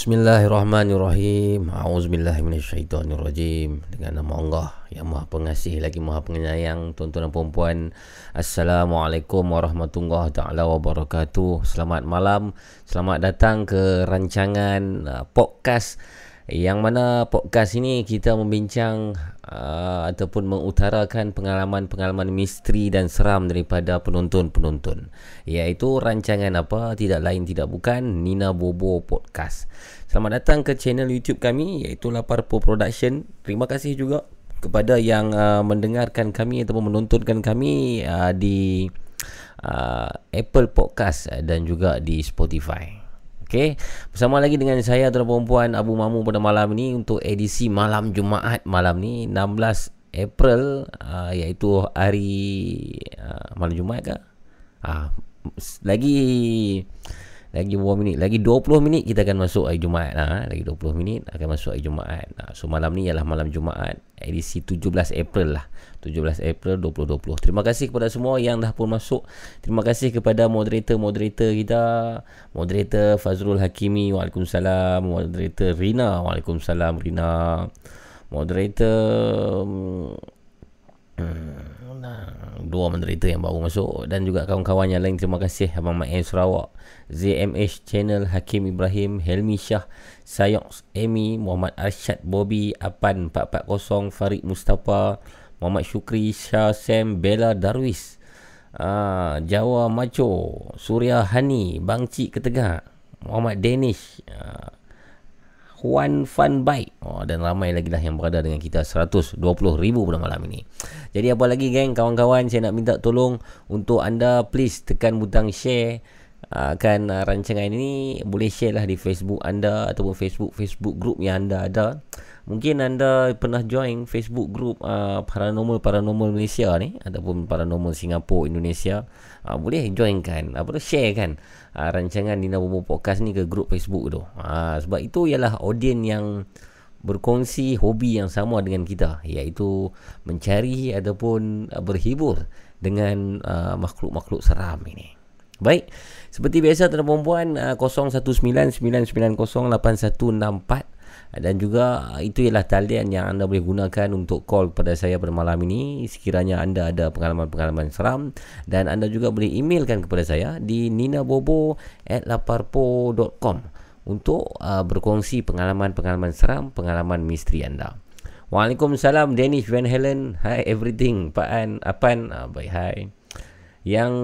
Bismillahirrahmanirrahim. Auzubillahiminasyaitonirrajim. Dengan nama Allah yang Maha Pengasih lagi Maha Penyayang, tuan-tuan dan puan-puan. Assalamualaikum warahmatullahi taala wabarakatuh. Selamat malam. Selamat datang ke rancangan uh, podcast yang mana podcast ini kita membincang uh, ataupun mengutarakan pengalaman-pengalaman misteri dan seram daripada penonton-penonton. Iaitu rancangan apa? Tidak lain tidak bukan Nina Bobo Podcast. Selamat datang ke channel YouTube kami iaitu Laparpo Production. Terima kasih juga kepada yang uh, mendengarkan kami ataupun menontonkan kami uh, di uh, Apple Podcast dan juga di Spotify. Okey, bersama lagi dengan saya tuan perempuan Abu Mamu pada malam ini untuk edisi malam Jumaat malam ni 16 April uh, iaitu hari uh, malam Jumaat ke? Ah, lagi lagi berapa minit? Lagi 20 minit kita akan masuk hari Jumaat lah. Lagi 20 minit akan masuk hari Jumaat. Nah, so malam ni ialah malam Jumaat edisi 17 April lah. 17 April 2020. Terima kasih kepada semua yang dah pun masuk. Terima kasih kepada moderator-moderator kita. Moderator Fazrul Hakimi. Waalaikumsalam. Moderator Rina. Waalaikumsalam Rina. Moderator... Hmm, dua moderator yang baru masuk dan juga kawan-kawan yang lain terima kasih Abang Mak Sarawak ZMH Channel Hakim Ibrahim Helmi Shah Sayok Amy Muhammad Arshad Bobby Apan 440 Farid Mustafa Muhammad Syukri Shah Sam Bella Darwis uh, Jawa Macho Surya Hani Bang Cik Ketegak Muhammad Danish uh, Juan Fan Bike oh, Dan ramai lagi lah yang berada dengan kita. 120 ribu pada malam ini. Jadi apa lagi geng? Kawan-kawan Saya nak minta tolong Untuk anda please tekan butang share. Akan uh, rancangan ini Boleh share lah di Facebook anda Ataupun Facebook-Facebook group yang anda ada Mungkin anda pernah join Facebook group uh, Paranormal Paranormal Malaysia ni Ataupun Paranormal Singapura Indonesia uh, Boleh join kan Apa tu share kan uh, rancangan Nina Bobo Podcast ni ke grup Facebook tu. Uh, sebab itu ialah audien yang berkongsi hobi yang sama dengan kita iaitu mencari ataupun uh, berhibur dengan uh, makhluk-makhluk seram ini. Baik, seperti biasa tuan-tuan puan uh, 0199908164 dan juga uh, itu ialah talian yang anda boleh gunakan untuk call kepada saya pada malam ini sekiranya anda ada pengalaman-pengalaman seram dan anda juga boleh emailkan kepada saya di ninabobo@laparpo.com untuk uh, berkongsi pengalaman-pengalaman seram, pengalaman misteri anda. Waalaikumsalam Danish Van Helen. Hi everything. Pak An, Apan, uh, baik hai. Yang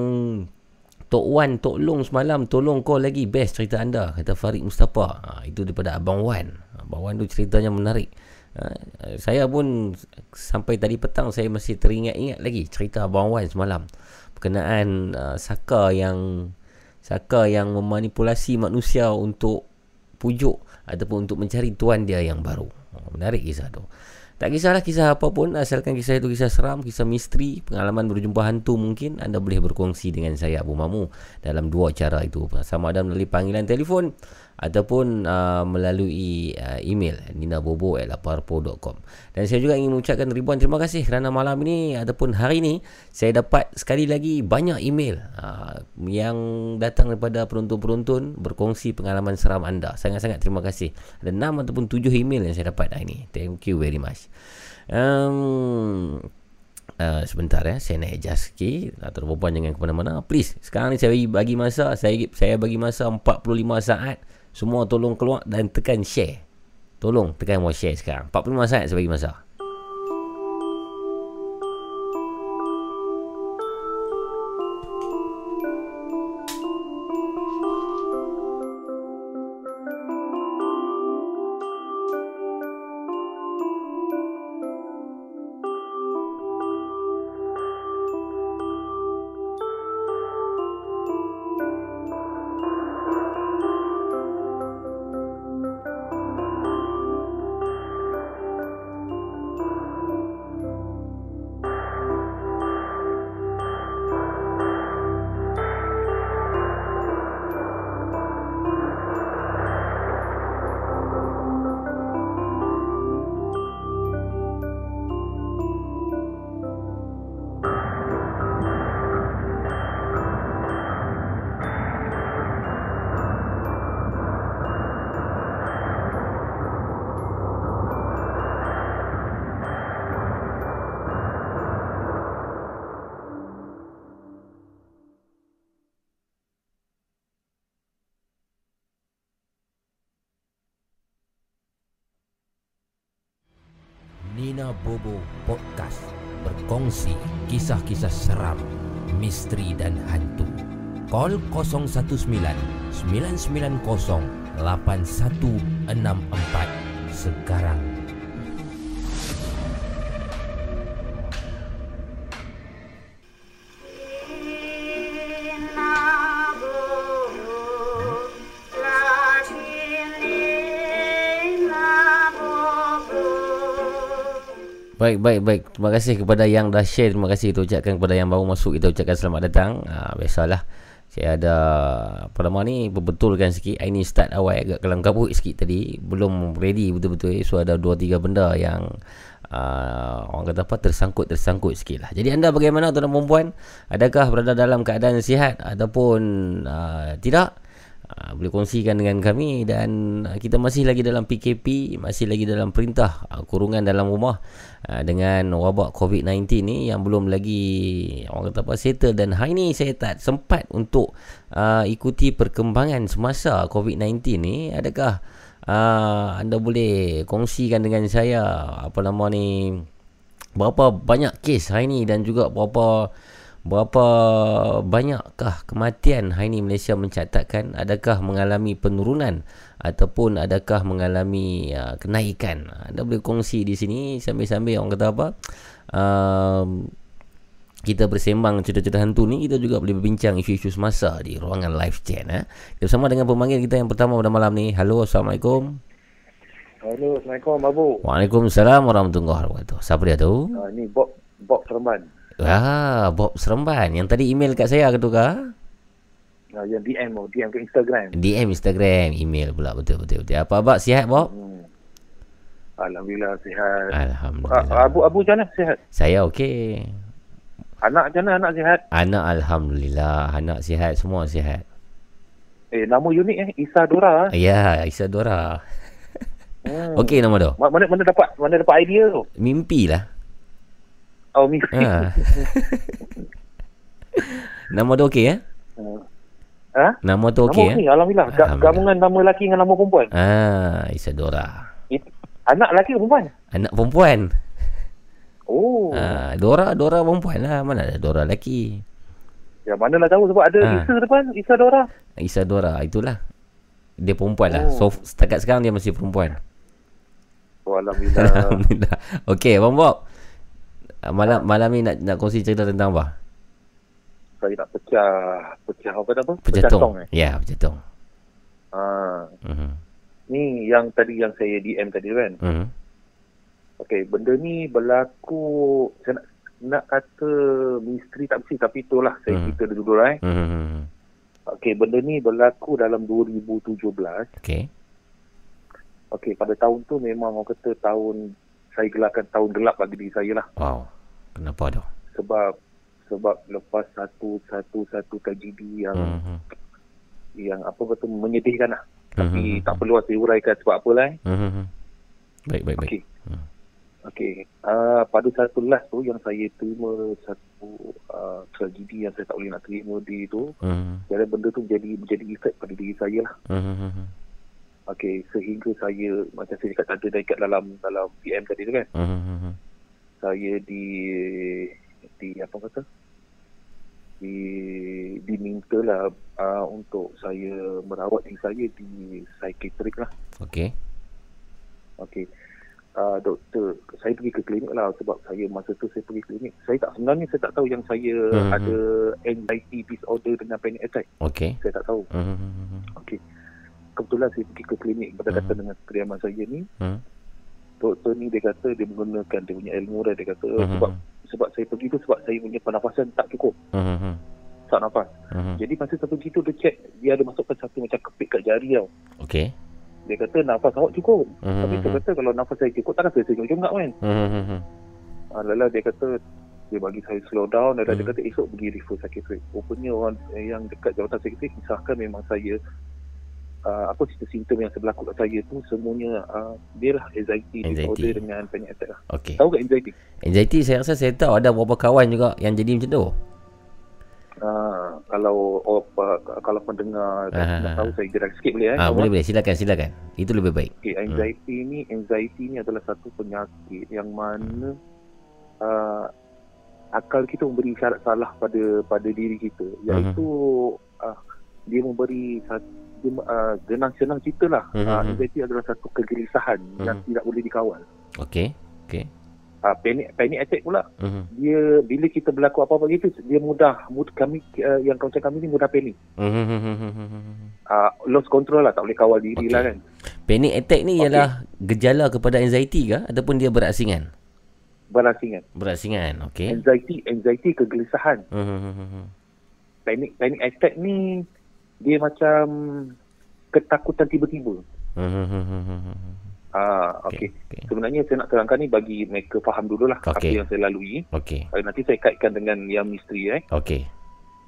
Tok Wan, Tok Long semalam tolong call lagi best cerita anda kata Farid Mustafa. Ha, itu daripada Abang Wan. Abang Wan tu ceritanya menarik. Ha, saya pun sampai tadi petang saya masih teringat-ingat lagi cerita Abang Wan semalam berkenaan uh, Saka yang Saka yang memanipulasi manusia untuk pujuk ataupun untuk mencari tuan dia yang baru. Ha, menarik kisah tu. Tak kisahlah kisah apa pun Asalkan kisah itu kisah seram Kisah misteri Pengalaman berjumpa hantu mungkin Anda boleh berkongsi dengan saya Abu Mamu Dalam dua cara itu Sama ada melalui panggilan telefon ataupun uh, melalui uh, email ninabobo@laparpo.com. Dan saya juga ingin mengucapkan ribuan terima kasih kerana malam ini ataupun hari ini saya dapat sekali lagi banyak email uh, yang datang daripada penonton-penonton berkongsi pengalaman seram anda. Sangat-sangat terima kasih. Ada 6 ataupun 7 email yang saya dapat hari ini. Thank you very much. Um, Uh, sebentar ya saya nak adjust sikit atau perempuan jangan ke mana-mana please sekarang ni saya bagi masa saya saya bagi masa 45 saat semua tolong keluar dan tekan share. Tolong tekan mau share sekarang. 45 saat saya bagi masa. Kisah-kisah seram, misteri dan hantu. Call 019 990 8164 sekarang. Baik, baik, baik. Terima kasih kepada yang dah share. Terima kasih kita ucapkan kepada yang baru masuk. Kita ucapkan selamat datang. Ha, biasalah. Saya ada pada nama ni berbetulkan sikit. Ini start awal agak kelam kabut sikit tadi. Belum ready betul-betul. So ada 2-3 benda yang uh, orang kata apa tersangkut-tersangkut sikit lah. Jadi anda bagaimana tuan-tuan perempuan? Adakah berada dalam keadaan sihat ataupun uh, tidak? Uh, boleh kongsikan dengan kami dan uh, kita masih lagi dalam PKP, masih lagi dalam perintah uh, kurungan dalam rumah uh, dengan wabak COVID-19 ni yang belum lagi orang kata apa settle. Dan hari ni saya tak sempat untuk uh, ikuti perkembangan semasa COVID-19 ni. Adakah uh, anda boleh kongsikan dengan saya apa nama ni berapa banyak kes hari ni dan juga berapa Berapa banyakkah kematian hari ini Malaysia mencatatkan adakah mengalami penurunan ataupun adakah mengalami uh, kenaikan anda boleh kongsi di sini sambil-sambil orang kata apa uh, kita bersembang cerita-cerita hantu ni kita juga boleh berbincang isu-isu semasa di ruangan live chat eh. kita bersama dengan pemanggil kita yang pertama pada malam ni halo assalamualaikum Halo, Assalamualaikum Abu. Waalaikumsalam warahmatullahi wabarakatuh. Siapa dia tu? Uh, ini Bob Bob Seremban. Ah, Bob Seremban. Yang tadi email kat saya ke tu kah? Uh, yang DM oh, DM ke Instagram. DM Instagram, email pula betul betul betul. Apa abang sihat Bob? Hmm. Alhamdulillah sihat. Alhamdulillah. Abu Abu macam mana sihat? Saya okey. Anak macam mana anak sihat? Anak alhamdulillah, anak sihat, semua sihat. Eh nama unik eh Isa Dora. Ya, Isadora. Hmm. Okey nama tu. Ma- Mana mana dapat mana dapat idea tu? Mimpi lah. Oh mimpi. Ha. nama tu okey eh? ha? Nama tu Nama okey eh? ni alhamdulillah. Ga- Alhamdulillah. Gabungan nama lelaki dengan nama perempuan. Ah, Isadora. It- anak lelaki ke perempuan? Anak perempuan. Oh. Ah, Dora, Dora perempuan lah. Mana ada Dora lelaki? Ya manalah tahu sebab ada Ha. Isa depan, Isa Dora. Isadora, itulah. Dia perempuan lah. Oh. So, setakat sekarang dia masih perempuan. Oh alhamdulillah. Alhamdulillah. Okey, Abang Bob. Ah, Malam malam ni nak nak kongsi cerita tentang apa? Saya nak pecah pecah apa nama? Pecatung. tong, eh. Ya, pecatung. Ha. Mhm. Ni yang tadi yang saya DM tadi kan. Mhm. Okey, benda ni berlaku saya nak nak kata misteri tak mesti tapi itulah saya Hmm. cerita dulu lah eh. Mhm. Okey, benda ni berlaku dalam 2017. Okey. Okey, pada tahun tu memang orang kata tahun saya gelarkan tahun gelap bagi diri saya lah. Wow. Kenapa tu? Sebab sebab lepas satu satu satu tragedi yang Mhm. yang apa betul menyedihkan lah. Tapi Mhm. tak perlu saya uraikan sebab apa lah eh. Mhm. Baik, baik, baik. Okey. Hmm. Okey. Uh, pada satu last tu yang saya terima satu uh, tragedi yang saya tak boleh nak terima di tu. Mhm. Jadi benda tu menjadi menjadi efek pada diri saya lah. Mhm. Okey, sehingga saya macam saya cakap tadi dekat dalam dalam PM tadi tu kan. Mhm. Saya di di apa kata? Di diminta lah uh, untuk saya merawat diri saya di psikiatrik lah. Okey. Okey. Uh, doktor, saya pergi ke klinik lah sebab saya masa tu saya pergi klinik. Saya tak sebenarnya saya tak tahu yang saya Mhm. ada anxiety disorder dengan panic attack. Okey. Saya tak tahu. Mhm. Okey. Kebetulan saya pergi ke klinik berdekatan Mhm. dengan kediaman saya ni. Mhm. Doktor ni dia kata dia menggunakan dia punya ilmu dia, dia kata Mhm. sebab sebab saya pergi tu sebab saya punya pernafasan tak cukup. Mhm. Tak nafas. Mhm. Jadi masa saya pergi tu dia check dia ada masukkan satu macam kepit kat jari tau. Okey. Dia kata nafas awak cukup. Mhm. Tapi saya kata kalau nafas saya cukup takkan saya senyum-senyum kan. Mhm. Ah, lala dia kata dia bagi saya slow down dan Hmm. dia kata esok pergi refer psikiatrik. Rupanya orang yang dekat jawatan psikiatrik kisahkan memang saya uh, apa simptom yang berlaku kat saya tu semuanya uh, dia lah anxiety, Anxiety. disorder dengan panic attack lah. Okey. Tahu tak anxiety? Anxiety saya rasa saya tahu ada beberapa kawan juga yang jadi macam tu. Uh, kalau oh, uh, kalau pendengar Ah. tak tahu saya gerak sikit boleh eh. Ah, Awak? boleh boleh silakan silakan. Itu lebih baik. Okay, anxiety ni anxiety ni adalah satu penyakit yang mana uh, akal kita memberi syarat salah pada pada diri kita iaitu uh, dia memberi satu uh, genang-senang cerita lah Mhm. uh, anxiety adalah satu kegelisahan yang tidak boleh dikawal Okey. Okey. uh, panic panic attack pula Mhm. dia bila kita berlaku apa-apa gitu dia mudah mud, kami uh, yang kawasan kami ni mudah panik Mhm. uh, lost control lah tak boleh kawal diri Okey. lah kan Panic attack ni Okey. ialah gejala kepada anxiety ke ataupun dia berasingan? berasingan Berasingan. Okey. anxiety anxiety kegelisahan Mhm. panic panic attack ni dia macam ketakutan tiba-tiba. Ah, okey. Okey. Okey. Sebenarnya saya nak terangkan ni bagi mereka faham dululah apa Okey. yang saya lalui. Okey. Uh, nanti saya kaitkan dengan yang misteri eh. Okey.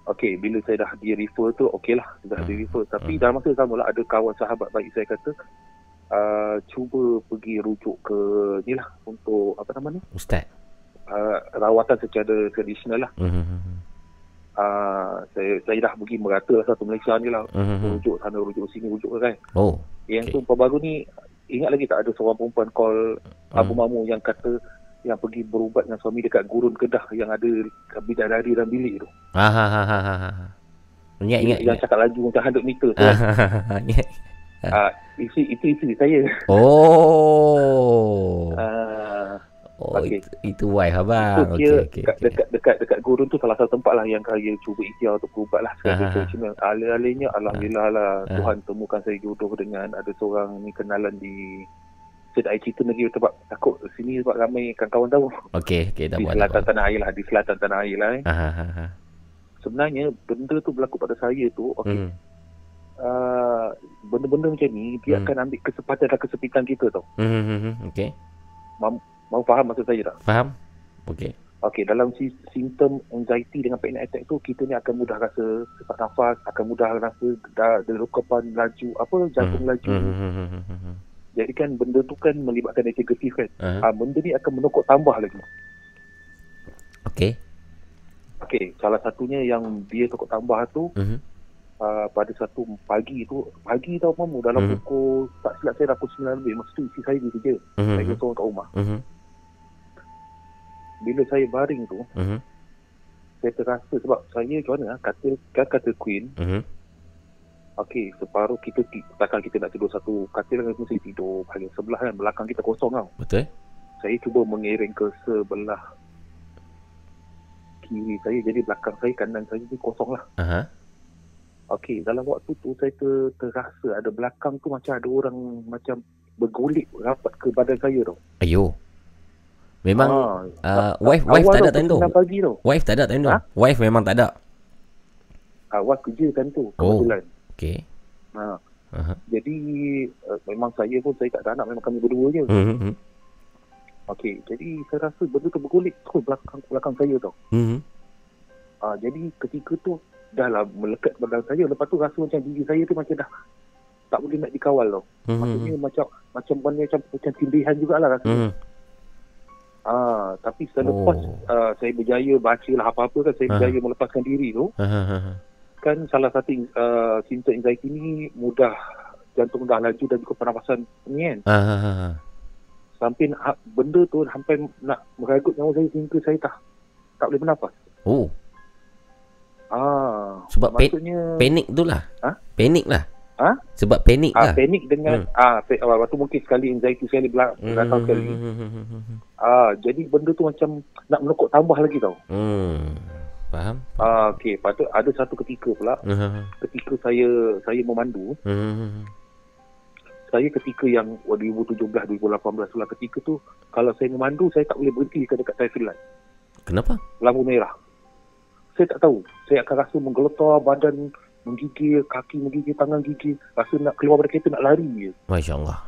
Okey, bila saya dah di refer tu okeylah, dah di Hmm. refer. Tapi Hmm. dalam masa sama lah ada kawan sahabat baik saya kata uh, cuba pergi rujuk ke ni lah untuk apa nama ni? Ustaz. Uh, rawatan secara tradisional lah. Mhm. Uh, saya saya dah pergi merata lah satu Malaysia ni lah. Mhm. Rujuk sana, rujuk sini, rujuk kan. Oh. Yang Okey. tu baru ni ingat lagi tak ada seorang perempuan call Hmm. Abu Mamu yang kata yang pergi berubat dengan suami dekat gurun Kedah yang ada bidadari dalam bilik tu. Ah ha ha ha ha. ha. Ingat ingat. yang cakap laju macam 100 meter tu. Kan. ha, ha, ha, ingat. Ah, isi itu isteri saya. Oh. Ah, Oh, okey. itu, itu wife abang. Okey kira okey. dekat, okey. dekat dekat dekat gurun tu salah satu tempat lah yang saya cuba ikhtiar untuk berubat lah secara Ah, ah, ah. Alih-alihnya alhamdulillah lah Ah. Tuhan temukan saya jodoh dengan ada seorang ni kenalan di saya tak cerita lagi sebab takut sini sebab ramai kawan-kawan tahu. Okey, okey tak di buat. selatan tanah air lah, di selatan tanah air lah eh. Ha ha ha. ha. Sebenarnya benda tu berlaku pada saya tu, okey, Hmm. uh, benda-benda macam ni dia Hmm. akan ambil kesempatan dan kesepitan kita tau. Hmm, hmm, hmm. Okey. Mau faham maksud saya tak? Faham? Okey. Okey, dalam si, simptom anxiety dengan panic attack tu kita ni akan mudah rasa sesak nafas, akan mudah rasa derukapan laju, apa jantung Hmm, laju. hmm, hmm, hmm, hmm. Jadi kan benda tu kan melibatkan negatif kan. Ah, Uh, benda ni akan menokok tambah lagi. Okey. Okey, salah satunya yang dia tokok tambah tu Mhm. uh, pada satu pagi tu, pagi tau mamu dalam Hmm. pukul tak silap saya dah pukul 9 lebih. Masa tu isi saya di kerja. Mhm, Saya seorang kat rumah. mhm, Bila saya baring tu, mhm, saya terasa sebab saya macam mana ah, katil kan katil queen mhm. okey separuh kita takkan kita nak tidur satu katil kan mesti tidur bahagian sebelah kan belakang kita kosong tau Betul? saya cuba mengiring ke sebelah kiri saya jadi belakang saya kanan saya ni kosong lah Aha. okey dalam waktu tu saya ter, terasa ada belakang tu macam ada orang macam bergulik rapat ke badan saya tau Ayo. Memang Ah, uh, wife wife tak ada time tu. 6 pagi tau Wife tak ada time tu. Ha? Wife memang tak ada. awal kerja kan tu Oh. kebetulan Okey. ha. Aha. jadi uh, memang saya pun saya tak ada anak memang kami berdua je Mhm, mhm. Okey, jadi saya rasa benda tu bergulik terus belakang belakang saya tau. Mhm. Ah, jadi ketika tu dah lah melekat belakang saya. Lepas tu rasa macam diri saya tu macam dah tak boleh nak dikawal tau. Mhm, Maksudnya macam macam benda macam macam tindihan jugalah rasanya. Mhm. Ah, tapi selepas Oh. ah, saya berjaya baca lah apa-apa kan saya Ah. berjaya melepaskan diri tu Aha, aha. kan salah satu uh, simptom anxiety ni mudah jantung dah laju dan juga pernafasan ni kan. Aha, aha. Sampai nak, benda tu sampai nak meragut nyawa saya sehingga saya tak tak boleh bernafas. Oh, Ah, Sebab pa- maksudnya panik tu lah. Ha? Panik lah. Ha? Sebab panik ah, lah. panik dengan ah pa- ah, waktu mungkin sekali anxiety sekali belak belakang sekali. Hmm. Ah, jadi benda tu macam nak menokok tambah lagi tau. Hmm. Faham? Ah, okey, patut ada satu ketika pula Aha. ketika saya saya memandu, Hmm. saya ketika yang 2017 2018 lah ketika tu kalau saya memandu saya tak boleh berhenti dekat dekat traffic light. Kenapa? Lampu merah. Saya tak tahu. Saya akan rasa menggeletar badan menggigil, kaki menggigil, tangan gigil. Rasa nak keluar dari kereta nak lari je. Masya Allah.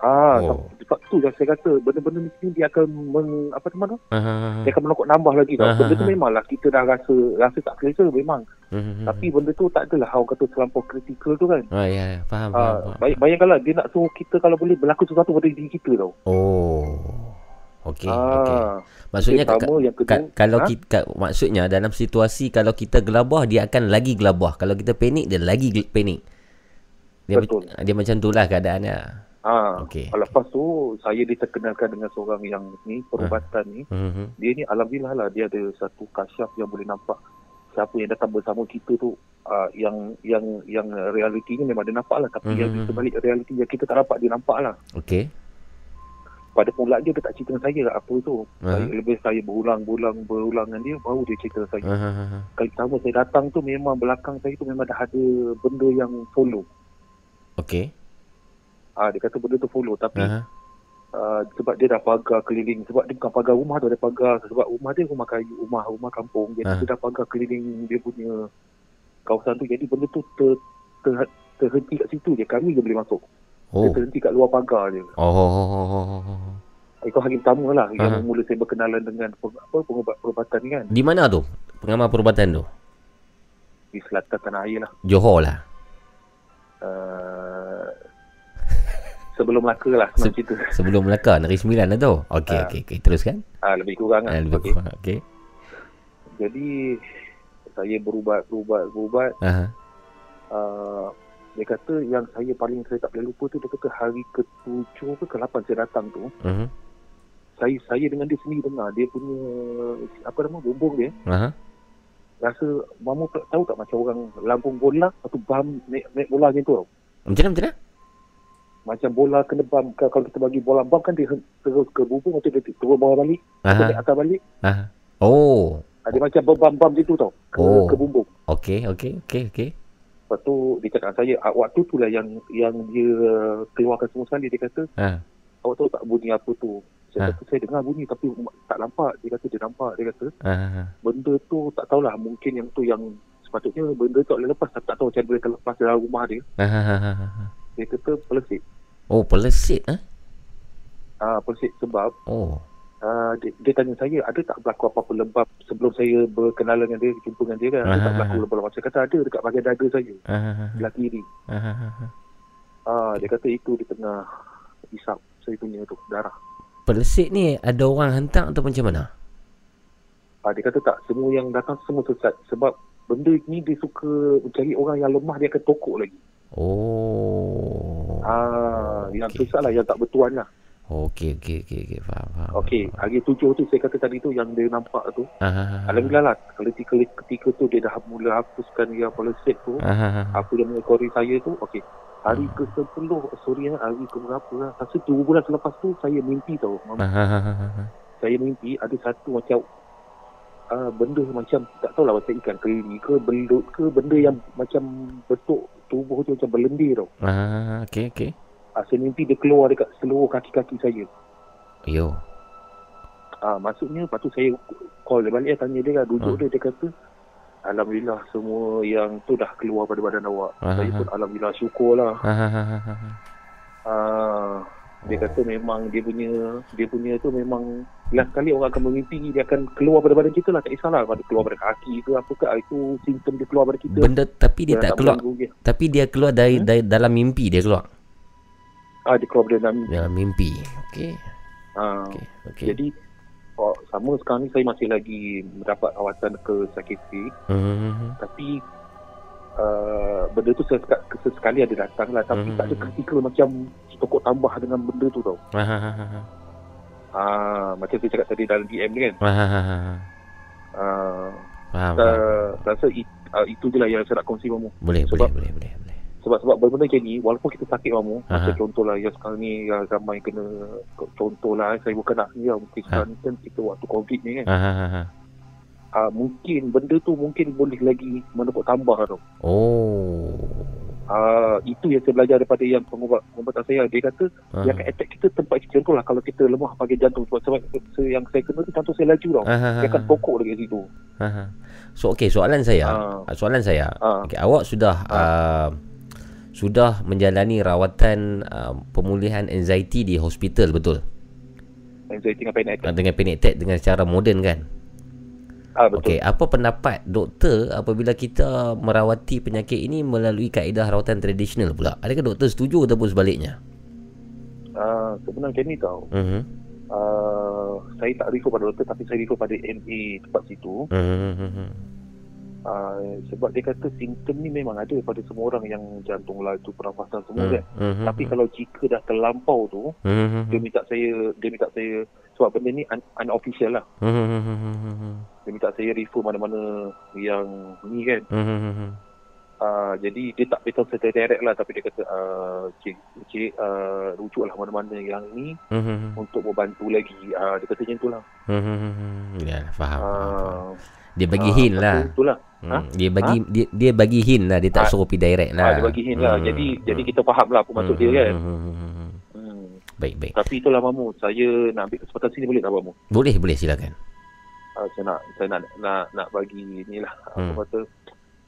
Ah, Oh. sebab tu yang saya kata benda-benda ni dia akan meng, apa tu mana? Aha. Dia akan menokok nambah lagi tau. Ah, Benda tu ah. memanglah kita dah rasa rasa tak selesa memang. Hmm. Tapi benda tu tak adalah orang kata terlampau kritikal tu kan. Oh, ya, ya. Faham, faham, Ah, faham. bay- bayangkanlah dia nak suruh kita kalau boleh berlaku sesuatu pada diri kita tau. Oh. Okey, Ah, okey. Maksudnya Yang pertama, ka- yang kedua, ka- kalau ha? kita maksudnya dalam situasi kalau kita gelabah dia akan lagi gelabah. Kalau kita panik dia lagi gel- panik. Dia Betul. dia macam itulah keadaannya. Ah, Okey. okay. Lepas tu saya diterkenalkan dengan seorang yang ni perubatan ni. Mhm. Dia ni alhamdulillah lah dia ada satu kasyaf yang boleh nampak siapa yang datang bersama kita tu uh, yang yang yang realitinya memang dia nampak lah tapi yang Mhm. di sebalik realiti yang kita tak nampak dia nampak lah. Okey. Pada pula dia dia tak cerita dengan saya apa tu. Ah. Saya lebih saya berulang-ulang berulang dengan dia baru dia cerita saya. Ha ha ha. Kali pertama saya datang tu memang belakang saya tu memang dah ada benda yang follow. Okey. Ah dia kata benda tu follow tapi Ha. uh, sebab dia dah pagar keliling sebab dia bukan pagar rumah tu ada pagar sebab rumah dia rumah kayu rumah rumah kampung jadi Ah. dia dah pagar keliling dia punya kawasan tu jadi benda tu ter, ter, terhenti kat situ je kami je boleh masuk Oh. dia terhenti kat luar pagar je Oh. itu hari pertama lah Ah. yang mula saya berkenalan dengan apa pengubat perubatan kan Di mana tu? Pengamal perubatan tu? di selatan tanah air lah Johor lah. uh, sebelum Melaka lah Se- cerita Sebelum Melaka Negeri Sembilan lah tu. Okey, Ah. okey, okey. Teruskan. ah, lebih kurang lah Ah, lebih okay. kurang. Okey. jadi saya berubat berubat berubat Ha. uh, dia kata yang saya paling saya tak boleh lupa tu dia kata hari ke-7 ke ke-8 saya datang tu Mhm. saya saya dengan dia sendiri dengar dia punya apa nama bumbung dia Ha. rasa mama tak tahu tak macam orang lambung bola atau bam naik, naik bola macam tu tau Macam mana macam mana? macam bola kena bam Ka- kalau kita bagi bola bam kan dia terus ke bumbung atau dia turun bawah balik atau naik Ha. atas balik Ha. Oh. ada macam bam-bam gitu tau ke, Oh. ke bumbung Okey, okey, okey, okey. Lepas tu dia cakap saya ah, waktu tu lah yang yang dia keluarkan semua sekali dia kata Ha. awak tahu tak bunyi apa tu saya Ha. kata saya dengar bunyi tapi tak nampak dia kata dia nampak dia kata Ha. benda tu tak tahulah mungkin yang tu yang sepatutnya benda tu boleh lepas tapi tak tahu macam boleh lepas dalam rumah dia Ha. Ha. Ha. Ha. dia kata pelesit Oh, pelesit ah. ah pelesit sebab Oh. Ah, dia, dia tanya saya ada tak berlaku apa-apa lembab sebelum saya berkenalan dengan dia jumpa dengan dia kan ada tak Ah. berlaku lembab saya kata ada dekat bahagian dada saya. Ha. sebelah kiri ah dia kata itu di tengah isap saya punya tu darah Pelesit ni ada orang hantar atau macam mana? ah, dia kata tak semua yang datang semua sesat sebab benda ni dia suka mencari orang yang lemah dia akan tokok lagi Oh. Ah, yang okey. sesat lah, yang tak bertuan lah. Okey, okey, okey, okey. Faham, faham. Okey, hari tujuh tu saya kata tadi tu yang dia nampak tu. Ha. Ha. Ha. Alhamdulillah lah, ketika, ketika tu dia dah mula hapuskan yang policy tu, Ha. Ha. Ha. apa yang mengekori saya tu, okey. Hari Hmm. ke-10, sorry lah, hari ke berapa lah. Rasa dua bulan selepas tu, saya mimpi tau. Ha. Ha. Ha. Ha. Ha. Saya mimpi ada satu macam uh, benda macam, tak tahulah macam ikan keli ke, belut ke, benda yang macam bentuk tubuh tu macam berlendir tau. Ha. Ha. Ha. Okey, okey. Uh, saya mimpi dia keluar dekat seluruh kaki-kaki saya. Yo. Ah, maksudnya lepas tu saya call dia balik tanya dia lah duduk Hmm. dia dia kata Alhamdulillah semua yang tu dah keluar pada badan awak. Ah, saya ah, pun Alhamdulillah syukurlah. Ha. Ha. Ha. Ha. Ah, dia Oh. kata memang dia punya dia punya tu memang last kali orang akan memimpi dia akan keluar pada badan kita lah tak kisahlah pada keluar pada kaki ke apa ke ah, itu simptom dia keluar pada kita. Benda tapi dia tak keluar mengganggu dia. tapi dia keluar dari, Hmm? dari dalam mimpi dia keluar. Ah dia keluar dalam Dalam mimpi. Okey. ah, Okey. Okey. Jadi oh, sama sekarang ni saya masih lagi mendapat rawatan ke psikiatri Hmm. tapi uh, benda tu sesekali, sesekali ada datang lah tapi Mhm. tak ada kritikal macam tokok tambah dengan benda tu tau Ha. Ha. Ha. Ha. ah, macam saya cakap tadi dalam DM ni kan Ha. Ha. Ha. Ha. ah, Faham, uh, rasa it, uh, itu je lah yang saya nak kongsi mamu Boleh, boleh, sebab- boleh, boleh, boleh. Sebab benda macam ni walaupun kita sakit mamu Aha. macam contoh lah yang sekarang ni yang ramai kena contoh lah saya bukan nak ya mungkin sekarang ni kan kita waktu covid ni kan Ha. Ha. Ha. Ha. ah, mungkin benda tu mungkin boleh lagi menepuk tambah tau Oh. Ah, itu yang saya belajar daripada yang pengubat pengubatan saya. Dia kata Ha. dia akan attack kita tempat contoh lah kalau kita lemah bahagian jantung sebab, sebab se- yang saya kena tu jantung saya laju tau. Ha. Dia akan pokok lagi kat situ. Ha. So okey soalan saya. Ah. Soalan saya. Ah. Okey awak sudah uh, sudah menjalani rawatan uh, pemulihan anxiety di hospital betul? Anxiety dengan panic Uh, attack. dengan panic attack dengan cara moden kan? Ah, betul. Okey, apa pendapat doktor apabila kita merawati penyakit ini melalui kaedah rawatan tradisional pula? Adakah doktor setuju ataupun sebaliknya? Ah, sebenarnya macam ni tau. Mhm. uh, saya tak refer pada doktor tapi saya refer pada MA tempat situ. Mhm. Uh, sebab dia kata simptom ni memang ada pada semua orang yang jantung lah tu pernafasan semua kan. Mhm. Tapi kalau jika dah terlampau tu, Mhm. dia minta saya dia minta saya sebab benda ni un, unofficial lah. Mhm. Dia minta saya refer mana-mana yang ni kan. Mhm. Uh, jadi dia tak beritahu secara direct lah tapi dia kata uh, cik, cik uh, rujuklah mana-mana yang ni Mhm. untuk membantu lagi. Uh, dia kata macam tu lah. Mhm. Ya, faham. faham, faham. Uh, Dia bagi ah, hint lah. tu- Itulah. Hmm. Ha? Dia bagi dia, dia bagi hint lah, dia tak Ah, suruh pergi direct lah. Ah, dia bagi hint lah. Hmm. Jadi jadi kita faham lah apa maksud dia kan. Hmm. Hmm. Baik, baik. Tapi itulah Mamu, saya nak ambil kesempatan sini boleh tak Mamu? Boleh, boleh silakan. Uh, saya nak saya nak nak nak bagi ni lah Hmm. apa kata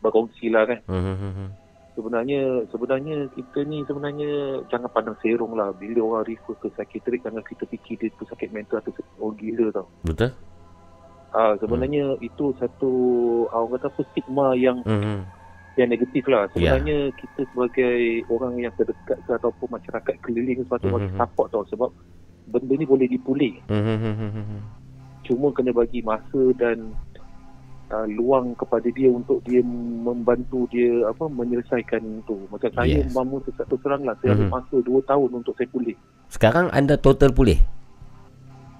berkongsi lah kan. Hmm. Sebenarnya sebenarnya kita ni sebenarnya jangan pandang serong lah. Bila orang refer ke psikiatrik jangan kita fikir dia tu sakit mental atau orang gila tau. Betul? Ah sebenarnya itu satu orang kata apa stigma yang Hmm. yang negatif lah. Ya. Sebenarnya kita sebagai orang yang terdekat ke ataupun masyarakat keliling sepatutnya Mhm. bagi support tau sebab benda ni boleh dipulih. Hmm. Cuma kena bagi masa dan uh, luang kepada dia untuk dia membantu dia apa menyelesaikan tu. Macam saya Yes. mamu terus terang lah saya Mhm. ambil masa 2 tahun untuk saya pulih. Sekarang anda total pulih?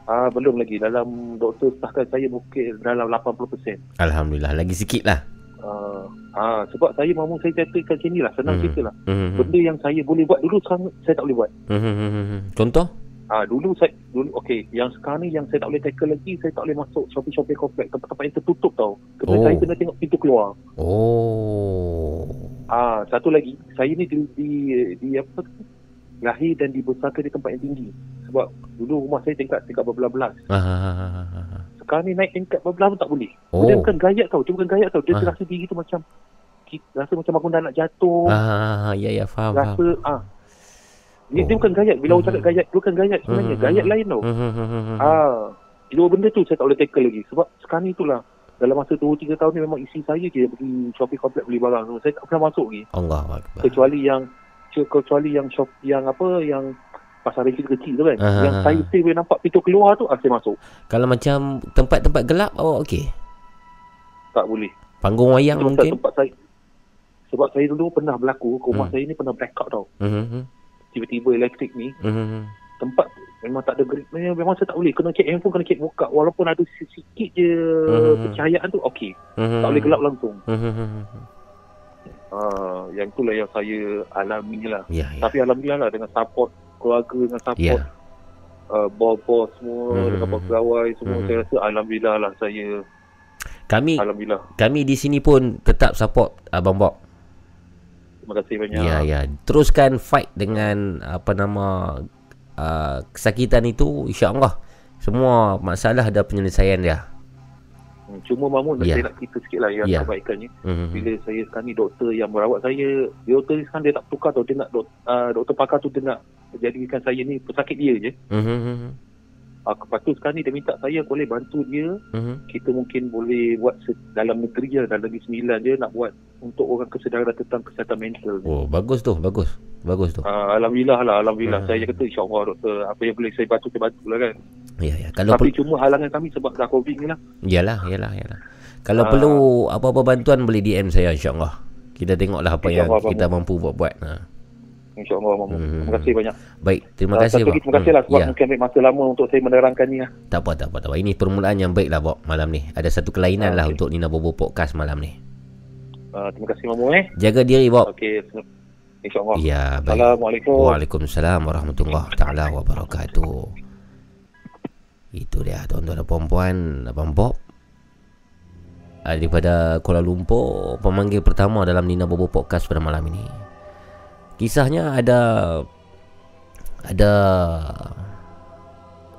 Ah belum lagi dalam doktor sahkan saya mungkin dalam 80%. Alhamdulillah, lagi sikit lah. Ah ah sebab saya mamu saya ceritakan sini lah senang Mhm. cerita lah. Hmm. Benda yang saya boleh buat dulu sekarang saya tak boleh buat. Hmm. Contoh? Ah dulu saya dulu okey yang sekarang ni yang saya tak boleh tackle lagi saya tak boleh masuk shopping-shopping komplek tempat-tempat yang tertutup tau. Kena Oh. saya kena tengok pintu keluar. Oh. Ah satu lagi saya ni di di, di apa lahir dan dibesarkan di tempat yang tinggi. Sebab dulu rumah saya tingkat tingkat berbelas-belas. Ah. Sekarang ni naik tingkat berbelas pun tak boleh. Oh. Dia bukan gayat tau, dia bukan gayat tau. Dia Ah. rasa diri tu macam rasa macam aku dah nak jatuh. Ah, ya ya faham. rasa faham. ah dia, dia Oh. bukan gayat. Bila orang Mhm. cakap gayat, dia bukan gayat sebenarnya. Mhm. Gayat lain tau. Hmm. Ah, dua benda tu saya tak boleh tackle lagi sebab sekarang ni itulah dalam masa 2 3 tahun ni memang isi saya je pergi shopping komplek beli barang. Saya tak pernah masuk lagi Allah kecuali yang kecuali yang shop yang apa yang pasar kecil kecil tu kan. Ah, yang saya still boleh nampak pintu keluar tu ah, saya masuk. Kalau macam tempat-tempat gelap awak okey? Tak boleh. Panggung wayang Sebab mungkin? tempat saya sebab saya dulu pernah berlaku rumah Hmm. saya ni pernah blackout tau. Hmm. Tiba-tiba elektrik ni Hmm. tempat memang tak ada gerik memang, saya tak boleh kena cek handphone kena cek buka walaupun ada sikit je Hmm. pencahayaan tu okey Hmm. tak boleh gelap langsung Hmm. Ah, yang itulah yang saya alami lah. Ya, ya. Tapi alhamdulillah lah dengan support keluarga, dengan support Ya. uh, bos-bos semua, Mhm. dengan pegawai semua. Mhm. Saya rasa alhamdulillah lah saya. Kami Alhamdulillah. kami di sini pun tetap support Abang Bob. Terima kasih banyak. Ya, ya. Teruskan fight dengan apa nama uh, kesakitan itu insya-Allah semua masalah ada penyelesaian dia. Hmm, Cuma Mamun Ya. saya nak cerita sikit lah yang Ya. kebaikannya. Hmm. Bila saya sekarang ni doktor yang merawat saya, doktor ni sekarang dia tak tukar tau. Dia nak dok, uh, doktor pakar tu dia nak jadikan saya ni pesakit dia je. Hmm. Uh, lepas tu sekarang ni dia minta saya boleh bantu dia Hmm. kita mungkin boleh buat se- dalam negeri je dalam negeri sembilan je nak buat untuk orang kesedaran tentang kesihatan mental. Oh, bagus tu, bagus. Bagus tu. Uh, Alhamdulillah lah Alhamdulillah Hmm. Saya kata insyaAllah doktor Apa yang boleh saya bantu Saya bantu lah kan Ya, ya. Kalau Tapi per- cuma halangan kami Sebab dah covid ni lah Yalah, yalah, yalah. Kalau Ah. perlu apa-apa bantuan boleh DM saya insya-Allah. Kita tengoklah apa yang kita mampu buat-buat. Ha. InsyaAllah Mamu Hmm. Terima kasih banyak Baik, terima Ah, kasih satu lagi Bob. Terima kasih lah Hmm, Sebab ya. mungkin ambil masa lama Untuk saya menerangkan ni lah Tak apa, tak apa, tak apa. Ini permulaan yang baik lah Bob malam ni. Ada satu kelainan Ah, lah untuk Nina Bobo Podcast malam ni. uh, Terima kasih Mamu eh Jaga diri Bob. Okey InsyaAllah Ya, baik. Assalamualaikum Waalaikumsalam warahmatullahi taala wabarakatuh. Itu dia tuan-tuan dan puan-puan Abang Bob Daripada Kuala Lumpur Pemanggil pertama dalam Nina Bobo Podcast pada malam ini Kisahnya ada Ada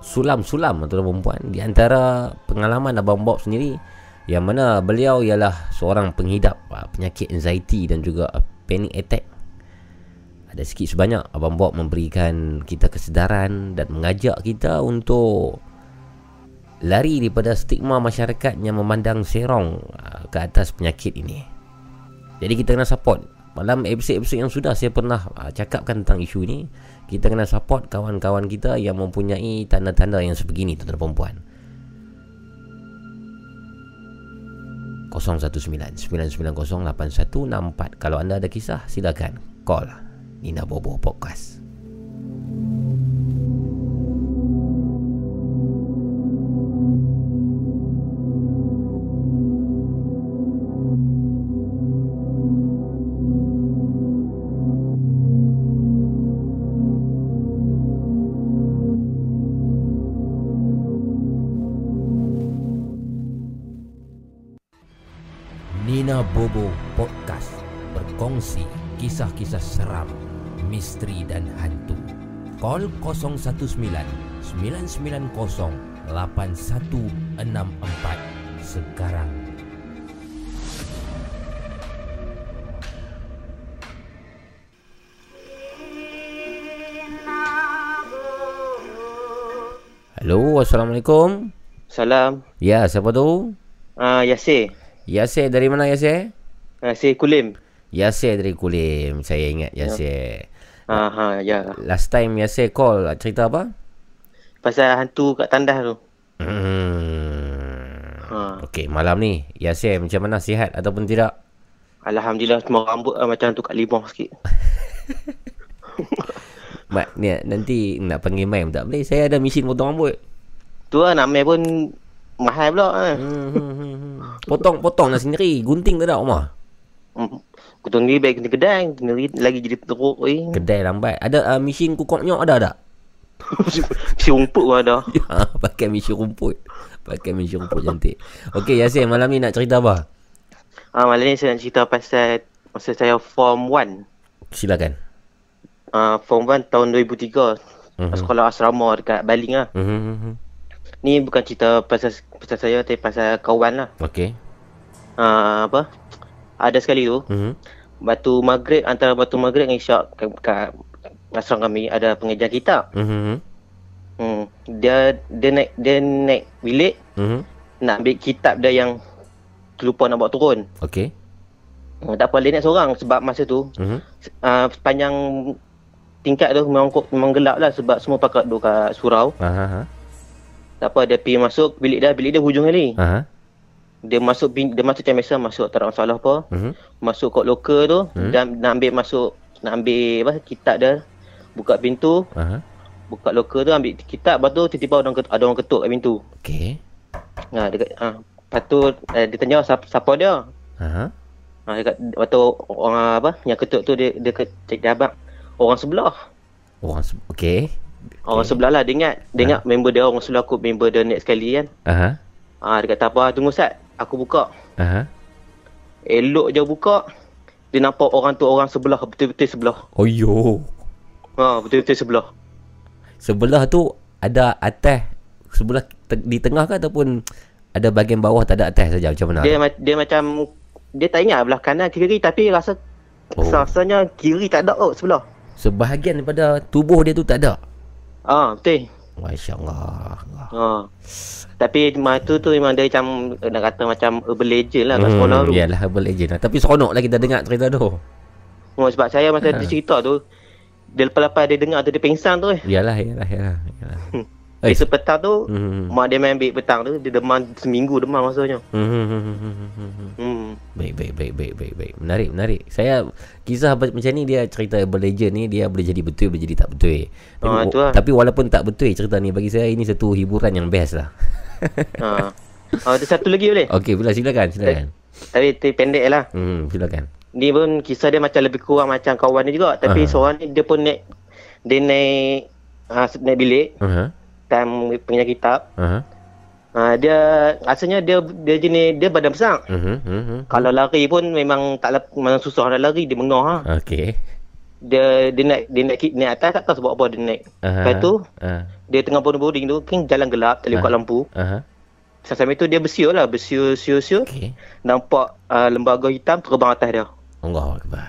Sulam-sulam tuan-tuan dan puan Di antara pengalaman Abang Bob sendiri Yang mana beliau ialah seorang penghidap ah, Penyakit anxiety dan juga ah, panic attack ada sikit sebanyak Abang Bob memberikan kita kesedaran dan mengajak kita untuk lari daripada stigma masyarakat yang memandang serong uh, ke atas penyakit ini. Jadi kita kena support Dalam episod-episod yang sudah Saya pernah uh, cakapkan tentang isu ni Kita kena support kawan-kawan kita Yang mempunyai tanda-tanda yang sebegini Tuan-tuan perempuan 019-990-8164 Kalau anda ada kisah silakan Call Nina Bobo Podcast misteri dan hantu. Call 019 990 8164 sekarang. Hello, Assalamualaikum. Salam. Ya, siapa tu? Ah uh, Yasir. Yasir dari mana Yasir? Yasir Kulim. Yasir dari Kulim. Saya ingat Yasir. Ah ha ya. Last time Yasir call cerita apa? Pasal hantu kat tandas tu. Hmm. Ha. Okey, malam ni Yasir macam mana sihat ataupun tidak? Alhamdulillah semua rambut lah macam hantu kat limau sikit. Mak, ni nanti nak panggil main tak boleh. Saya ada mesin potong rambut. Tu lah nak main pun mahal pula kan. Hmm, hmm, hmm, hmm. Potong-potong lah sendiri. Gunting tak ada rumah. Hmm. Kutung ni baik kena kedai. Kena lagi jadi teruk eh. Kedai lambat. Ada uh, mesin kukup nyok ada tak? si rumput pun ada. Ya, pakai mesin rumput. Pakai mesin rumput cantik. Okey, Yasir malam ni nak cerita apa? Ah malam ni saya nak cerita pasal masa saya form 1. Silakan. Ah form 1 tahun 2003. Mhm. Sekolah asrama dekat Baling lah. Hmm. Ni bukan cerita pasal pasal saya tapi pasal kawan lah. Okey. Ah apa? Ada sekali tu. Hmm. Batu Maghrib antara Batu Maghrib dengan Isyak kat, kat asrama kami ada pengajian kitab. Hmm. Hmm. Dia dia naik dia naik bilik Hmm. nak ambil kitab dia yang terlupa nak bawa turun. Okey. Hmm, tak apa dia naik seorang sebab masa tu Hmm. uh, sepanjang tingkat tu memang memang gelap lah sebab semua pakai duduk kat surau. Ha ha ha. Tak apa dia pergi masuk bilik dia, bilik dia hujung kali. Ha. ha. Dia masuk bin- dia masuk macam biasa masuk tak ada masalah apa. Hmm. Masuk kod loker tu Hmm. dan nak ambil masuk nak ambil apa kitab dia. Buka pintu, ha. buka loker tu ambil kitab lepas tu tiba-tiba ada orang ketuk, ada orang ketuk kat pintu. Okey. Ha dekat ha lepas tu eh, dia tanya siapa, siapa dia. Ha. ha. Ha dekat lepas tu orang apa yang ketuk tu dia dia cek dia abang orang sebelah. Oh, se- okey. Orang sebelah lah dia ingat dia Ha. ingat member dia orang sebelah aku member dia next sekali kan. Ha. ha. Ha dia kata apa tunggu sat aku buka. Ha. ha. Elok je buka dia nampak orang tu orang sebelah betul-betul sebelah. Oh yo. Ha betul-betul sebelah. Sebelah tu ada atas sebelah te- di tengah ke ataupun ada bahagian bawah tak ada atas saja macam mana? Dia ma- dia macam dia tak ingat belah kanan kiri tapi rasa Oh. rasanya kiri tak ada kot sebelah. Sebahagian daripada tubuh dia tu tak ada. Ah betul. Masya-Allah. Ha. Tapi masa tu tu memang dia macam nak kata macam urban legend lah kat sekolah tu. Yalah herbal agent lah. Tapi seronok lah kita dengar cerita tu. Oh, sebab saya masa Ha. dia cerita tu dia lepas-lepas dia dengar tu dia pingsan tu eh. Yalah, yalah, yalah. yalah. Eh. Esok petang tu Hmm. mak dia main ambil petang tu dia demam seminggu demam rasanya. Hmm, hmm, hmm, hmm, hmm. Baik, baik, baik, baik, baik, baik. Menarik, menarik. Saya kisah macam ni dia cerita herbal legend ni dia boleh jadi betul, boleh jadi tak betul. Tapi, tu lah. tapi walaupun tak betul cerita ni bagi saya ini satu hiburan yang best lah. ha. Ada satu lagi boleh? Okey, bila silakan, silakan. Tapi tu pendek lah. Hmm, silakan. Ni pun kisah dia macam lebih kurang macam kawan dia juga. Tapi Ah. seorang ni dia pun naik dia naik ha, naik bilik Uh-huh. Time pengajian kitab. Uh-huh. Ha, dia rasanya dia dia jenis dia badan besar. Uh-huh. Uh-huh. Kalau lari pun memang tak memang susah nak lari dia mengah ha. Okey. Dia dia naik dia naik, naik atas tak tahu sebab apa dia naik. Uh-huh. Lepas tu Uh. dia tengah boarding tu kan jalan gelap tak boleh Ah. lampu. Uh-huh. Sampai tu dia bersiul lah, bersiul siul siul. Okey. Nampak uh, lembaga hitam terbang atas dia. Allah Akbar.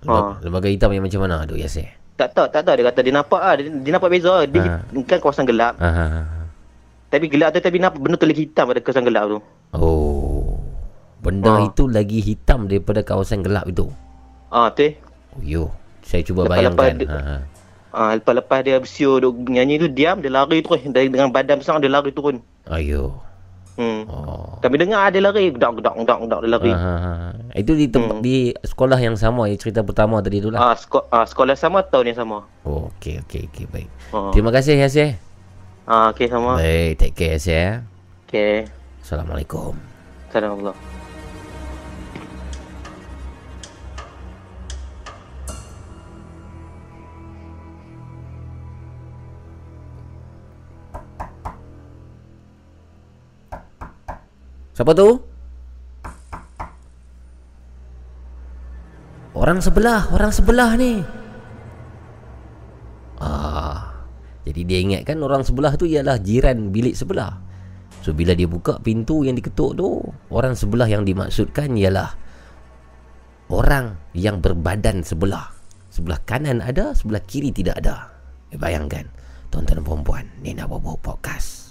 Lembaga, Ha. lembaga hitam yang macam mana tu Yasir? Tak tahu, tak tahu dia kata dia nampak ah, dia, dia nampak beza. Dia Ah. kan kawasan gelap. Uh-huh. Tapi gelap tu tapi nampak benda tu lagi hitam pada kawasan gelap tu. Oh. Benda Ha. itu lagi hitam daripada kawasan gelap itu. Ah, betul. Oh, yo. Saya cuba Lepas-lepas bayangkan. dia- Ha, ha. Lepas-lepas dia bersiul duk nyanyi tu diam dia lari terus dengan badan besar dia lari turun. Ayo. Hmm. Oh. Kami dengar dia lari gedak gedak gedak gedak dia lari. Ha, ha, ha. Itu di tempat Hmm. di sekolah yang sama yang cerita pertama tadi tu lah. Ah, seko- ah, sekolah sama tahun yang sama. Oh, okey okey okey baik. Ah, Terima kasih Yasir. ah okey sama. Baik, take care Yasir. ya. Okey. Assalamualaikum. Assalamualaikum. Siapa tu? Orang sebelah, orang sebelah ni. Ah. Jadi dia ingatkan orang sebelah tu ialah jiran bilik sebelah. So bila dia buka pintu yang diketuk tu, orang sebelah yang dimaksudkan ialah orang yang berbadan sebelah. Sebelah kanan ada, sebelah kiri tidak ada. Eh, bayangkan, tuan-tuan dan puan-puan, ni nak bawa podcast.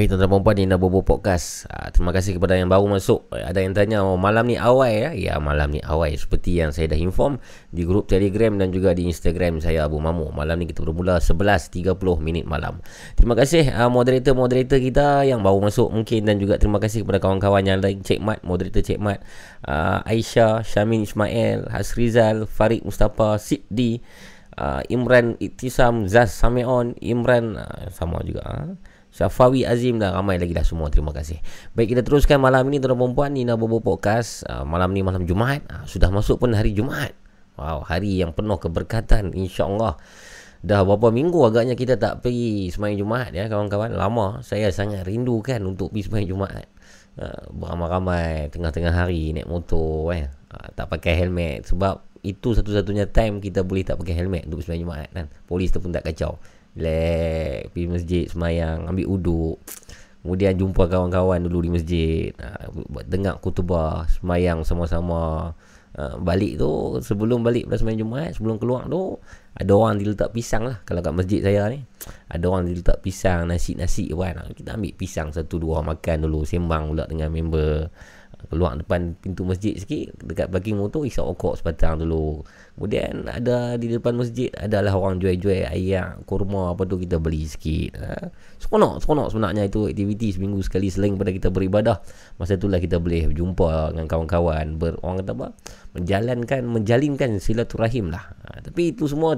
Baik tuan-tuan dan puan Nina Bobo Podcast. Ah, Terima kasih kepada yang baru masuk. Eh, Ada yang tanya oh, malam ni awai ya? Ya malam ni awai Seperti yang saya dah inform Di grup telegram dan juga di instagram saya Abu Mamu. Malam ni kita bermula 11.30 minit malam. Terima kasih uh, moderator-moderator kita Yang baru masuk mungkin. Dan juga terima kasih kepada kawan-kawan yang lain Cik Mat, moderator Cik Mat. Uh, Aisyah, Syamin Ismail Hasrizal, Farid Mustafa Siddi uh, Imran Itisam Zaz Samion Imran uh, Sama juga uh. Syafawi Azim dan ramai lagi dah semua. Terima kasih. Baik kita teruskan malam ini Tuan-tuan perempuan Nina Bobo Podcast. Uh, Malam ni malam Jumaat. Uh, Sudah masuk pun hari Jumaat. Wow hari yang penuh keberkatan InsyaAllah. Dah berapa minggu agaknya kita tak pergi Semayang Jumaat ya kawan-kawan? Lama. Saya sangat rindu kan Untuk pergi Semayang Jumaat. Uh, Beramai-ramai Tengah-tengah hari Naik motor eh. uh, Tak pakai helmet. Sebab itu satu-satunya time Kita boleh tak pakai helmet Untuk Semayang Jumaat kan? Polis tu pun tak kacau Relax Pergi masjid Semayang Ambil uduk. Kemudian jumpa kawan-kawan dulu di masjid. Uh, Buat Dengar kutubah Semayang sama-sama. Uh, Balik tu Sebelum balik pada semayang Jumaat Sebelum keluar tu Ada orang diletak pisang lah. Kalau kat masjid saya ni Ada orang diletak pisang Nasi-nasi kan? Kita ambil pisang Satu dua makan dulu Sembang pula dengan member Keluar depan pintu masjid sikit Dekat parking motor Isap okok sebatang dulu. Kemudian ada di depan masjid Adalah orang jual-jual ayak Kurma apa tu kita beli sikit ha? Seronok Seronok sebenarnya itu aktiviti seminggu sekali Selain pada kita beribadah. Masa itulah kita boleh berjumpa dengan kawan-kawan ber, Orang kata apa? Menjalankan Menjalinkan silaturahim lah. Ha, Tapi itu semua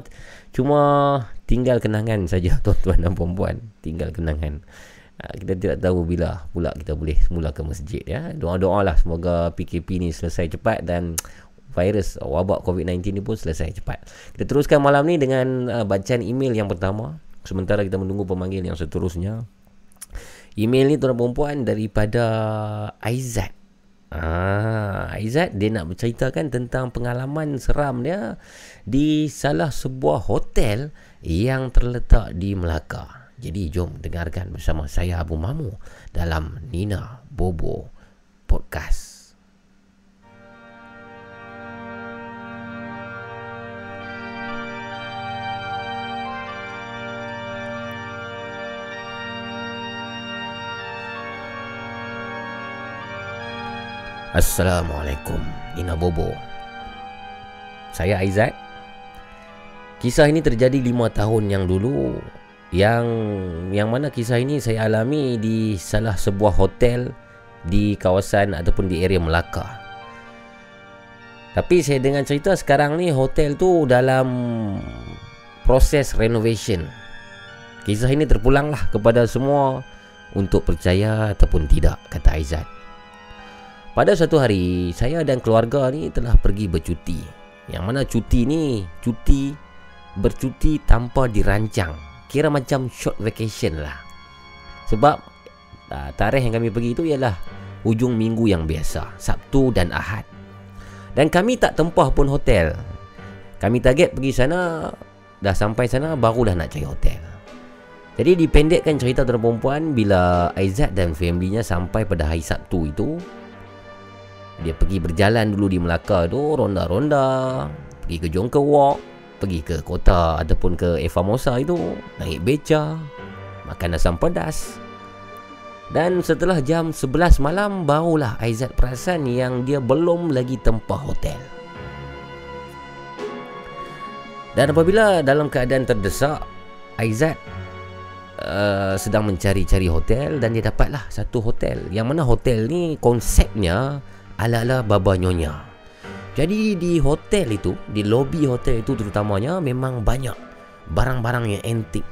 Cuma Tinggal kenangan saja Tuan-tuan dan perempuan Tinggal kenangan kita tidak tahu bila pula kita boleh semula ke masjid ya. Doa-doa lah semoga PKP ni selesai cepat dan virus wabak COVID-19 ni pun selesai cepat. Kita teruskan malam ni dengan uh, bacaan email yang pertama. Sementara kita menunggu pemanggil yang seterusnya. Email ni tuan perempuan daripada Aizat. Ah, Aizat dia nak berceritakan tentang pengalaman seram dia di salah sebuah hotel yang terletak di Melaka. Jadi jom dengarkan bersama saya Abu Mamu dalam Nina Bobo Podcast. Assalamualaikum Nina Bobo. Saya Aizat. Kisah ini terjadi 5 tahun yang dulu. Yang Yang mana kisah ini saya alami Di salah sebuah hotel Di kawasan ataupun di area Melaka Tapi saya dengan cerita sekarang ni Hotel tu dalam Proses renovation Kisah ini terpulanglah kepada semua Untuk percaya ataupun tidak Kata Aizat pada suatu hari, saya dan keluarga ni telah pergi bercuti. Yang mana cuti ni, cuti bercuti tanpa dirancang. Kira macam short vacation lah. Sebab uh, tarikh yang kami pergi itu ialah hujung minggu yang biasa, Sabtu dan Ahad. Dan kami tak tempah pun hotel. Kami target pergi sana, dah sampai sana baru dah nak cari hotel. Jadi dipendekkan cerita tuan perempuan bila Aizat dan family sampai pada hari Sabtu itu dia pergi berjalan dulu di Melaka tu Ronda-ronda Pergi ke Jongka Walk Pergi ke kota Ataupun ke Eva Mosa itu Naik beca Makan asam pedas. Dan setelah jam 11 malam Barulah Aizat perasan Yang dia belum lagi tempah hotel. Dan apabila dalam keadaan terdesak Aizat Uh, sedang mencari-cari hotel dan dia dapatlah satu hotel. Yang mana hotel ni konsepnya ala-ala Baba Nyonya. Jadi di hotel itu, di lobi hotel itu terutamanya memang banyak barang-barang yang antik.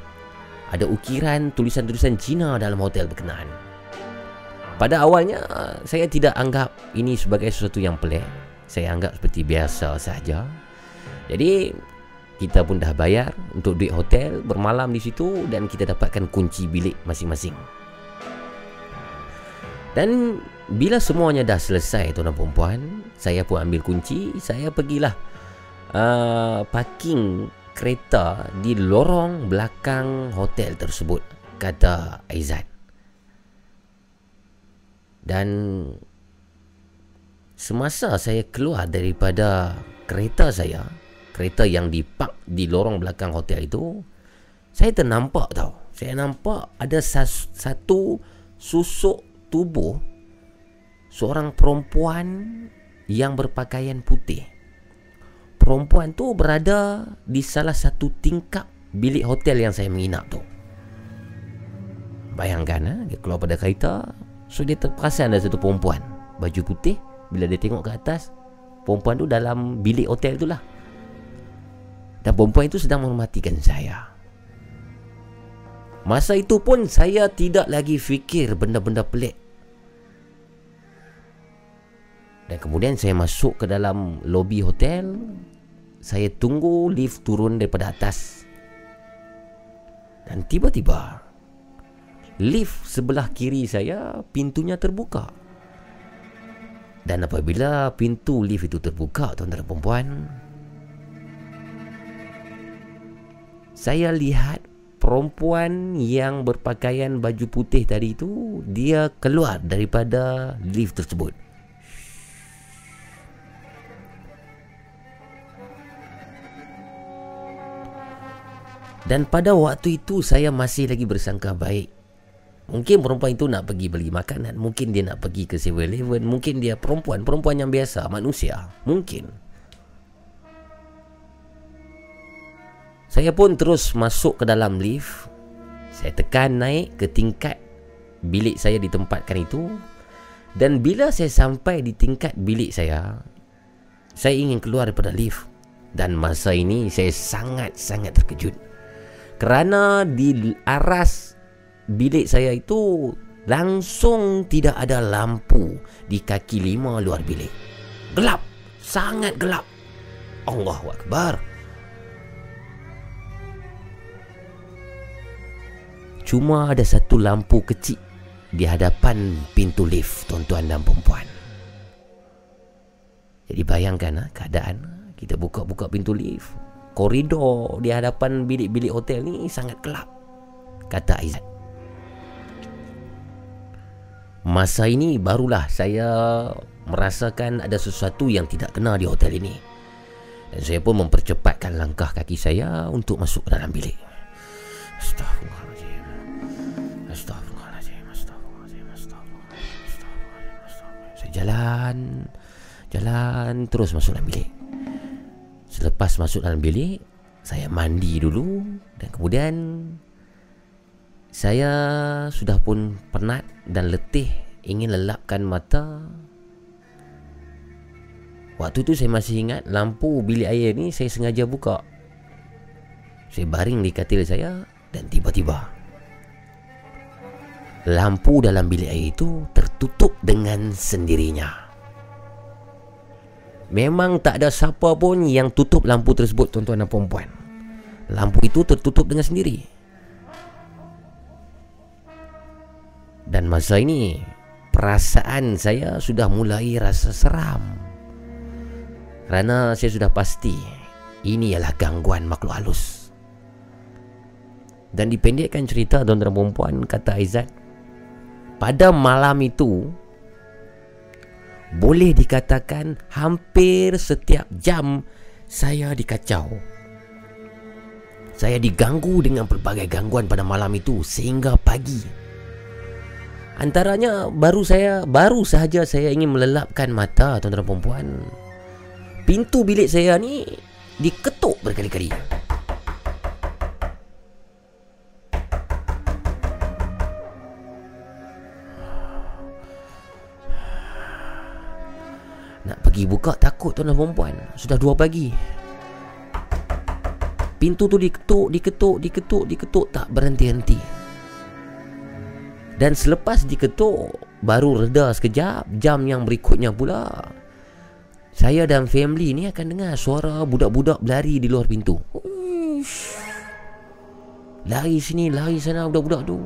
Ada ukiran tulisan-tulisan Cina dalam hotel berkenaan. Pada awalnya saya tidak anggap ini sebagai sesuatu yang pelik. Saya anggap seperti biasa saja. Jadi kita pun dah bayar untuk duit hotel bermalam di situ dan kita dapatkan kunci bilik masing-masing. Dan bila semuanya dah selesai tuan dan perempuan Saya pun ambil kunci Saya pergilah uh, Parking kereta Di lorong belakang hotel tersebut Kata Aizat. Dan Semasa saya keluar daripada kereta saya Kereta yang dipak di lorong belakang hotel itu Saya ternampak tau. Saya nampak ada satu susuk tubuh seorang perempuan yang berpakaian putih. Perempuan tu berada di salah satu tingkap bilik hotel yang saya menginap tu. Bayangkan ha, dia keluar pada kereta, so dia terperasan ada satu perempuan baju putih bila dia tengok ke atas, perempuan tu dalam bilik hotel tu lah. Dan perempuan itu sedang menghormatikan saya. Masa itu pun saya tidak lagi fikir benda-benda pelik Dan kemudian saya masuk ke dalam lobi hotel. Saya tunggu lift turun daripada atas. Dan tiba-tiba Lift sebelah kiri saya Pintunya terbuka. Dan apabila pintu lift itu terbuka Tuan-tuan dan perempuan Saya lihat perempuan yang berpakaian baju putih tadi itu Dia keluar daripada lift tersebut Dan pada waktu itu saya masih lagi bersangka baik. Mungkin perempuan itu nak pergi beli makanan. Mungkin dia nak pergi ke 7-Eleven. Mungkin dia perempuan. Perempuan yang biasa. Manusia. Mungkin. Saya pun terus masuk ke dalam lift. Saya tekan naik ke tingkat bilik saya ditempatkan itu. Dan bila saya sampai di tingkat bilik saya. Saya ingin keluar daripada lift. Dan masa ini saya sangat-sangat terkejut kerana di aras bilik saya itu langsung tidak ada lampu di kaki lima luar bilik. Gelap, sangat gelap. Allahu akbar. Cuma ada satu lampu kecil di hadapan pintu lift tuan-tuan dan perempuan. Jadi bayangkan ha, keadaan kita buka-buka pintu lift koridor di hadapan bilik-bilik hotel ni sangat gelap kata Aizat. Masa ini barulah saya merasakan ada sesuatu yang tidak kena di hotel ini. Dan saya pun mempercepatkan langkah kaki saya untuk masuk ke dalam bilik. Astaghfirullahaladzim Astaghfirullahaladzim Astaghfirullahaladzim Astaghfirullahaladzim. Saya jalan Jalan terus masuk dalam bilik Selepas masuk dalam bilik Saya mandi dulu Dan kemudian Saya sudah pun penat dan letih Ingin lelapkan mata Waktu tu saya masih ingat lampu bilik air ni saya sengaja buka. Saya baring di katil saya dan tiba-tiba lampu dalam bilik air itu tertutup dengan sendirinya. Memang tak ada siapa pun yang tutup lampu tersebut tuan-tuan dan puan-puan. Lampu itu tertutup dengan sendiri. Dan masa ini perasaan saya sudah mulai rasa seram. Kerana saya sudah pasti Ini ialah gangguan makhluk halus Dan dipendekkan cerita Tuan dan perempuan Kata Aizat Pada malam itu Boleh dikatakan Hampir setiap jam Saya dikacau. Saya diganggu dengan pelbagai gangguan pada malam itu Sehingga pagi. Antaranya baru saya baru sahaja saya ingin melelapkan mata tuan-tuan dan puan pintu bilik saya ni diketuk berkali-kali. Pergi buka takut tuan dan perempuan. Sudah dua pagi. Pintu tu diketuk, diketuk, diketuk, diketuk tak berhenti-henti. Dan selepas diketuk, baru reda sekejap, jam yang berikutnya pula saya dan family ni akan dengar suara budak-budak berlari di luar pintu. Lari sini, lari sana budak-budak tu.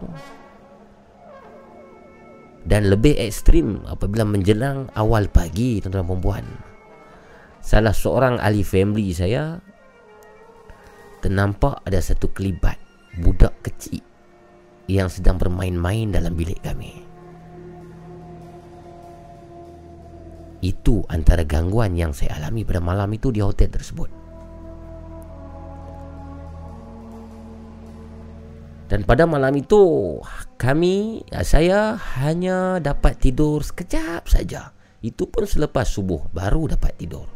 Dan lebih ekstrim apabila menjelang awal pagi tuan-tuan perempuan. Salah seorang ahli family saya ternampak ada satu kelibat budak kecil yang sedang bermain-main dalam bilik kami. Itu antara gangguan yang saya alami pada malam itu di hotel tersebut. Dan pada malam itu kami saya hanya dapat tidur sekejap saja. Itu pun selepas subuh baru dapat tidur.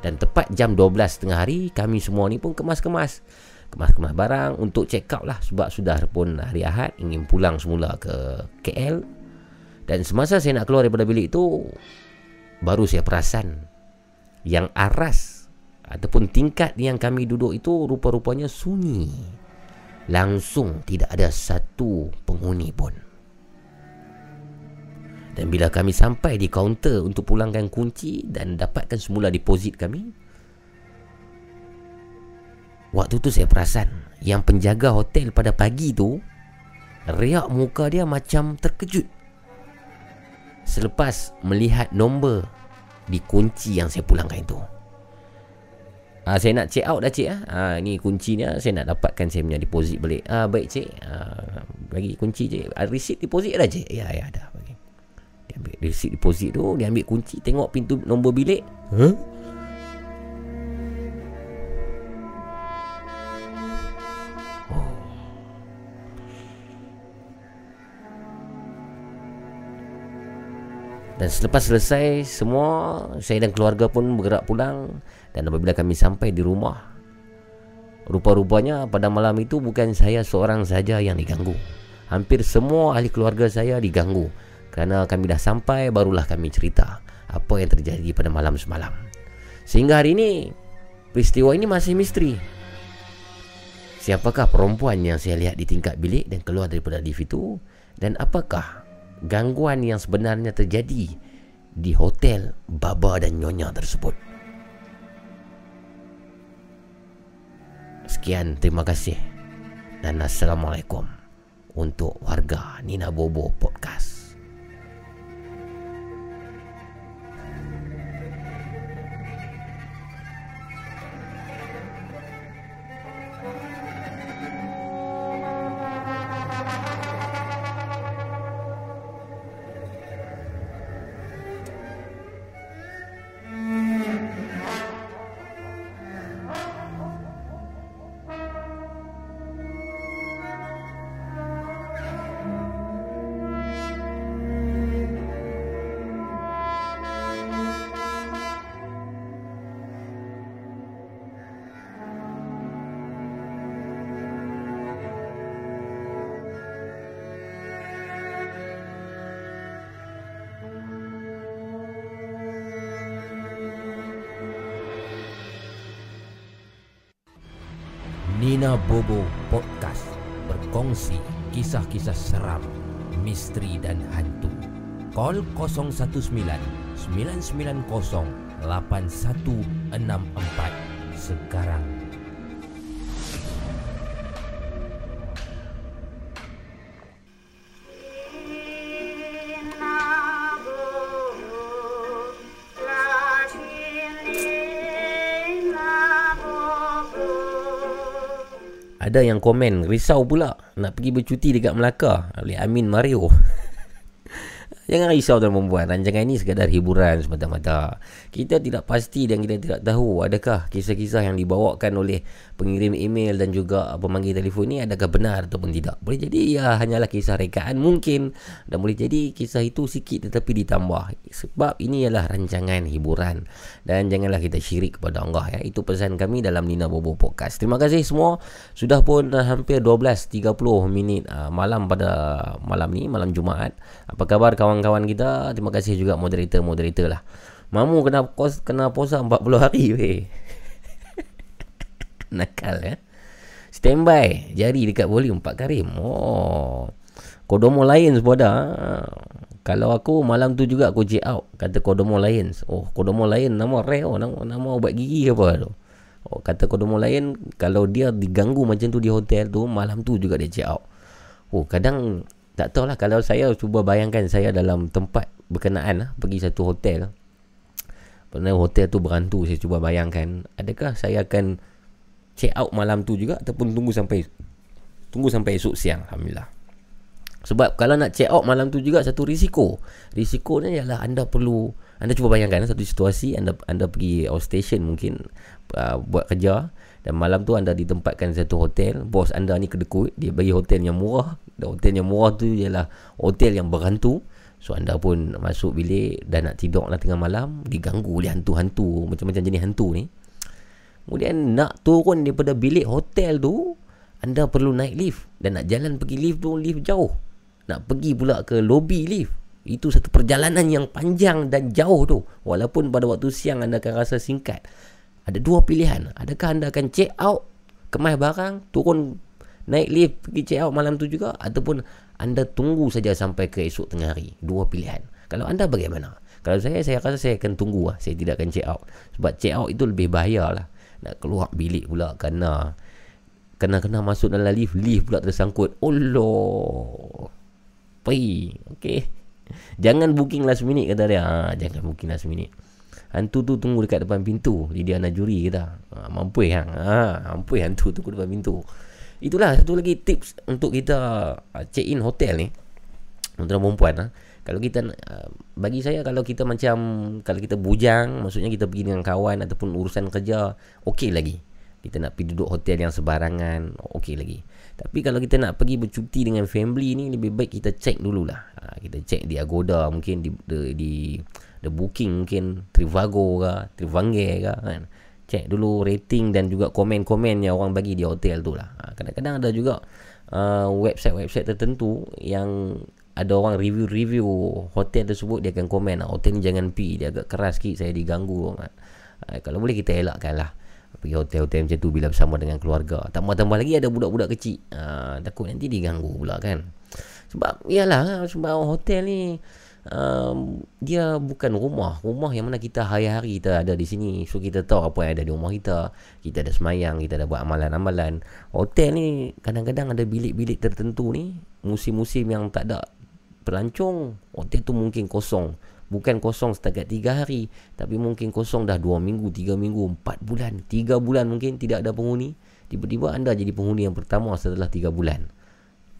Dan tepat jam 12 tengah hari kami semua ni pun kemas-kemas. Kemas-kemas barang untuk check out lah sebab sudah pun hari Ahad ingin pulang semula ke KL. Dan semasa saya nak keluar daripada bilik itu baru saya perasan yang aras ataupun tingkat yang kami duduk itu rupa-rupanya sunyi. Langsung tidak ada satu penghuni pun. Dan bila kami sampai di kaunter untuk pulangkan kunci dan dapatkan semula deposit kami, waktu tu saya perasan yang penjaga hotel pada pagi tu riak muka dia macam terkejut selepas melihat nombor di kunci yang saya pulangkan itu. Ah saya nak check out dah cik ah. Ah ni kuncinya saya nak dapatkan saya punya deposit balik. Ah baik cik. Ah bagi kunci cik. Ah, receipt deposit ada cik? Ya ya ada bagi. Dia ambil receipt deposit tu, dia ambil kunci tengok pintu nombor bilik. Huh? Dan selepas selesai semua Saya dan keluarga pun bergerak pulang Dan apabila kami sampai di rumah Rupa-rupanya pada malam itu bukan saya seorang saja yang diganggu. Hampir semua ahli keluarga saya diganggu. Kerana kami dah sampai barulah kami cerita Apa yang terjadi pada malam semalam. Sehingga hari ini Peristiwa ini masih misteri. Siapakah perempuan yang saya lihat di tingkat bilik dan keluar daripada lift itu? Dan apakah gangguan yang sebenarnya terjadi di hotel baba dan nyonya tersebut. Sekian, terima kasih. Dan Assalamualaikum untuk warga Nina Bobo Podcast. Kisah-kisah seram, misteri dan hantu. Call 019 990 8164 sekarang. Ada yang komen risau pula nak pergi bercuti dekat Melaka oleh Amin Mario. Jangan risau tuan perempuan Rancangan ini sekadar hiburan semata-mata. Kita tidak pasti dan kita tidak tahu Adakah kisah-kisah yang dibawakan oleh pengirim email dan juga pemanggil telefon ini Adakah benar ataupun tidak. Boleh jadi ya hanyalah kisah rekaan mungkin Dan boleh jadi kisah itu sikit tetapi ditambah. Sebab ini ialah rancangan hiburan Dan janganlah kita syirik kepada Allah ya. Itu pesan kami dalam Nina Bobo Podcast. Terima kasih semua. Sudah pun hampir 12.30 minit uh, malam pada malam ni Malam Jumaat. Apa khabar kawan kawan-kawan kita Terima kasih juga moderator-moderator lah. Mamu kena kos, kena puasa 40 hari weh. Nakal ya Standby. Jari dekat volume 4 karim. Oh. Kodomo Lions pun ada Kalau aku malam tu juga aku check out. Kata Kodomo Lions. Oh Kodomo Lions nama rare oh, nama, nama ubat gigi apa tu? Oh, kata Kodomo Lion Kalau dia diganggu macam tu di hotel tu Malam tu juga dia check out. Oh kadang tak tahu lah kalau saya cuba bayangkan saya dalam tempat berkenaan lah, pergi satu hotel. Pernah hotel tu berantu saya cuba bayangkan. Adakah saya akan check out malam tu juga ataupun tunggu sampai tunggu sampai esok siang alhamdulillah. Sebab kalau nak check out malam tu juga satu risiko. Risiko ni ialah anda perlu anda cuba bayangkan satu situasi anda anda pergi outstation mungkin uh, buat kerja dan malam tu anda ditempatkan di satu hotel Bos anda ni kedekut Dia bagi hotel yang murah Hotel yang murah tu ialah Hotel yang berhantu. So anda pun masuk bilik Dan nak tidur lah tengah malam Diganggu oleh hantu-hantu. Macam-macam jenis hantu ni. Kemudian nak turun daripada bilik hotel tu Anda perlu naik lift. Dan nak jalan pergi lift tu Lift jauh. Nak pergi pula ke lobby lift. Itu satu perjalanan yang panjang dan jauh tu. Walaupun pada waktu siang anda akan rasa singkat. Ada dua pilihan. Adakah anda akan check out kemas barang, turun naik lift pergi check out malam tu juga ataupun anda tunggu saja sampai ke esok tengah hari. Dua pilihan. Kalau anda bagaimana? Kalau saya, saya rasa saya akan tunggu lah. Saya tidak akan check out. Sebab check out itu lebih bahaya lah. Nak keluar bilik pula kena kena-kena masuk dalam lift. Lift pula tersangkut. Allah. Pergi. Okay. Jangan booking last minute kata dia. Ha, jangan booking last minute. Hantu tu tunggu dekat depan pintu Lidia Najuri kita ha, Mampu yang ha, Mampu hantu tunggu depan pintu Itulah satu lagi tips Untuk kita uh, check in hotel ni Untuk perempuan ha. Kalau kita uh, Bagi saya kalau kita macam Kalau kita bujang Maksudnya kita pergi dengan kawan Ataupun urusan kerja Okey lagi. Kita nak pergi duduk hotel yang sebarangan Okey lagi. Tapi kalau kita nak pergi bercuti dengan family ni Lebih baik kita check dululah. Ha, Kita check di Agoda mungkin di, di, di the booking mungkin Trivago ke Trivange ke kan check dulu rating dan juga komen-komen yang orang bagi di hotel tu lah. Ha, kadang-kadang ada juga uh, website-website tertentu yang ada orang review-review hotel tersebut dia akan komen lah, hotel ni jangan pi dia agak keras sikit saya diganggu kan. ha, kalau boleh kita elakkan lah pergi hotel-hotel macam tu bila bersama dengan keluarga. Tambah-tambah lagi ada budak-budak kecil ha, takut nanti diganggu pula kan. Sebab iyalah sebab hotel ni um, dia bukan rumah. Rumah yang mana kita hari-hari kita ada di sini. So kita tahu apa yang ada di rumah kita. Kita ada semayang kita ada buat amalan-amalan. Hotel ni kadang-kadang ada bilik-bilik tertentu ni musim-musim yang tak ada pelancong hotel tu mungkin kosong. Bukan kosong setakat 3 hari tapi mungkin kosong dah 2 minggu 3 minggu 4 bulan. 3 bulan mungkin tidak ada penghuni. Tiba-tiba anda jadi penghuni yang pertama setelah 3 bulan.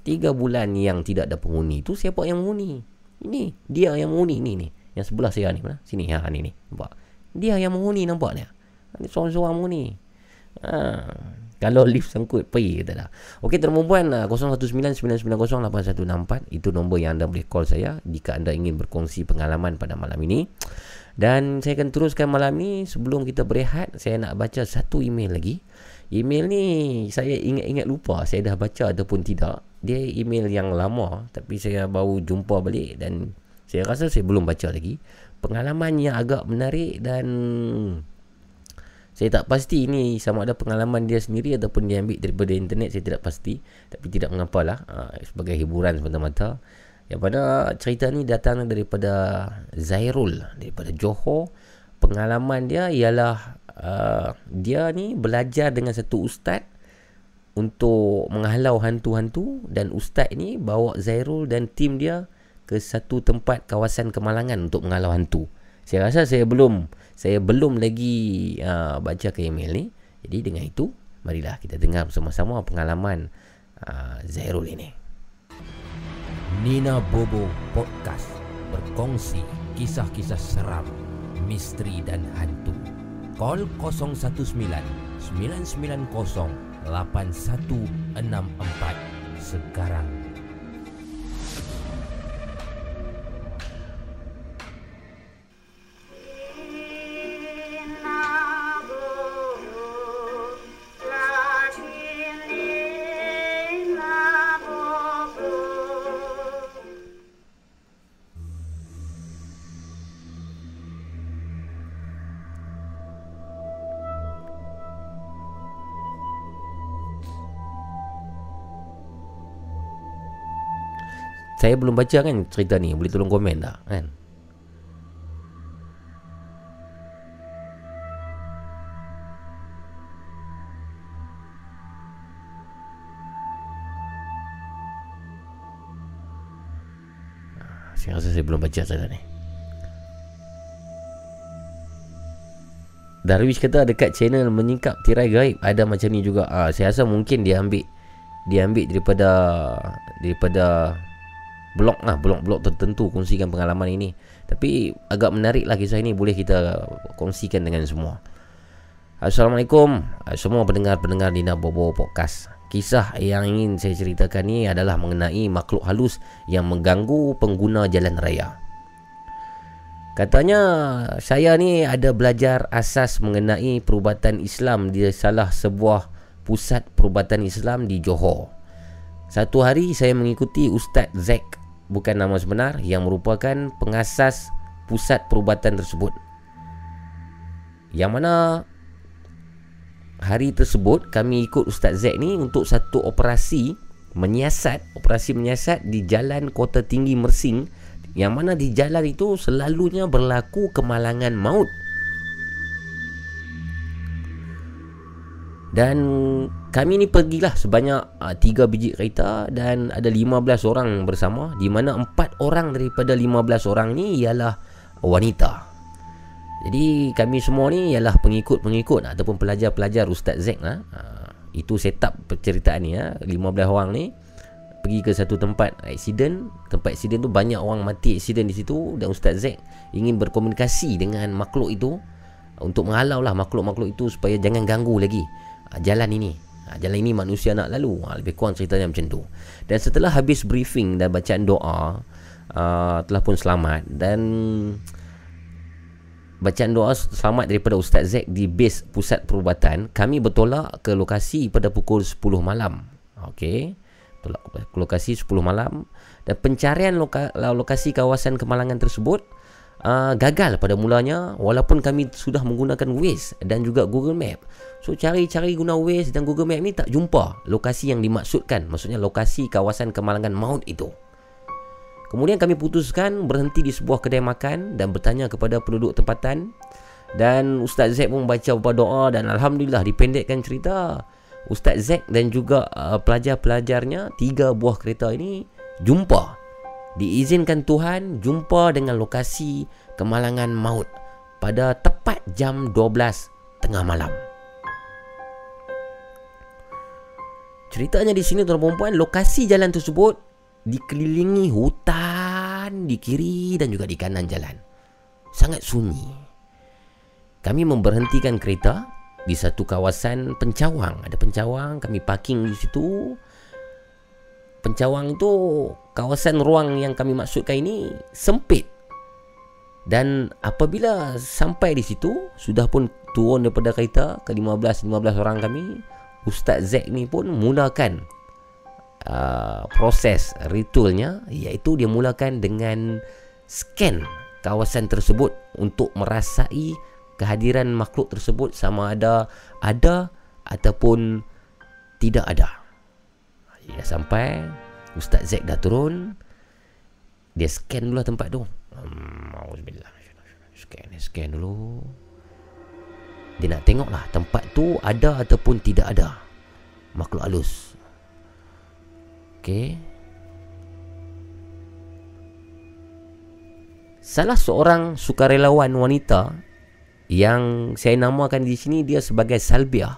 3 bulan yang tidak ada penghuni tu siapa yang menghuni ini dia yang menghuni ni ni. Yang sebelah saya ni mana? Sini ha ni ni. Nampak. Dia yang menghuni nampak ni. Ni seorang-seorang menghuni. Ha. Kalau lift sangkut pergi kata dah. Okey termobuan lah 0199908164 itu nombor yang anda boleh call saya jika anda ingin berkongsi pengalaman pada malam ini. Dan saya akan teruskan malam ni sebelum kita berehat saya nak baca satu email lagi. Email ni saya ingat-ingat lupa saya dah baca ataupun tidak. Dia email yang lama tapi saya baru jumpa balik dan saya rasa saya belum baca lagi. Pengalaman yang agak menarik dan Saya tak pasti ini sama ada pengalaman dia sendiri ataupun dia ambil daripada internet saya tidak pasti. Tapi tidak mengapalah uh, sebagai hiburan semata-mata. Yang pada cerita ni datang daripada Zairul daripada Johor. Pengalaman dia ialah uh, dia ni belajar dengan satu ustaz untuk menghalau hantu-hantu dan ustaz ni bawa Zairul dan tim dia ke satu tempat kawasan kemalangan untuk menghalau hantu. Saya rasa saya belum saya belum lagi uh, baca ke email ni. Jadi dengan itu, marilah kita dengar bersama-sama pengalaman uh, Zairul ini. Nina Bobo Podcast berkongsi kisah-kisah seram, misteri dan hantu. Call 019 990 8164 Saya belum baca kan cerita ni Boleh tolong komen tak kan? Ah, Saya rasa saya belum baca cerita ni. Darwish kata dekat channel menyingkap tirai gaib. Ada macam ni juga. Ah, Saya rasa mungkin dia ambil Dia ambil daripada Daripada blog lah blog-blog tertentu kongsikan pengalaman ini. Tapi agak menarik lah kisah ini boleh kita kongsikan dengan semua. Assalamualaikum semua pendengar-pendengar Dina Bobo Podcast. Kisah yang ingin saya ceritakan ni adalah mengenai makhluk halus yang mengganggu pengguna jalan raya. Katanya saya ni ada belajar asas mengenai perubatan Islam di salah sebuah pusat perubatan Islam di Johor. Satu hari saya mengikuti Ustaz Zack bukan nama sebenar yang merupakan pengasas pusat perubatan tersebut. Yang mana hari tersebut kami ikut Ustaz Zack ni untuk satu operasi menyiasat, operasi menyiasat di jalan Kota Tinggi Mersing yang mana di jalan itu selalunya berlaku kemalangan maut. Dan kami ni pergilah sebanyak uh, 3 biji kereta dan ada 15 orang bersama di mana 4 orang daripada 15 orang ni ialah wanita. Jadi kami semua ni ialah pengikut-pengikut ataupun pelajar-pelajar Ustaz Zack lah. Uh, itu setup penceritaan ni ya. 15 orang ni pergi ke satu tempat accident. Tempat accident tu banyak orang mati accident di situ dan Ustaz Zack ingin berkomunikasi dengan makhluk itu untuk menghalau lah makhluk-makhluk itu supaya jangan ganggu lagi jalan ini. Ha, Jalan ini manusia nak lalu. Ha, Lebih kurang ceritanya macam tu. Dan setelah habis briefing dan bacaan doa uh, Telah pun selamat. Dan Bacaan doa selamat daripada Ustaz Zack Di base pusat perubatan Kami bertolak ke lokasi pada pukul 10 malam. Okey. Tolak ke lokasi 10 malam. Dan pencarian loka, lokasi kawasan kemalangan tersebut uh, gagal pada mulanya walaupun kami sudah menggunakan Waze dan juga Google Map. So cari-cari guna Waze dan Google Map ni tak jumpa lokasi yang dimaksudkan, maksudnya lokasi kawasan kemalangan maut itu. Kemudian kami putuskan berhenti di sebuah kedai makan dan bertanya kepada penduduk tempatan dan Ustaz Zack pun baca beberapa doa dan Alhamdulillah dipendekkan cerita Ustaz Zack dan juga uh, pelajar-pelajarnya tiga buah kereta ini jumpa diizinkan Tuhan jumpa dengan lokasi kemalangan maut pada tepat jam 12 tengah malam. Ceritanya di sini tuan perempuan, lokasi jalan tersebut dikelilingi hutan di kiri dan juga di kanan jalan. Sangat sunyi. Kami memberhentikan kereta di satu kawasan pencawang. Ada pencawang, kami parking di situ. Pencawang itu kawasan ruang yang kami maksudkan ini sempit. Dan apabila sampai di situ, sudah pun turun daripada kereta ke 15-15 orang kami, Ustaz Zack ni pun mulakan uh, proses ritualnya iaitu dia mulakan dengan scan kawasan tersebut untuk merasai kehadiran makhluk tersebut sama ada ada ataupun tidak ada. Dia sampai Ustaz Zack dah turun. Dia scan dulu lah tempat tu. Hmm, Auzubillah. Scan, scan dulu. Dia nak tengok lah tempat tu ada ataupun tidak ada makhluk halus. Okey. Salah seorang sukarelawan wanita yang saya namakan di sini dia sebagai Salbiah.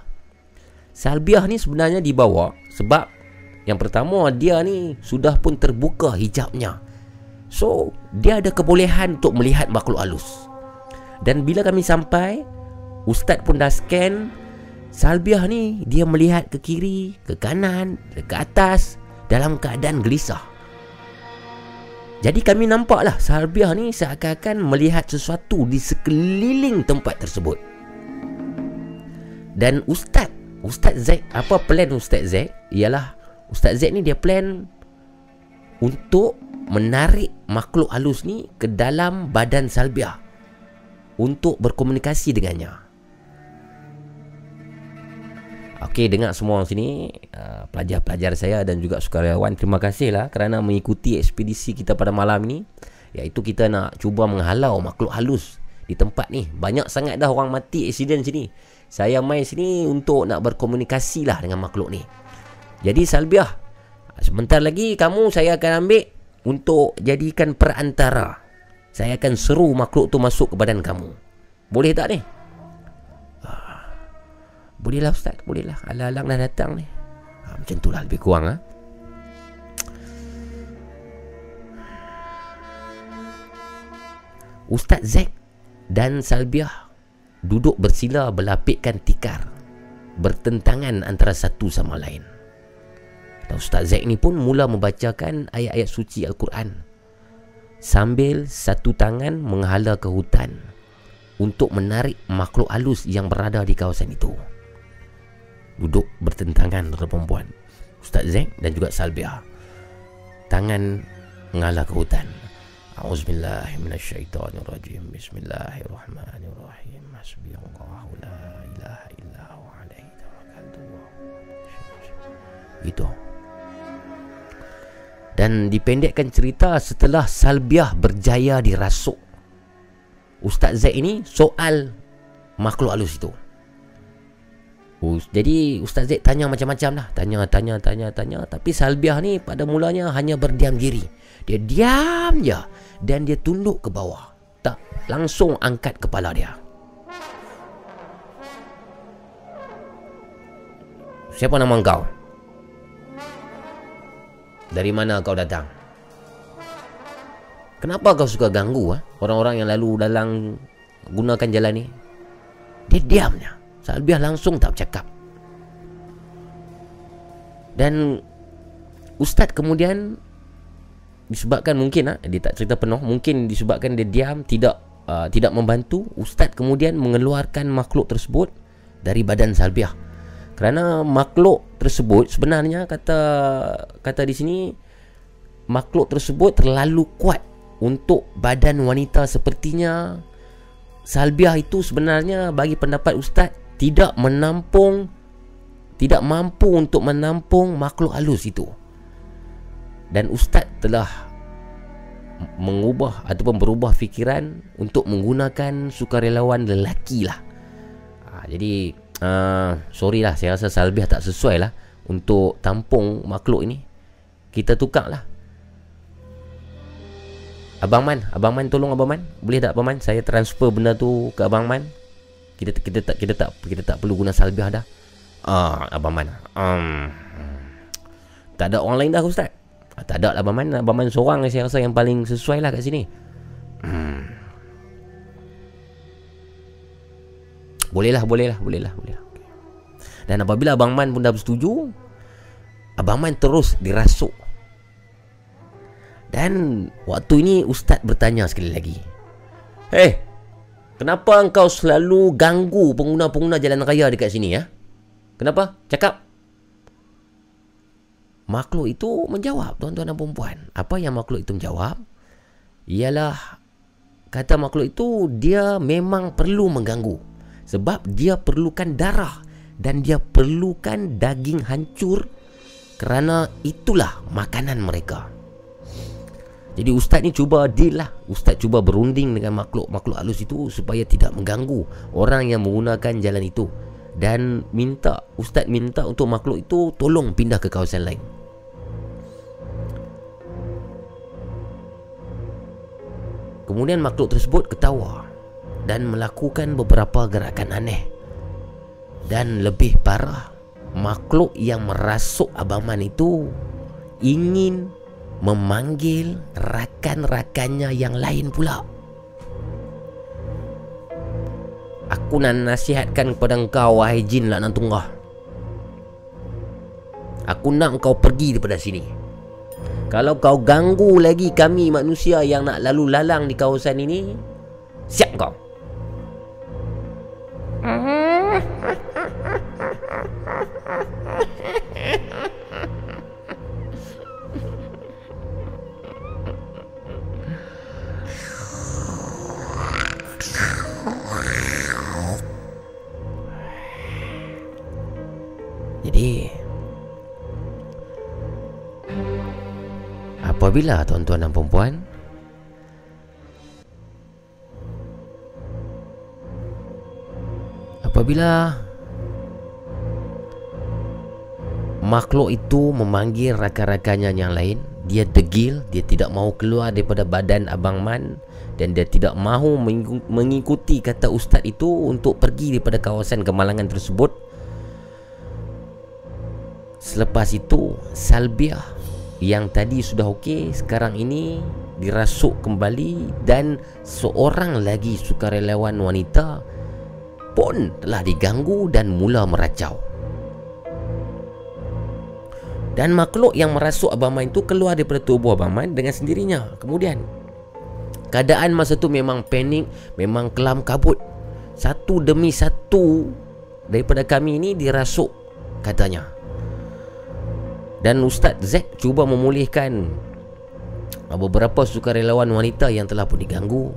Salbiah ni sebenarnya dibawa sebab yang pertama dia ni sudah pun terbuka hijabnya. So, dia ada kebolehan untuk melihat makhluk halus. Dan bila kami sampai, ustaz pun dah scan Salbiah ni dia melihat ke kiri, ke kanan, ke atas dalam keadaan gelisah. Jadi kami nampaklah Salbiah ni seakan-akan melihat sesuatu di sekeliling tempat tersebut. Dan Ustaz, Ustaz Zaid, apa plan Ustaz Zaid? Ialah Ustaz Zaid ni dia plan untuk menarik makhluk halus ni ke dalam badan Salbiah untuk berkomunikasi dengannya. Okey, dengar semua orang sini, uh, pelajar-pelajar saya dan juga sukarelawan, terima kasihlah kerana mengikuti ekspedisi kita pada malam ini. Iaitu kita nak cuba menghalau makhluk halus di tempat ni. Banyak sangat dah orang mati accident sini. Saya main sini untuk nak berkomunikasi lah dengan makhluk ni. Jadi Salbiah, sebentar lagi kamu saya akan ambil untuk jadikan perantara. Saya akan seru makhluk tu masuk ke badan kamu. Boleh tak ni? Bolehlah Ustaz Bolehlah. Alang-alang dah datang ni. Ha, Macam tu lah lebih kurang ha? Ustaz Zack dan Salbiah Duduk bersila berlapikkan tikar Bertentangan antara satu sama lain. Dan Ustaz Zack ni pun mula membacakan ayat-ayat suci Al-Quran Sambil satu tangan menghala ke hutan Untuk menarik makhluk halus yang berada di kawasan itu duduk bertentangan dengan perempuan Ustaz Zain dan juga Salbiah tangan mengalah ke hutan. A'udzubillahiminasyaitanirrajim. Bismillahirrahmanirrahim. Hasbiyallahu la ilaha illa wa alaihi tawakkaltu. Itu. Dan dipendekkan cerita setelah Salbiah berjaya dirasuk. Ustaz Zaid ini soal makhluk halus itu jadi Ustaz Zaid tanya macam-macam lah. Tanya, tanya, tanya, tanya. Tapi Salbiah ni pada mulanya hanya berdiam diri. Dia diam je. Dan dia tunduk ke bawah. Tak langsung angkat kepala dia. Siapa nama kau? Dari mana kau datang? Kenapa kau suka ganggu ha? Orang-orang yang lalu dalam Gunakan jalan ni? Dia diamnya Salbiah langsung tak bercakap. Dan Ustaz kemudian Disebabkan mungkin ah Dia tak cerita penuh Mungkin disebabkan dia diam Tidak uh, tidak membantu Ustaz kemudian mengeluarkan makhluk tersebut Dari badan Salbiah. Kerana makhluk tersebut Sebenarnya kata Kata di sini Makhluk tersebut terlalu kuat Untuk badan wanita sepertinya. Salbiah itu sebenarnya Bagi pendapat Ustaz tidak menampung tidak mampu untuk menampung makhluk halus itu. Dan ustaz telah mengubah ataupun berubah fikiran untuk menggunakan sukarelawan lelaki lah ha, jadi uh, sorry lah saya rasa Salbiah tak sesuai lah untuk tampung makhluk ini. Kita tukar lah. Abang Man Abang Man tolong Abang Man. Boleh tak Abang Man? Saya transfer benda tu ke Abang Man kita kita tak kita tak kita tak perlu guna salbiah dah. Ah, abang man. Um, tak ada orang lain dah ustaz. Ah, tak ada lah abang man. Abang man seorang saya rasa yang paling sesuai lah kat sini. Hmm. Boleh lah, boleh lah, boleh lah, boleh lah. Dan apabila Abang Man pun dah bersetuju Abang Man terus dirasuk Dan waktu ini Ustaz bertanya sekali lagi Eh, Kenapa engkau selalu ganggu pengguna-pengguna jalan raya dekat sini ya? Kenapa? Cakap. Makhluk itu menjawab, tuan-tuan dan puan Apa yang makhluk itu menjawab? Ialah kata makhluk itu dia memang perlu mengganggu sebab dia perlukan darah dan dia perlukan daging hancur kerana itulah makanan mereka. Jadi ustaz ni cuba deal lah. Ustaz cuba berunding dengan makhluk-makhluk halus itu Supaya tidak mengganggu orang yang menggunakan jalan itu. Dan minta, ustaz minta untuk makhluk itu Tolong pindah ke kawasan lain. Kemudian makhluk tersebut ketawa dan melakukan beberapa gerakan aneh. Dan lebih parah, makhluk yang merasuk Abang Man itu ingin memanggil rakan-rakannya yang lain pula. Aku nak nasihatkan kepada engkau wahai jin lah tunggah. Aku nak kau pergi daripada sini. Kalau kau ganggu lagi kami manusia yang nak lalu lalang di kawasan ini Siap kau Jadi Apabila tuan-tuan dan perempuan Apabila Makhluk itu memanggil rakan-rakannya yang lain Dia degil Dia tidak mahu keluar daripada badan Abang Man Dan dia tidak mahu mengikuti kata ustaz itu Untuk pergi daripada kawasan kemalangan tersebut Selepas itu Salbiah yang tadi sudah okey sekarang ini dirasuk kembali dan seorang lagi sukarelawan wanita pun telah diganggu dan mula meracau. Dan makhluk yang merasuk Abang Man itu keluar daripada tubuh Abang Man dengan sendirinya. Kemudian, keadaan masa tu memang panik, memang kelam kabut. Satu demi satu daripada kami ini dirasuk katanya. Dan Ustaz Zack cuba memulihkan beberapa sukarelawan wanita yang telah pun diganggu.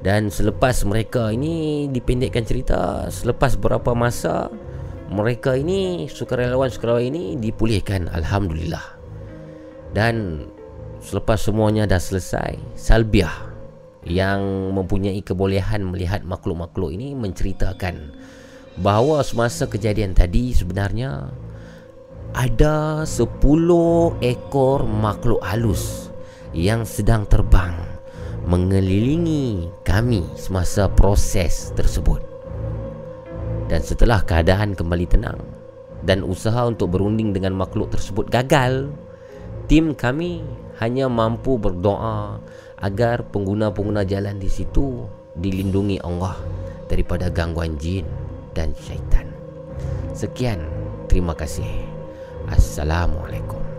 Dan selepas mereka ini dipendekkan cerita, selepas beberapa masa mereka ini sukarelawan-sukarelawan ini dipulihkan alhamdulillah. Dan selepas semuanya dah selesai, Salbiah yang mempunyai kebolehan melihat makhluk-makhluk ini menceritakan bahawa semasa kejadian tadi sebenarnya ada sepuluh ekor makhluk halus yang sedang terbang mengelilingi kami semasa proses tersebut. Dan setelah keadaan kembali tenang dan usaha untuk berunding dengan makhluk tersebut gagal, tim kami hanya mampu berdoa agar pengguna-pengguna jalan di situ dilindungi Allah daripada gangguan jin dan syaitan. Sekian, terima kasih. Assalamualaikum.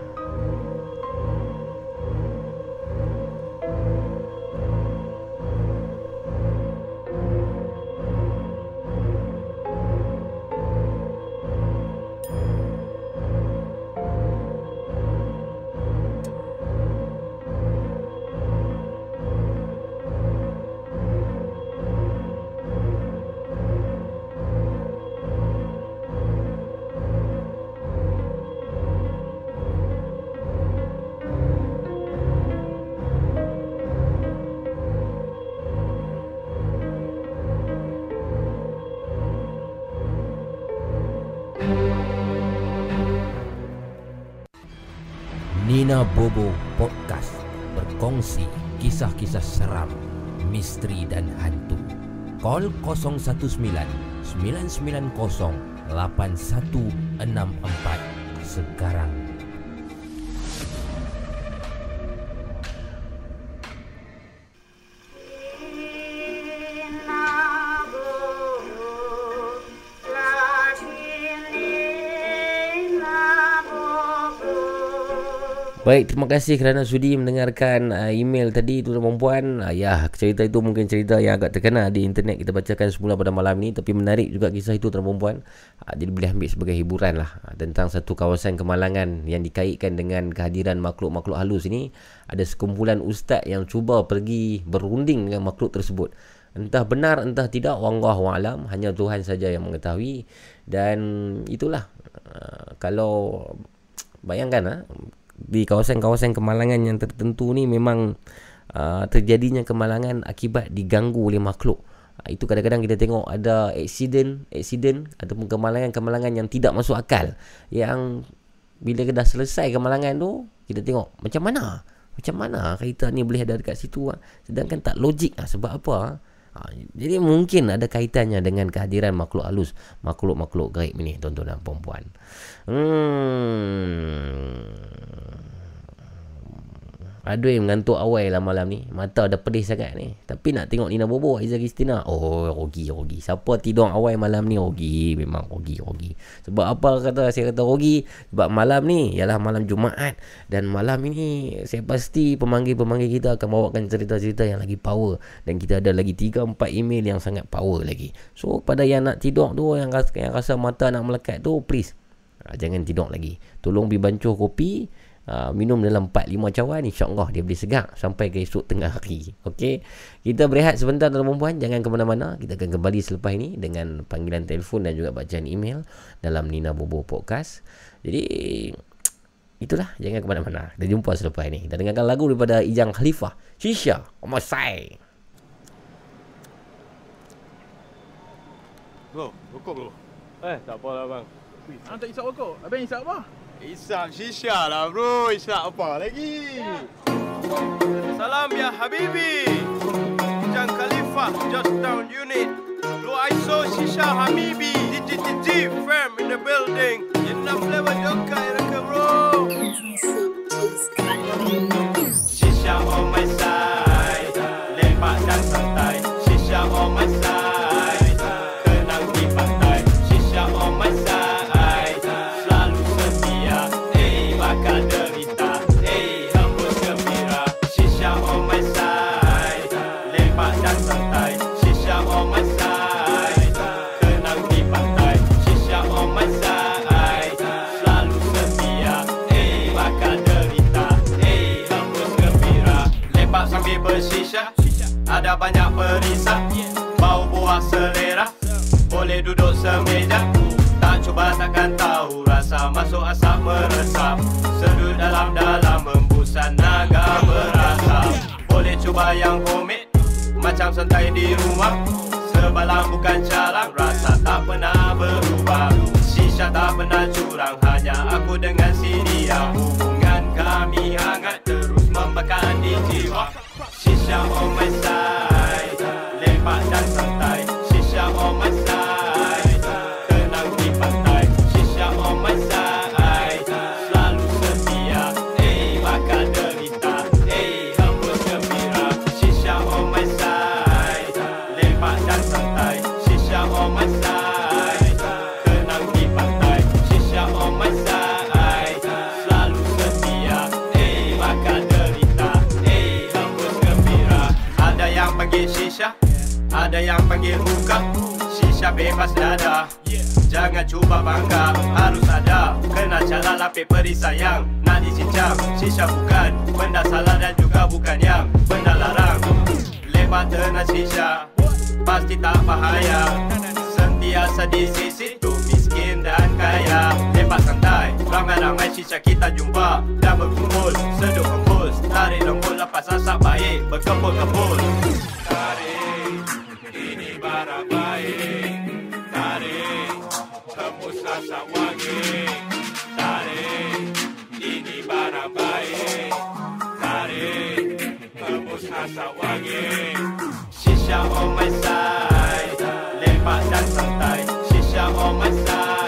Call 019 990 8164 sekarang. Baik, terima kasih kerana sudi mendengarkan uh, email tadi tuan dan puan. Uh, ya, cerita itu mungkin cerita yang agak terkenal di internet kita bacakan semula pada malam ni tapi menarik juga kisah itu tuan dan puan. Uh, jadi boleh ambil sebagai hiburan lah uh, tentang satu kawasan kemalangan yang dikaitkan dengan kehadiran makhluk-makhluk halus ini. Ada sekumpulan ustaz yang cuba pergi berunding dengan makhluk tersebut. Entah benar entah tidak wallahu alam hanya Tuhan saja yang mengetahui dan itulah uh, kalau bayangkan uh, di kawasan-kawasan kemalangan yang tertentu ni memang uh, terjadinya kemalangan akibat diganggu oleh makhluk. Uh, itu kadang-kadang kita tengok ada accident, accident ataupun kemalangan-kemalangan yang tidak masuk akal. Yang bila dah selesai kemalangan tu, kita tengok macam mana? Macam mana kaitan ni boleh ada dekat situ? Uh? Sedangkan tak logik lah. Sebab apa? Uh? Ha, jadi mungkin ada kaitannya dengan kehadiran makhluk halus, makhluk-makhluk gaib ini tuan-tuan dan puan-puan. Hmm. Aduh mengantuk awal lah malam ni. Mata dah pedih sangat ni. Tapi nak tengok Nina Bobo Aiza Kristina. Oh Rogi Rogi. Siapa tidur awal malam ni? Rogi. Memang Rogi Rogi. Sebab apa kata saya kata Rogi? Sebab malam ni Ialah malam Jumaat. Dan malam ini Saya pasti pemanggil-pemanggil kita Akan bawakan cerita-cerita yang lagi power. Dan kita ada lagi 3-4 email yang sangat power lagi. So pada yang nak tidur tu Yang rasa, yang rasa mata nak melekat tu Please. Ah, Jangan tidur lagi. Tolong bibancuh kopi Uh, minum dalam 4-5 cawan InsyaAllah dia boleh segak Sampai ke esok tengah hari. Okey? Kita berehat sebentar tuan perempuan Jangan ke mana-mana. Kita akan kembali selepas ini Dengan panggilan telefon Dan juga bacaan email Dalam Nina Bobo Podcast. Jadi Itulah. Jangan ke mana-mana. Kita jumpa selepas ini. Kita dengarkan lagu daripada Ijang Khalifah. Shisha Omasai Bro, rokok bro. Eh, tak apalah bang. Abang tak isap rokok Abang isap apa? Isap shisha lah bro. Isap apa lagi? Salam ya Habibi. Jang Khalifah, just down unit. Blue ISO shisha Habibi. DGTG firm in the building. Enough flavor joka iraka bro. Shisha on my side. Lepak dan santai. Masuk asap meresap. Sedut dalam-dalam membusan naga berasa. Boleh cuba yang komik. Macam santai di rumah. Sebalang bukan calang. Rasa tak pernah berubah. Shisha tak pernah curang. Hanya aku dengan si dia. Hubungan kami hangat terus membakar di jiwa. On my side. Bebas dada. Jangan cuba bangga, harus ada. Kena cara lapik perisai yang nak dicincang Shisha bukan. Benda salah dan juga bukan yang benda larang. Lepas tenang shisha, pasti tak bahaya. Sentiasa di sisi tu miskin dan kaya. Lepas santai, ramai-ramai shisha kita jumpa. Dan berkumpul, seduh hembus. Tarik lembut lepas asap baik, berkebul-kebul Tarik, ini barang Shisha on my side Lepak dan santai Shisha on my side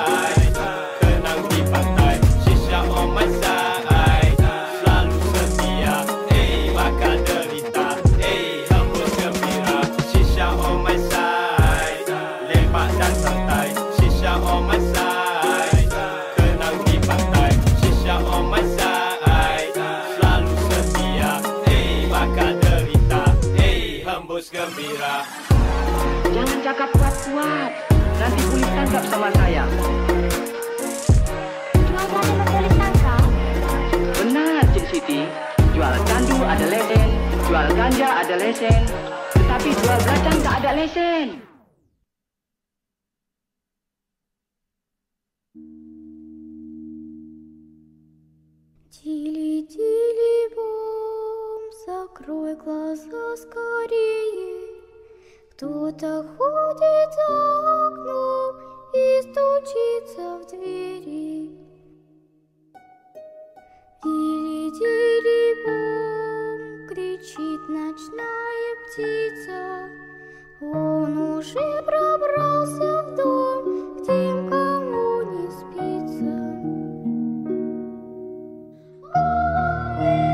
polis tangkap sama saya. Jual ganja polis tangkap? Benar, Cik Siti. Jual candu ada lesen, jual ganja ada lesen. Tetapi jual belakang tak ada lesen. Тили-тили-бом, закрой глаза скорее. Кто-то ходит за окном И стучится в двери. Тили-тили-бом, кричит ночная птица. Он уже пробрался в дом к тем, кому не спится. Близко.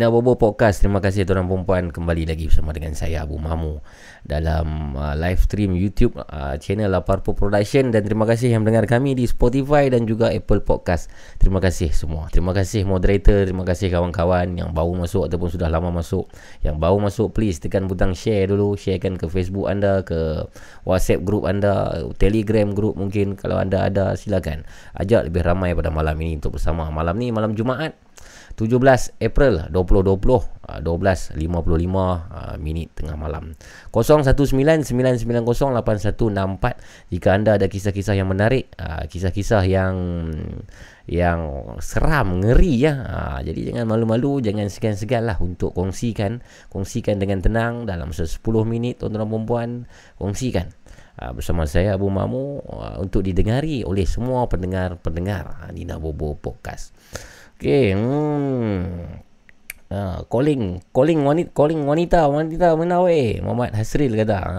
Nina Bobo Podcast. Terima kasih tuan perempuan Kembali lagi bersama dengan saya Abu Mamu Dalam uh, live stream YouTube uh, Channel Laparpo Production. Dan terima kasih yang mendengar kami Di Spotify dan juga Apple Podcast. Terima kasih semua. Terima kasih moderator Terima kasih kawan-kawan Yang baru masuk Ataupun sudah lama masuk. Yang baru masuk Please tekan butang share dulu. Sharekan ke Facebook anda Ke WhatsApp group anda Telegram group mungkin. Kalau anda ada silakan. Ajak lebih ramai pada malam ini Untuk bersama. Malam ni malam Jumaat 17 April 2020 uh, 12.55 uh, minit tengah malam. 0199908164 jika anda ada kisah-kisah yang menarik uh, kisah-kisah yang yang seram ngeri ya uh, jadi jangan malu-malu jangan segan-segan lah untuk kongsikan. Kongsikan dengan tenang dalam 10 minit tuan-tuan perempuan kongsikan uh, bersama saya Abu Mamu uh, untuk didengari oleh semua pendengar-pendengar uh, Nina Bobo Podcast Okey, hmm. Ha, calling calling wanita calling wanita wanita mana weh? Muhammad Hasril kata. Ha,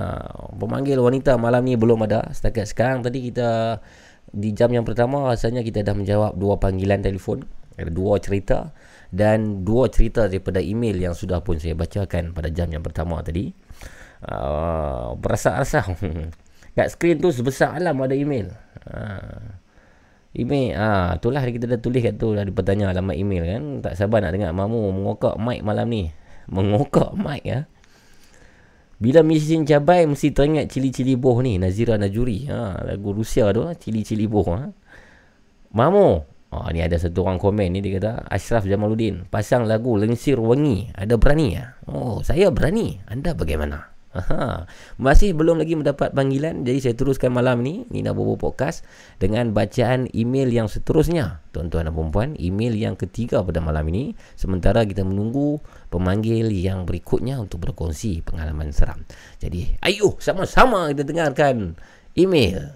pemanggil wanita malam ni belum ada setakat sekarang. Tadi kita di jam yang pertama rasanya kita dah menjawab dua panggilan telefon ada dua cerita dan dua cerita daripada email yang sudah pun saya bacakan pada jam yang pertama tadi. Uh, berasa-rasa kat skrin tu sebesar alam ada email. Uh, Email ah itulah kita dah tulis kat tu dah bertanya alamat email kan. Tak sabar nak dengar mamu mengokak mic malam ni. Mengokak mic ya. Bila mesin cabai mesti teringat cili-cili boh ni Nazira Najuri. Ha lagu Rusia tu cili-cili boh ha. Mamu. Ah ni ada satu orang komen ni dia kata Ashraf Jamaluddin pasang lagu Lensir Wangi. Ada berani ya? Oh, saya berani. Anda bagaimana? Aha. Masih belum lagi mendapat panggilan Jadi saya teruskan malam ni Nina Bobo Podcast Dengan bacaan email yang seterusnya. Tuan-tuan dan perempuan Email yang ketiga pada malam ini. Sementara kita menunggu Pemanggil yang berikutnya Untuk berkongsi pengalaman seram. Jadi ayo sama-sama kita dengarkan Email.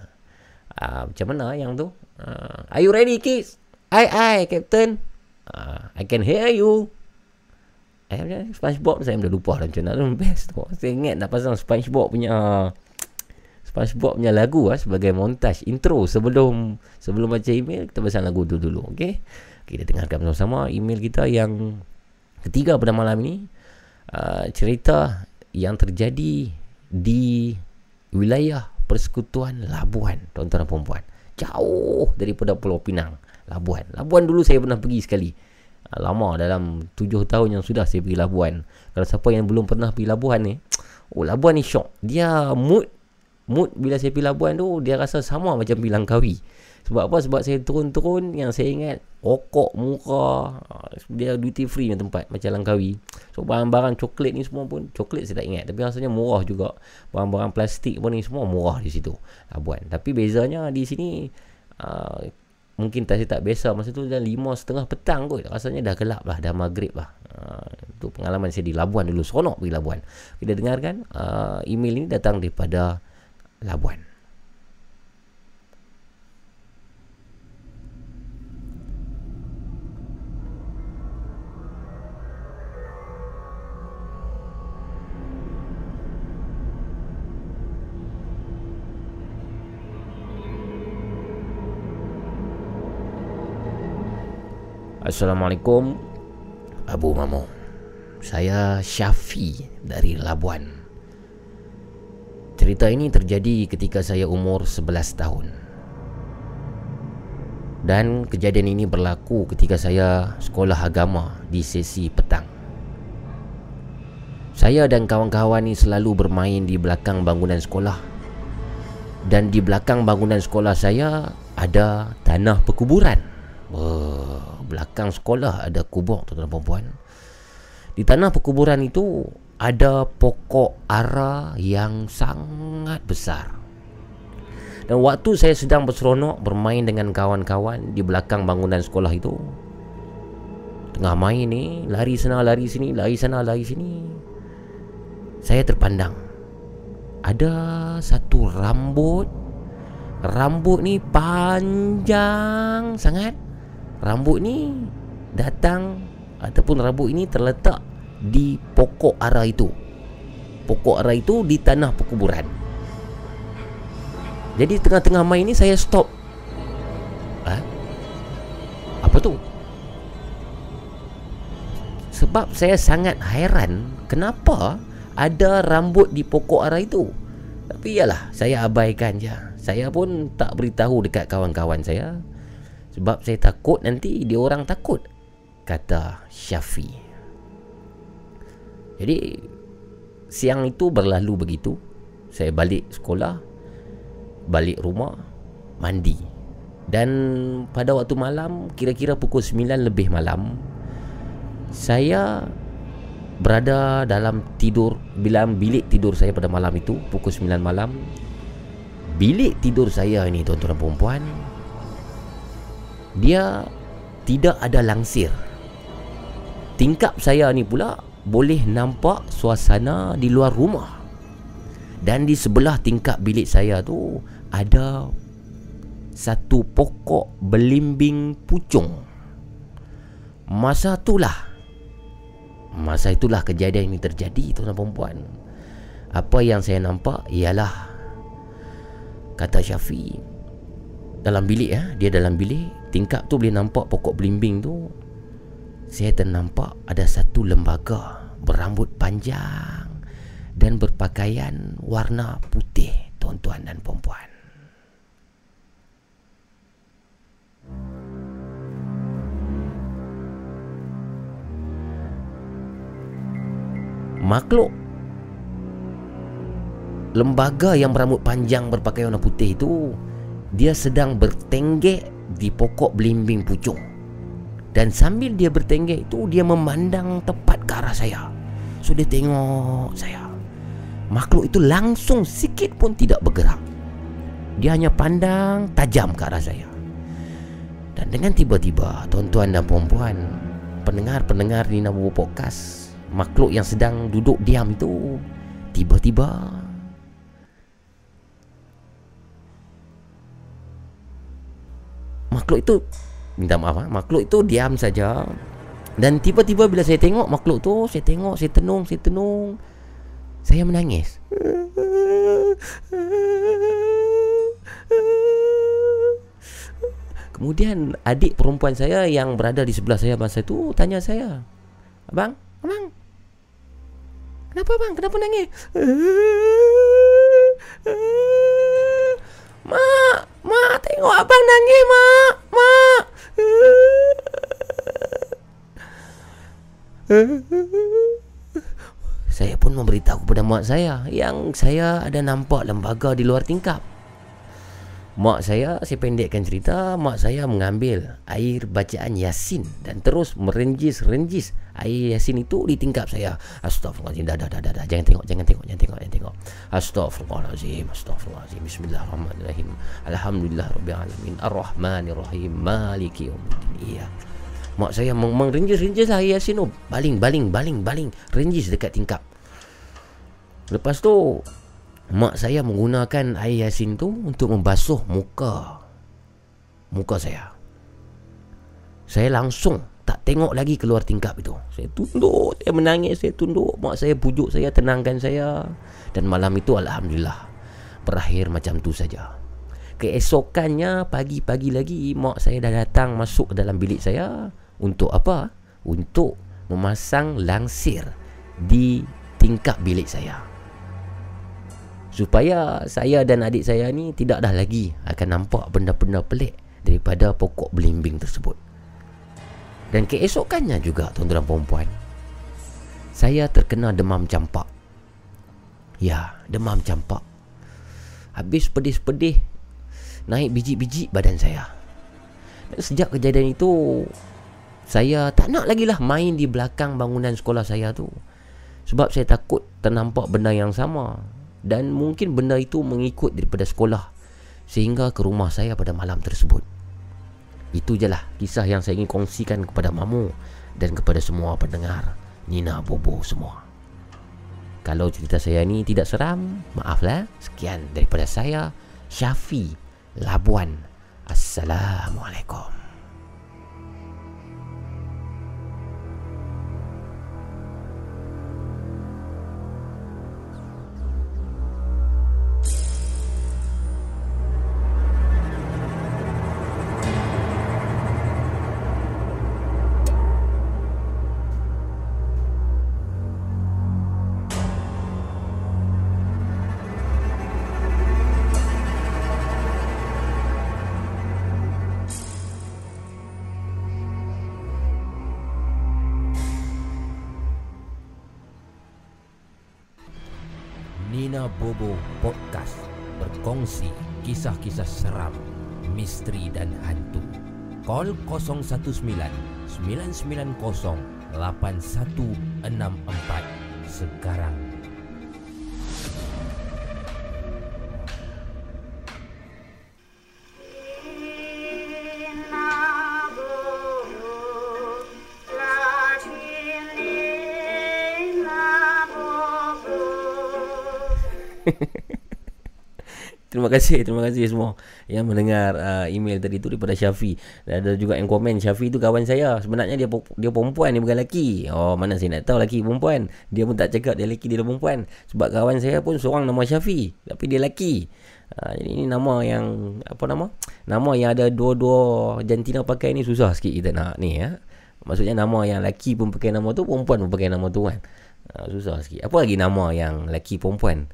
Uh, Macam mana yang tu? Uh, Are you ready kids? Aye aye Captain. Uh, I can hear you Eh? SpongeBob saya dah lupa dah macam mana best tu. Saya ingat nak pasang SpongeBob punya SpongeBob punya lagu ah sebagai montaj intro sebelum sebelum baca email kita pasang lagu tu dulu okey. Kita dengarkan bersama-sama email kita yang ketiga pada malam ini uh, cerita yang terjadi di wilayah persekutuan Labuan tuan-tuan dan puan Jauh daripada Pulau Pinang, Labuan. Labuan dulu saya pernah pergi sekali. Ah, lama dalam tujuh tahun yang sudah saya pergi Labuan. Kalau siapa yang belum pernah pergi Labuan ni, oh Labuan ni syok. Dia mood mood bila saya pergi Labuan tu dia rasa sama macam pergi Langkawi. Sebab apa? Sebab saya turun-turun yang saya ingat rokok murah. Ah, Dia duty free ni tempat macam Langkawi. So barang-barang coklat ni semua pun coklat saya tak ingat tapi rasanya murah juga. Barang-barang plastik pun ni semua murah di situ. Labuan. Tapi bezanya di sini uh, mungkin tak saya tak biasa. Masa tu dah lima setengah petang kot. Rasanya dah gelap lah dah maghrib lah. Uh, itu pengalaman saya di Labuan dulu. Seronok pergi Labuan. Kita dengarkan uh, email ini datang daripada Labuan Assalamualaikum. Abu Mamo Saya Syafi dari Labuan. Cerita ini terjadi ketika saya umur 11 tahun. Dan kejadian ini berlaku ketika saya sekolah agama di sesi petang. Saya dan kawan-kawan ini selalu bermain di belakang bangunan sekolah. Dan di belakang bangunan sekolah saya ada tanah perkuburan Oh, belakang sekolah ada kubur tuan-tuan dan puan Di tanah perkuburan itu ada pokok ara yang sangat besar. Dan waktu saya sedang berseronok bermain dengan kawan-kawan di belakang bangunan sekolah itu, tengah main ni, lari sana lari sini, lari sana lari sini. Saya terpandang ada satu rambut Rambut ni panjang sangat rambut ni datang ataupun rambut ini terletak di pokok ara itu. Pokok ara itu di tanah perkuburan. Jadi tengah-tengah main ni saya stop. Ha? Apa tu? Sebab saya sangat hairan kenapa ada rambut di pokok ara itu. Tapi yalah, saya abaikan je. Saya pun tak beritahu dekat kawan-kawan saya. Sebab saya takut nanti dia orang takut Kata Syafi. Jadi Siang itu berlalu begitu. Saya balik sekolah Balik rumah Mandi. Dan pada waktu malam Kira-kira pukul 9 lebih malam Saya Berada dalam tidur Bila bilik tidur saya pada malam itu Pukul 9 malam. Bilik tidur saya ini tuan-tuan dan perempuan dia tidak ada langsir. Tingkap saya ni pula boleh nampak suasana di luar rumah. Dan di sebelah tingkap bilik saya tu ada satu pokok belimbing pucung. Masa itulah Masa itulah kejadian ini terjadi tuan dan perempuan. Apa yang saya nampak ialah kata Syafi dalam bilik ya, dia dalam bilik tingkap tu boleh nampak pokok belimbing tu. Saya ternampak ada satu lembaga berambut panjang dan berpakaian warna putih tuan-tuan dan puan-puan. Makhluk. Lembaga yang berambut panjang berpakaian warna putih itu dia sedang bertenggek di pokok belimbing pucung. Dan sambil dia bertenggek itu dia memandang tepat ke arah saya. So dia tengok saya. Makhluk itu langsung sikit pun tidak bergerak. Dia hanya pandang tajam ke arah saya. Dan dengan tiba-tiba, tuan-tuan dan puan-puan, pendengar-pendengar Nina Bobo Podcast, makhluk yang sedang duduk diam itu, tiba-tiba makhluk itu minta maaf ah, makhluk itu diam saja dan tiba-tiba bila saya tengok makhluk tu saya tengok saya tenung saya tenung saya menangis Kemudian adik perempuan saya yang berada di sebelah saya masa itu tanya saya, "Abang, abang, kenapa bang? Kenapa nangis?" Mak, mak tengok abang nangis, mak, mak. Saya pun memberitahu kepada mak saya yang saya ada nampak lembaga di luar tingkap. Mak saya, saya pendekkan cerita, mak saya mengambil air bacaan Yasin dan terus merenjis-renjis air Yasin itu di tingkap saya. Astagfirullahaladzim, dah, dah, dah, dah. Jangan tengok, jangan tengok, jangan tengok, jangan tengok. Astagfirullahaladzim, astagfirullahaladzim. Bismillahirrahmanirrahim. Alhamdulillah Rabbil Alamin. Ar-Rahmanirrahim. Maliki Yawmiddin. Iya. Mak saya meng- merenjis-renjis lah air Yasin tu. Baling, baling, baling, baling. Renjis dekat tingkap. Lepas tu, Mak saya menggunakan air yasin tu untuk membasuh muka Muka saya Saya langsung tak tengok lagi keluar tingkap itu. Saya tunduk, saya menangis, saya tunduk. Mak saya pujuk saya, tenangkan saya. Dan malam itu Alhamdulillah Berakhir macam tu saja. Keesokannya pagi-pagi lagi Mak saya dah datang masuk ke dalam bilik saya Untuk apa? Untuk memasang langsir Di tingkap bilik saya. Supaya saya dan adik saya ni tidak dah lagi akan nampak benda-benda pelik daripada pokok belimbing tersebut. Dan keesokannya juga tuan-tuan dan puan saya terkena demam campak. Ya, demam campak. Habis pedih-pedih naik biji-biji badan saya. Dan sejak kejadian itu saya tak nak lagi lah main di belakang bangunan sekolah saya tu. Sebab saya takut ternampak benda yang sama dan mungkin benda itu mengikut daripada sekolah sehingga ke rumah saya pada malam tersebut. Itu je lah kisah yang saya ingin kongsikan kepada Mamu dan kepada semua pendengar Nina Bobo semua. Kalau cerita saya ni tidak seram, maaflah. Sekian daripada saya, Syafi Labuan. Assalamualaikum. Misteri dan hantu. Call 019 990 8164 sekarang. Terima kasih, terima kasih semua yang mendengar uh, email tadi tu daripada Syafi. Dan ada juga yang komen Syafi tu kawan saya. Sebenarnya dia dia perempuan dia bukan lelaki. Oh, mana saya nak tahu lelaki perempuan. Dia pun tak cakap dia lelaki dia perempuan. Sebab kawan saya pun seorang nama Syafi, tapi dia lelaki. Uh, ini nama yang apa nama? Nama yang ada dua-dua jantina pakai ni susah sikit kita nak ni ya. Maksudnya nama yang lelaki pun pakai nama tu, perempuan pun pakai nama tu kan. Uh, susah sikit. Apa lagi nama yang lelaki perempuan?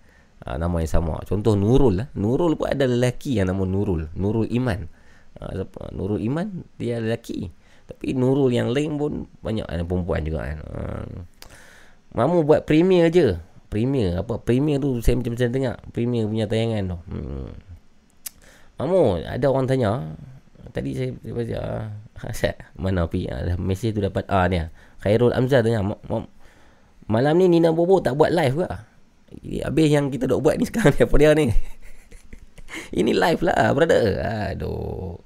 Uh, nama yang sama. Contoh Nurul lah. Nurul pun ada lelaki yang nama Nurul. Nurul Iman. Uh, Nurul Iman dia lelaki. Tapi Nurul yang lain pun banyak ada perempuan juga kan. Uh, Mamu buat premier je. Premier apa? Premier tu saya macam-macam tengok. Premier punya tayangan tu. Hmm. Mamu ada orang tanya. Tadi saya baca uh, mana pi uh, mesej tu dapat ah ni. Khairul Amzal tanya malam ni Nina Bobo tak buat live ke? Habis yang kita dok buat ni sekarang apa dia ni? Ini live lah brother. Aduh.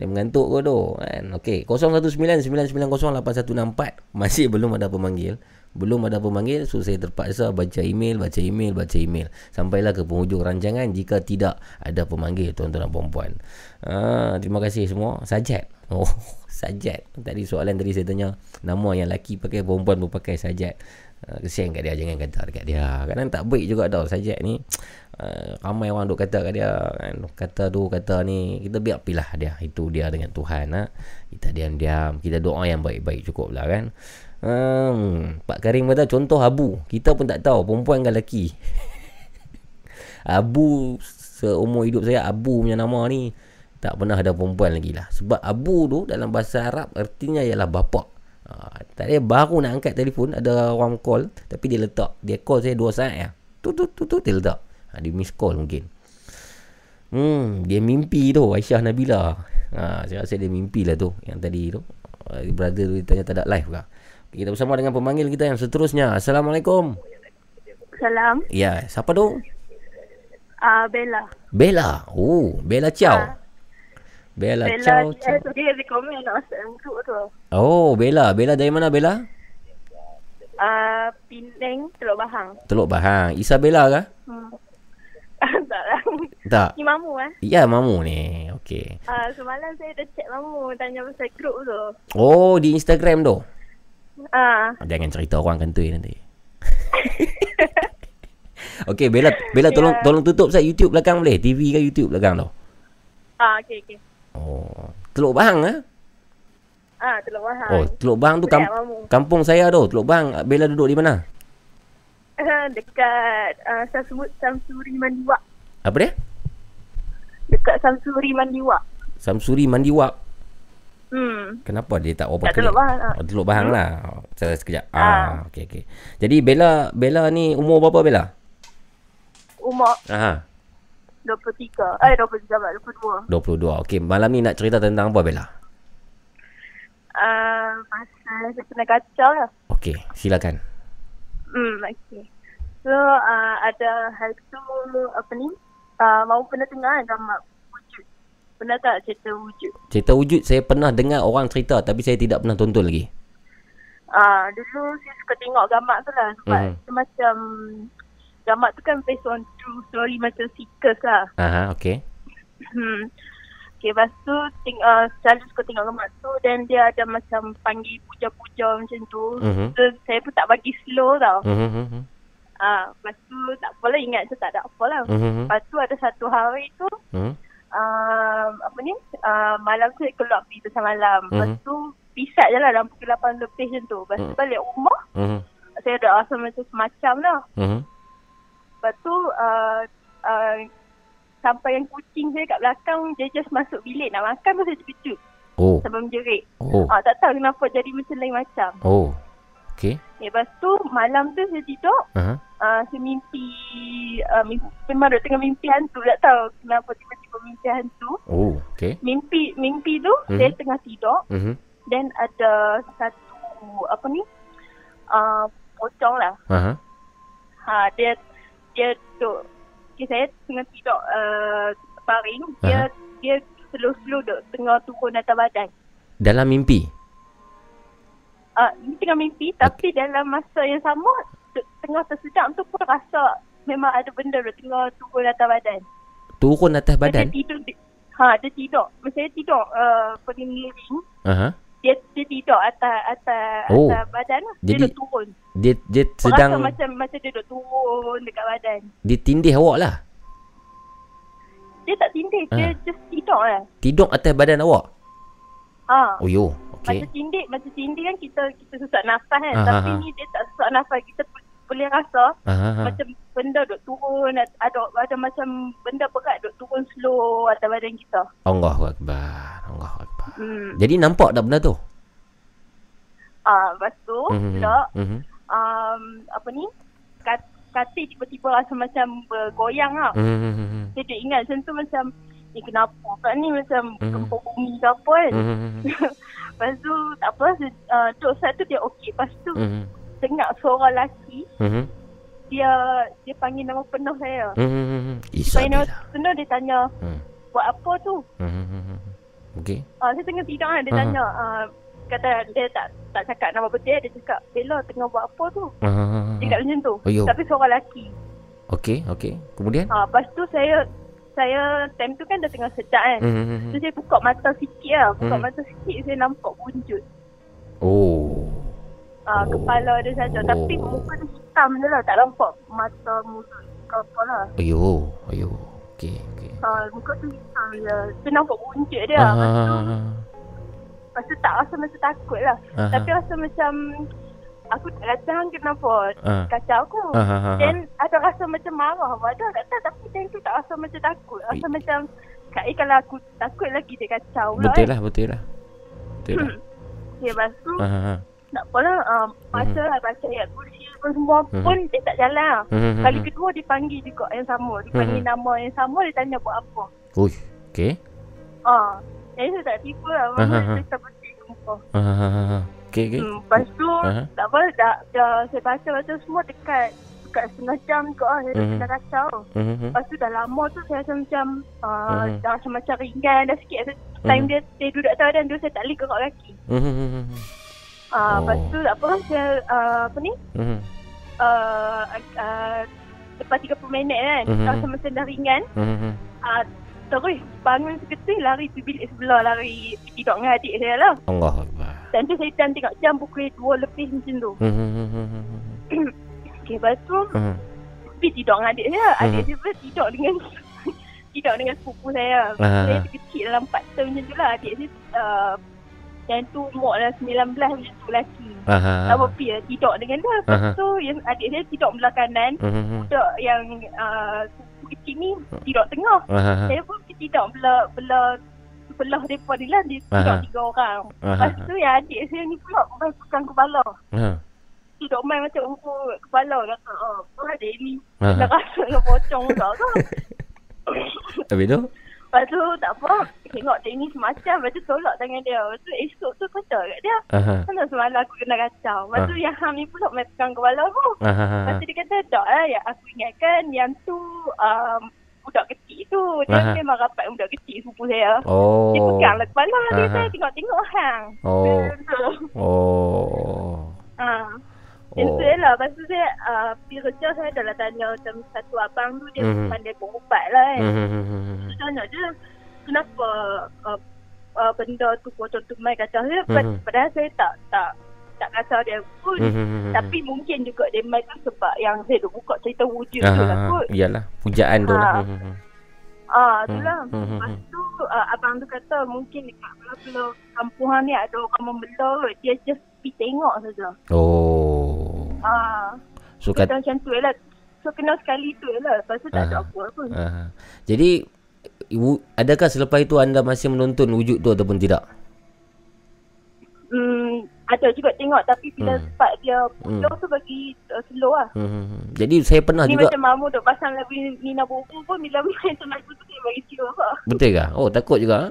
Dia mengantuk ke tu kan. Okey, 0199908164 masih belum ada pemanggil. Belum ada pemanggil so saya terpaksa baca email, baca email, baca email sampailah ke penghujung rancangan jika tidak ada pemanggil tuan-tuan dan puan-puan. Ah, terima kasih semua. Sajat. Oh, sajat. Tadi soalan tadi saya tanya nama yang lelaki pakai perempuan pun pakai sajat. Kesian kat dia jangan kata dekat dia. Kadang tak baik juga tau sajat ni. Uh, ramai orang duk kata kat dia kan. Kata tu kata ni kita biar pilah dia. Itu dia dengan Tuhan ha. Kita diam-diam, kita doa yang baik-baik cukup lah kan. Hmm, Pak Karim kata contoh Abu. Kita pun tak tahu perempuan ke lelaki. Abu seumur hidup saya Abu punya nama ni tak pernah ada perempuan lagi lah. Sebab Abu tu dalam bahasa Arab artinya ialah bapa. Ha, tadi baru nak angkat telefon ada orang call tapi dia letak. Dia call saya 2 saat ya. Tu tu tu tu dia letak. Ha, dia miss call mungkin. Hmm, dia mimpi tu Aisyah Nabila. Ha, saya rasa dia mimpi lah tu yang tadi tu. Uh, brother tu tanya tak ada live ke? Kita bersama dengan pemanggil kita yang seterusnya. Assalamualaikum. Salam. Ya, siapa tu? Uh, Bella. Bella. Oh, Bella Chow. Ah. Bella, Bella Chow. dia, Chow. dia recommend nak masuk group tu. Oh, Bella. Bella dari mana Bella? Uh, Penang, Teluk Bahang. Teluk Bahang. Isabella kah? Hmm. tak lah. Tak. Ni mamu eh. Ya, mamu ni. Okey. Uh, semalam saya dah chat mamu tanya pasal group tu. Oh, di Instagram tu. Ah, Jangan cerita orang kantoi nanti. Okey, Bella, Bella tolong Ya. tolong tutup saya YouTube belakang boleh? TV ke YouTube belakang tu? ah, okey okey. Oh, Teluk Bahang ah? Ah, Teluk Bahang. Oh, Teluk Bahang tu kamp- kampung saya tu. Teluk Bahang. Bella duduk di mana? Dekat uh, Samsuri, Samsuri Mandiwak. Apa dia? Dekat Samsuri Mandiwak. Samsuri Mandiwak. Hmm. Kenapa dia tak Kat Teluk Bahang, ah. Oh, Teluk Bahang Hmm. lah. Oh, se- sekejap. Ah. Ah, okey okey. Jadi Bella Bella ni umur berapa Bella? Umur Aha. 23. Eh, 23 pula, 22. 22. Okey, malam ni nak cerita tentang apa Bella? Uh, pasal saya pernah kacau lah. Okey, silakan. Hmm, okay. So, uh, ada hari tu, apa ni, uh, mau pernah kan gambar wujud. Pernah tak cerita wujud? Cerita wujud saya pernah dengar orang cerita tapi saya tidak pernah tonton lagi. Ah, uh, dulu saya suka tengok gambar tu lah sebab mm-hmm. macam gambar tu kan based on true story macam Seekers lah. Aha, okey. Hmm. Okay, lepas tu ting, uh, selalu suka tengok gambar tu dan dia ada macam panggil puja-puja macam tu. Mhm. So, saya pun tak bagi slow tau. Mhm. Ah, lepas tu tak apalah ingat je tak ada apa lah. Mhm. Lepas tu ada satu hari tu Mhm. uh, apa ni uh, malam tu saya keluar pergi pasal malam. Lepas Mhm. tu pisat je lah dalam pukul 8 lebih macam tu. Lepas tu balik rumah Mhm. saya ada rasa macam semacam lah. Lepas tu uh, uh, sampai yang kucing saya kat belakang dia just masuk bilik nak makan tu saya terkejut Oh. sampai menjerit. Oh. Ah, tak tahu kenapa jadi macam lain macam. Oh. Okey. Lepas tu malam tu saya tidur Aha. uh, saya mimpi, uh, mimpi memang duduk tengah mimpi hantu tak tahu kenapa tiba-tiba mimpi hantu. Oh, okey. Mimpi mimpi tu Mhm. saya tengah tidur Mhm. dan ada satu apa ni uh, pocong lah. Aha. Ha dia dia duduk okay, saya tengah tidur uh, baring dia Aha. dia slow-slow duduk tengah turun atas badan. Dalam mimpi. Uh, ni tengah mimpi tapi dalam masa yang sama tengah tersedap tu pun rasa memang ada benda duduk tengah turun atas badan. Turun atas badan. Dia tidur di, ha dia tidur. Masa saya tidur uh, beriring Aha. Dia dia tidur atas atas Oh. atas badan lah. dia Jadi duduk turun. Dia dia Sedang sedang rasa macam macam dia duduk turun dekat badan. dia tindih awak lah. Dia tak tindih, dia Ah. just tidur lah. Tidur atas badan awak. Ha. Oh yo. Macam Okey. tindik, macam tindik kan kita kita susah nafas kan. Ah, Tapi ah, ah. ni dia tak susah nafas. Kita boleh rasa Aha. aha. macam benda duk turun, ada ada macam benda berat duk turun slow atas badan kita. Allahu akbar. Allahu akbar. Hmm. Jadi nampak tak benda tu? Ah, lepas tu Mhm. pula Mhm. um, apa ni? Kat, katil tiba-tiba rasa macam bergoyang lah. Mhm. Saya duk ingat macam tu macam ni kenapa kat ni macam Mhm. gempa bumi ke apa kan. Mhm. Lepas tu tak apa, uh, duduk satu dia okey. Lepas tu Mhm. Dengar suara lelaki Mhm. dia dia panggil nama penuh saya. Hmm. Panggil nama Isabella. penuh dia tanya, Hmm. buat apa tu? Hmm. Okey. Ah, saya tengah tidur kan, dia Aha. tanya, ah, kata dia tak tak cakap nama betul, dia cakap, Bella tengah buat apa tu? Ah. Dia cakap macam tu. Ayuh. Tapi seorang lelaki. Okey, okey. Kemudian? Ah, lepas tu saya saya time tu kan dah tengah sejak kan. Hmm. So saya buka mata sikit lah. Buka Hmm. mata sikit saya nampak wujud. Oh. Oh. kepala dia saja. Tapi Oh. muka dia hitam je lah. Tak nampak mata, mulut ke apa lah. Ayo, ayo. Okey, okey. Ah, muka tu hitam je. Saya nampak wujud dia. Lepas tu, Ah. lepas tu tak rasa macam takut lah. Aha. Tapi rasa macam aku tak kata hang kenapa Ah. kacau aku. Ah, ah, ah, Then ada rasa macam marah. Ada kata tapi time tu tak rasa macam takut. Rasa Ui. macam Kak Eh kalau aku takut lagi dia kacau pula Betul kan. lah, betul lah. Betul lah. Okay, lepas tu Ah, ah, ah. tak apalah. Um, baca lah baca ayat kursi apa semua Mhm. pun dia tak jalan lah. Mhm, Kali mhm. kedua dia panggil juga yang sama. Dia panggil Mhm. nama yang sama dia tanya buat apa. Ui, okey. Ah, jadi saya tak tipu lah. Ah, Mama ah, ah. saya tak betul jumpa. Okey, okey. Hmm, lepas tu Aha. tak apa dah, dah saya baca-baca semua dekat dekat setengah jam juga lah. Saya Mhm. dah kacau. Mhm, mhm. Lepas tu dah lama tu saya rasa macam uh, Mhm. dah macam macam ringan dah sikit. Time Mhm. dia, dia duduk atas dan dia saya tak boleh gerak kaki. Mhm, Ah, Oh. Lepas tu apa saya uh, apa ni Mhm. uh, uh, lepas 30 minit kan Mhm. rasa macam dah ringan Mhm, mhm. uh, terus bangun seketul lari pergi bilik sebelah lari pergi tidur dengan adik saya lah. Allah. Dan tu saya time tengok jam pukul 2 lebih macam tu. Mhm, mhm, mhm, mhm. Okay, lepas tu Mhm. pergi tidur dengan adik saya. Adik Mhm. saya pun tidur dengan tidur dengan sepupu saya. Ah. Saya kecil dalam 4 tahun macam tu lah. Adik saya uh, yang tu umur dah 19 macam tu lelaki. Aha. Tak apa lah, tidur dengan dia. Lepas Aha. tu yang adik saya tidur belah kanan. Mhm, mhm. Budak yang uh, kecil ni tidur tengah. Aha. Saya pun tidur belah belah sebelah mereka ni lah. Dia tidur Aha. tiga orang. Aha. Lepas tu yang adik saya ni pula main pegang kepala. Ha. Tidur main macam ukur kepala. Kata, oh, apa adik ni? Aha. Dah rasa dengan pocong? Habis tu? Lepas tu tak apa. Tengok dia ni semacam. Lepas tu tolak tangan dia. Lepas tu esok tu kata kat dia. Aha. Mana semalam aku kena kacau. Lepas tu Ah. yang Ham ni pula main pegang kepala aku. Aha. Lepas tu dia kata, tak lah. Yang aku ingatkan yang tu um, budak kecil tu. Dia Aha. memang rapat budak kecil sepupu saya. Oh. Dia pegang lah kepala. Dia Aha. saya tengok-tengok hang. Oh. Macam. Oh. Ha. Oh. Tu je lah. Lepas tu saya uh, pergi kerja saya dah lah tanya macam satu abang tu dia Mhm. pandai berubat lah kan. Mhm, mhm, mhm. Saya tanya dia kenapa uh, uh, benda tu pocong tu main kacau saya. Mhm. Padahal saya tak tak tak kacau dia pun. Mhm, mhm, mhm. Tapi mungkin juga dia main tu sebab yang saya dah buka cerita wujud tu lah Ah, kot. iyalah pujaan tu lah. Ha. Mhm, mhm. Ah, tu lah. Hmm, Lepas tu uh, abang tu kata mungkin dekat belah-belah kampungan ni ada orang membela kot. Dia just pergi tengok saja. Oh. Ah, So kat macam tu lah. So kena sekali tu lah. Lepas tu tak ada Aha. apa pun. Aha. Jadi adakah selepas itu anda masih menonton wujud tu ataupun tidak? Hmm, ada juga tengok tapi bila Hmm. part dia Hmm. slow tu bagi uh, slow lah. Hmm. Jadi saya pernah Ni juga macam mamu duk pasang lagu Nina Bobo pun bila main tu lagu tu dia bagi slow apa. betul ke? Oh takut juga.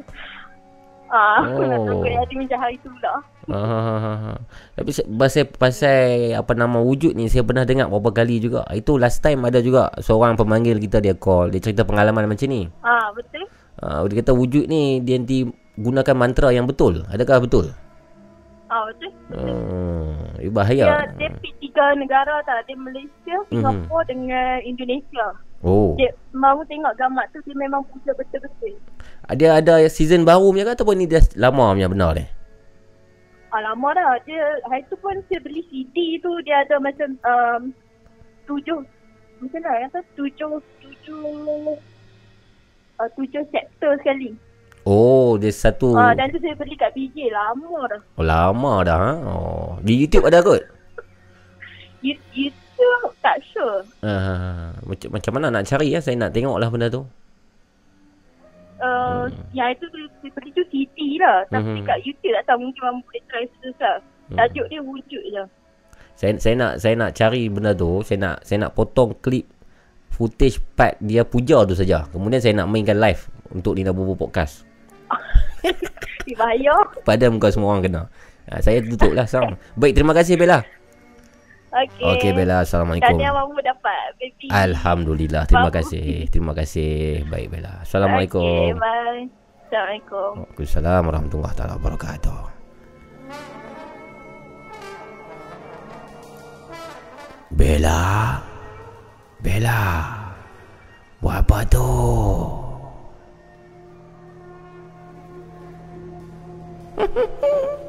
Ah, Oh. nak takut jadi macam hari tu pula. Ah. Tapi pasal pasal apa nama wujud ni saya pernah dengar beberapa kali juga. Itu last time ada juga seorang pemanggil kita dia call, dia cerita pengalaman macam ni. Ah, betul. Ah dia kata wujud ni dia nanti gunakan mantra yang betul. Adakah betul? Ah, betul. Hmm, Dia, eh, bahaya. dia pergi tiga negara tak. Dia Malaysia, Mhm. Singapura dengan Indonesia. Oh. Dia mau tengok gambar tu dia memang puja betul-betul. Dia ada season baru punya ke ataupun ni dia lama punya benar ni? Ah, lama dah. Dia, hari tu pun saya beli CD tu dia ada macam um, tujuh, macam mana kata tujuh, tujuh, uh, tujuh chapter sekali. Oh, dia satu Ah, dan tu saya beli kat BJ lama dah. oh, lama dah. Ha? Oh. Di YouTube ada kot? You, YouTube tak sure. Uh, macam macam mana nak cari ya? Saya nak tengok lah benda tu. Uh, Yang itu beli tu CD lah. Tapi Mhm. kat YouTube tak tahu mungkin mampu boleh try search lah. Hmm. Tajuk dia wujud je. Saya saya nak saya nak cari benda tu, saya nak saya nak potong klip footage part dia puja tu saja. Kemudian saya nak mainkan live untuk Nina Bobo podcast. Bahaya. Pada muka semua orang kena. Ha, saya tutup lah sang. Baik, terima kasih Bella. Okey. Okey Bella, Assalamualaikum. Tahniah Mamu dapat baby. Alhamdulillah. Terima Mamu. kasih. Terima kasih. Baik Bella. Assalamualaikum. Okey, bye. Assalamualaikum. Waalaikumsalam warahmatullahi taala wabarakatuh. Bella. Bella. Buat apa tu?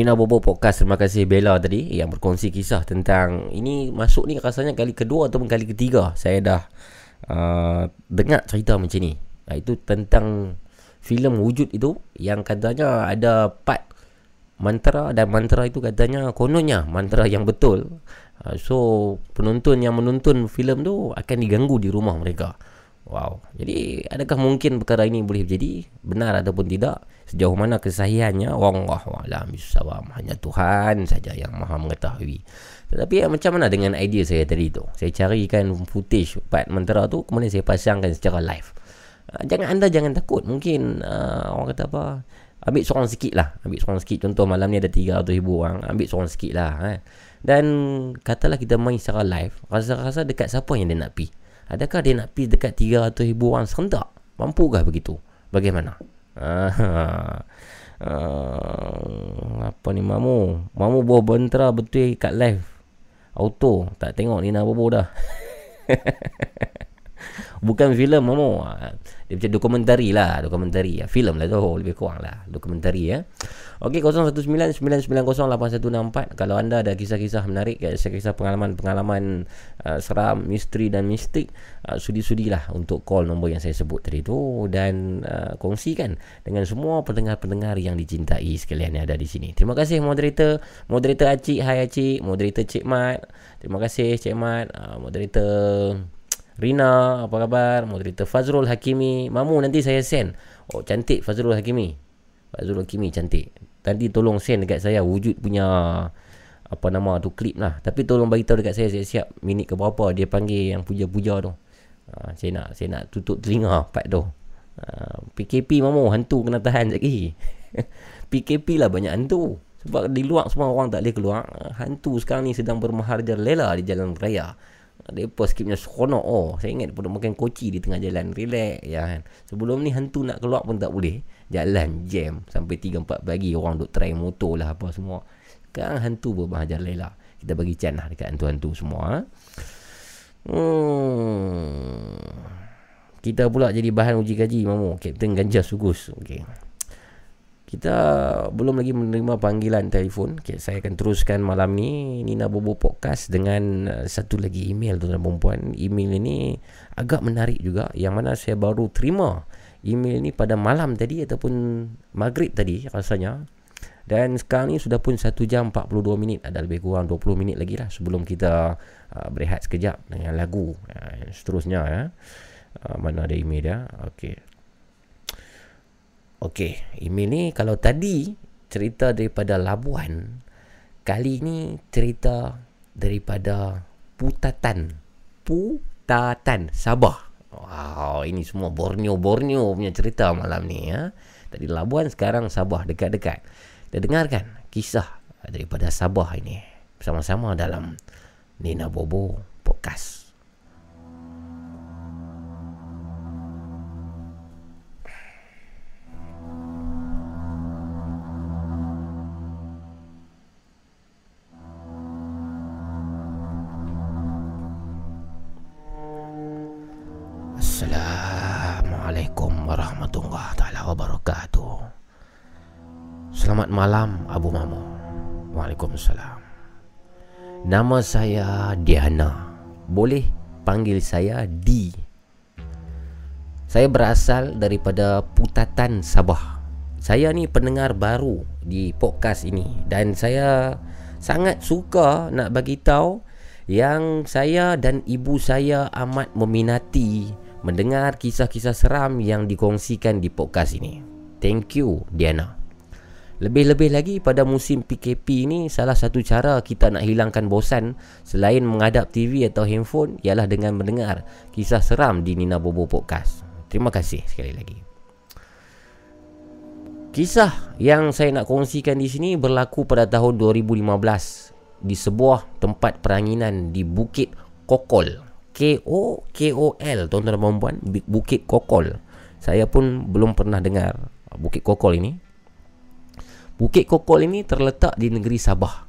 Nina Bobo Podcast Terima kasih Bella tadi Yang berkongsi kisah tentang Ini masuk ni rasanya kali kedua Ataupun kali ketiga Saya dah uh, Dengar cerita macam ni. Uh, Itu tentang filem wujud itu Yang katanya ada part Mantra Dan mantra itu katanya Kononnya mantra yang betul. Uh, So penonton yang menonton filem tu Akan diganggu di rumah mereka. Wow. Jadi adakah mungkin perkara ini boleh jadi Benar ataupun tidak Sejauh mana kesahihannya Allah Alam Bisawam Hanya Tuhan saja yang maha mengetahui. Tetapi eh, macam mana dengan idea saya tadi tu? Saya carikan footage part mentera tu Kemudian saya pasangkan secara live. Uh, Jangan anda jangan takut. Mungkin uh, orang kata apa? Ambil seorang sikit lah. Ambil seorang sikit. Contoh malam ni ada 300 ribu orang. Ambil seorang sikit lah eh. Dan katalah kita main secara live Rasa-rasa dekat siapa yang dia nak pi Adakah dia nak pi dekat 300 ribu orang? Serentak. Mampukah begitu? Bagaimana Ah, apa ni mamu? Mamu bawa bentera betul kat live. Auto, tak tengok Nina Bobo dah. Bukan filem mamu. Ah, Dia macam dokumentari lah, dokumentari. Filem lah tu, lebih kurang lah, dokumentari ya. Okey 0199908164 kalau anda ada kisah-kisah menarik kisah-kisah pengalaman-pengalaman uh, seram, misteri dan mistik uh, sudi-sudilah untuk call nombor yang saya sebut tadi tu dan uh, kongsikan dengan semua pendengar-pendengar yang dicintai sekalian yang ada di sini. Terima kasih moderator, moderator Acik, hai Acik, moderator Cik Mat. Terima kasih Cik Mat, uh, moderator Rina, apa khabar? Moderator Fazrul Hakimi. Mamu nanti saya send. Oh, cantik Fazrul Hakimi. Fazrul Hakimi cantik. Tadi tolong send dekat saya wujud punya apa nama tu klip lah. Tapi tolong bagi tahu dekat saya saya siap minit ke berapa dia panggil yang puja-puja tu. Ha, saya nak saya nak tutup telinga part tu. Ha, PKP mamu hantu kena tahan lagi. PKP lah banyak hantu. Sebab di luar semua orang tak boleh keluar. Hantu sekarang ni sedang bermaharja lela di jalan raya. Mereka skipnya seronok oh Saya ingat pun makan koci di tengah jalan Relax ya kan Sebelum ni hantu nak keluar pun tak boleh Jalan jam Sampai 3-4 pagi Orang duk try motor lah apa semua Sekarang hantu berbahagia lela Kita bagi can lah dekat hantu-hantu semua ha? hmm. Kita pula jadi bahan uji kaji Mamu Kapten Ganja Sugus Okay kita belum lagi menerima panggilan telefon. Okay, saya akan teruskan malam ni Nina Bobo Podcast dengan uh, satu lagi email tuan-tuan dan puan. Email ini agak menarik juga yang mana saya baru terima email ni pada malam tadi ataupun maghrib tadi rasanya. Dan sekarang ni sudah pun 1 jam 42 minit Ada lebih kurang 20 minit lagi lah Sebelum kita uh, berehat sekejap Dengan lagu uh, Seterusnya ya uh, Mana ada email dia Okey Okey, email ni kalau tadi cerita daripada Labuan, kali ni cerita daripada Putatan. Putatan, Sabah. Wow, ini semua Borneo-Borneo punya cerita malam ni ya. Tadi Labuan, sekarang Sabah dekat-dekat. Kita dengarkan kisah daripada Sabah ini bersama-sama dalam Nina Bobo Podcast. Warahmatullahi taala wabarakatuh. Selamat malam Abu Mamu. Waalaikumsalam. Nama saya Diana. Boleh panggil saya D. Saya berasal daripada Putatan Sabah. Saya ni pendengar baru di podcast ini dan saya sangat suka nak bagi tahu yang saya dan ibu saya amat meminati mendengar kisah-kisah seram yang dikongsikan di podcast ini. Thank you Diana. Lebih-lebih lagi pada musim PKP ini salah satu cara kita nak hilangkan bosan selain menghadap TV atau handphone ialah dengan mendengar kisah seram di Nina Bobo Podcast. Terima kasih sekali lagi. Kisah yang saya nak kongsikan di sini berlaku pada tahun 2015 di sebuah tempat peranginan di Bukit Kokol. K-O-K-O-L tuan-tuan dan puan Bukit Kokol. Saya pun belum pernah dengar Bukit Kokol ini. Bukit Kokol ini terletak di negeri Sabah.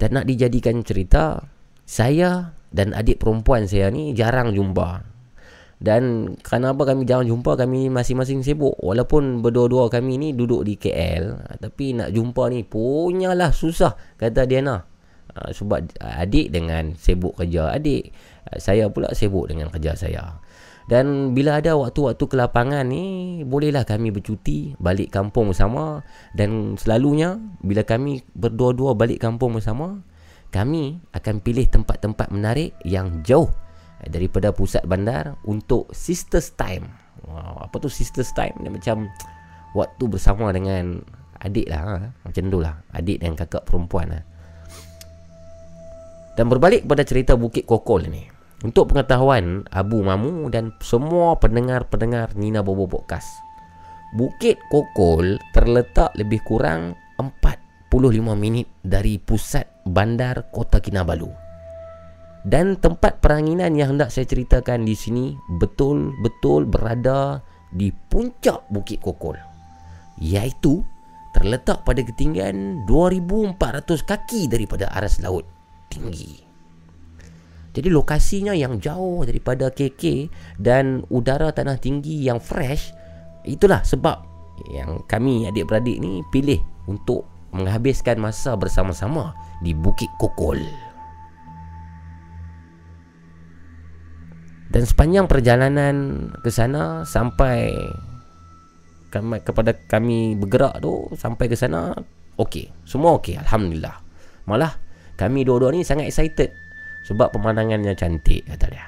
Dan nak dijadikan cerita, saya dan adik perempuan saya ni jarang jumpa. Dan kenapa kami jarang jumpa Kami masing-masing sibuk Walaupun berdua-dua kami ni duduk di KL Tapi nak jumpa ni punyalah susah Kata Diana uh, Sebab adik dengan sibuk kerja adik uh, Saya pula sibuk dengan kerja saya dan bila ada waktu-waktu kelapangan ni Bolehlah kami bercuti Balik kampung bersama Dan selalunya Bila kami berdua-dua balik kampung bersama Kami akan pilih tempat-tempat menarik Yang jauh daripada pusat bandar untuk sisters time. Wow, apa tu sisters time? Dia macam waktu bersama dengan adik lah. Ha? Macam tu lah. Adik dan kakak perempuan lah. Dan berbalik pada cerita Bukit Kokol ni. Untuk pengetahuan Abu Mamu dan semua pendengar-pendengar Nina Bobo Podcast. Bukit Kokol terletak lebih kurang 45 minit dari pusat bandar Kota Kinabalu. Dan tempat peranginan yang hendak saya ceritakan di sini betul-betul berada di puncak Bukit Kokol. Iaitu terletak pada ketinggian 2400 kaki daripada aras laut tinggi. Jadi lokasinya yang jauh daripada KK dan udara tanah tinggi yang fresh itulah sebab yang kami adik-beradik ni pilih untuk menghabiskan masa bersama-sama di Bukit Kokol. Dan sepanjang perjalanan ke sana sampai kami, kepada kami bergerak tu sampai ke sana okey, semua okey alhamdulillah. Malah kami dua-dua ni sangat excited sebab pemandangannya cantik kata dia.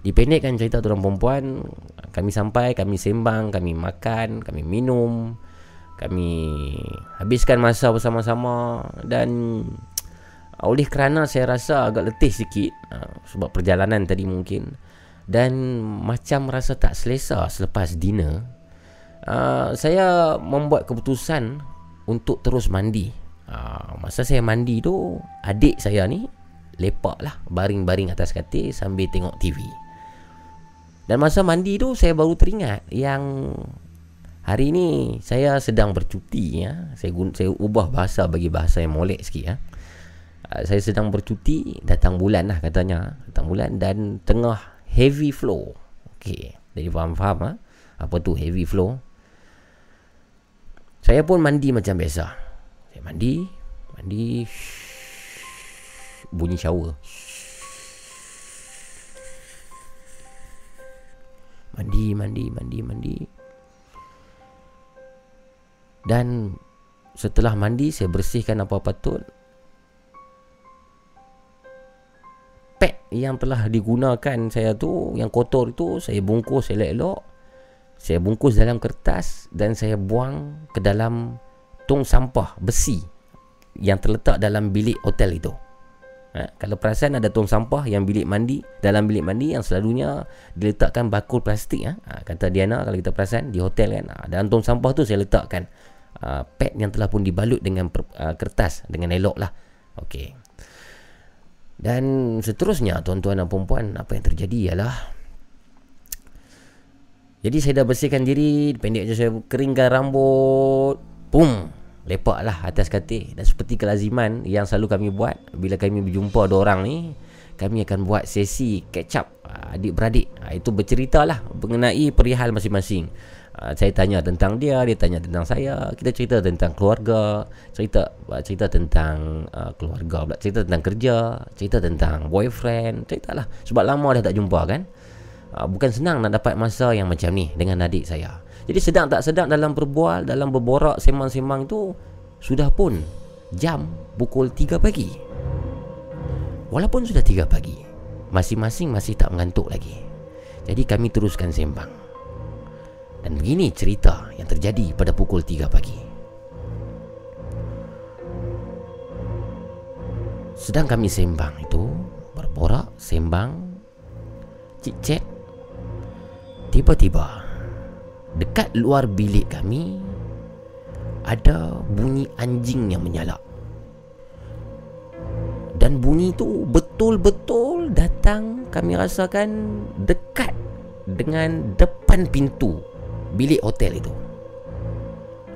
Dipendekkan cerita tuan perempuan, kami sampai, kami sembang, kami makan, kami minum, kami habiskan masa bersama-sama dan oleh kerana saya rasa agak letih sikit uh, Sebab perjalanan tadi mungkin Dan macam rasa tak selesa selepas dinner uh, Saya membuat keputusan untuk terus mandi uh, Masa saya mandi tu Adik saya ni lepak lah Baring-baring atas katil sambil tengok TV Dan masa mandi tu saya baru teringat Yang hari ni saya sedang bercuti ya. Saya, guna, saya ubah bahasa bagi bahasa yang molek sikit ya. Ah, saya sedang bercuti datang bulan lah katanya datang bulan dan tengah heavy flow okey jadi faham-faham ha? apa tu heavy flow saya pun mandi macam biasa saya mandi. Mandi. Bunyi shower. Mandi mandi mandi mandi. Dan setelah mandi saya bersihkan apa patut pek yang telah digunakan saya tu yang kotor itu saya bungkus elok-elok. Saya bungkus dalam kertas dan saya buang ke dalam tong sampah besi yang terletak dalam bilik hotel itu ha, kalau perasan ada tong sampah yang bilik mandi dalam bilik mandi yang selalunya diletakkan bakul plastik ha. Ha, kata Diana kalau kita perasan di hotel kan ha, dalam tong sampah tu saya letakkan uh, pek yang telah pun dibalut dengan per, uh, kertas dengan elok lah Okey. Dan seterusnya tuan-tuan dan puan apa yang terjadi ialah jadi saya dah bersihkan diri, pendek je saya keringkan rambut, pum, lepaklah atas katil dan seperti kelaziman yang selalu kami buat bila kami berjumpa dua orang ni, kami akan buat sesi catch up uh, adik-beradik. Uh, itu bercerita lah mengenai perihal masing-masing. Uh, saya tanya tentang dia, dia tanya tentang saya. Kita cerita tentang keluarga, cerita cerita tentang uh, keluarga, pula cerita tentang kerja, cerita tentang boyfriend, ceritalah. Sebab lama dah tak jumpa kan. Uh, bukan senang nak dapat masa yang macam ni dengan adik saya. Jadi sedang tak sedang dalam berbual, dalam berborak, sembang-sembang tu sudah pun jam pukul 3 pagi. Walaupun sudah 3 pagi Masing-masing masih tak mengantuk lagi. Jadi kami teruskan sembang. Dan begini cerita yang terjadi pada pukul 3 pagi. Sedang kami sembang itu Berborak, sembang Cik-cik Tiba-tiba Dekat luar bilik kami Ada bunyi anjing yang menyalak dan bunyi tu betul-betul datang kami rasakan dekat dengan depan pintu bilik hotel itu.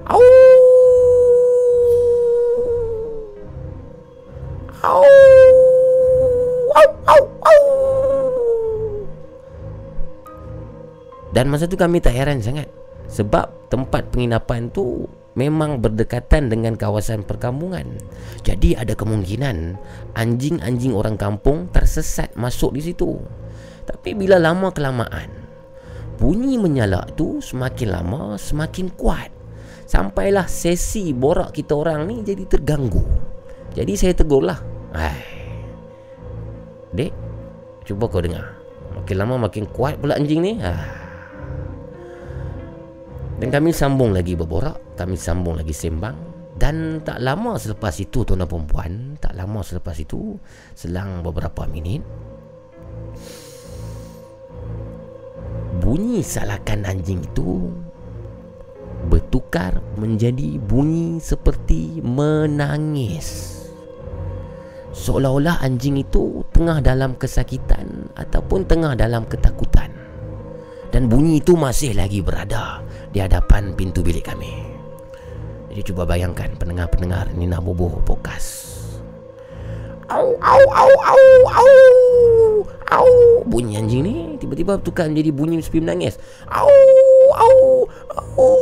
Au! Au! Au! Au! Dan masa tu kami tak heran sangat sebab tempat penginapan tu memang berdekatan dengan kawasan perkampungan. Jadi ada kemungkinan anjing-anjing orang kampung tersesat masuk di situ. Tapi bila lama kelamaan, bunyi menyalak tu semakin lama semakin kuat. Sampailah sesi borak kita orang ni jadi terganggu. Jadi saya tegurlah. Hai. Dek, cuba kau dengar. Makin lama makin kuat pula anjing ni. Ha. Dan kami sambung lagi berborak Kami sambung lagi sembang. Dan tak lama selepas itu tuan dan perempuan Tak lama selepas itu Selang beberapa minit Bunyi salakan anjing itu Bertukar menjadi bunyi seperti menangis. Seolah-olah anjing itu tengah dalam kesakitan Ataupun tengah dalam ketakutan Dan bunyi itu masih lagi berada di hadapan pintu bilik kami. Jadi cuba bayangkan pendengar-pendengar Nina Bobo podcast. Au au au au au. Au bunyi anjing ni tiba-tiba tukar menjadi bunyi sepi menangis. Au au au.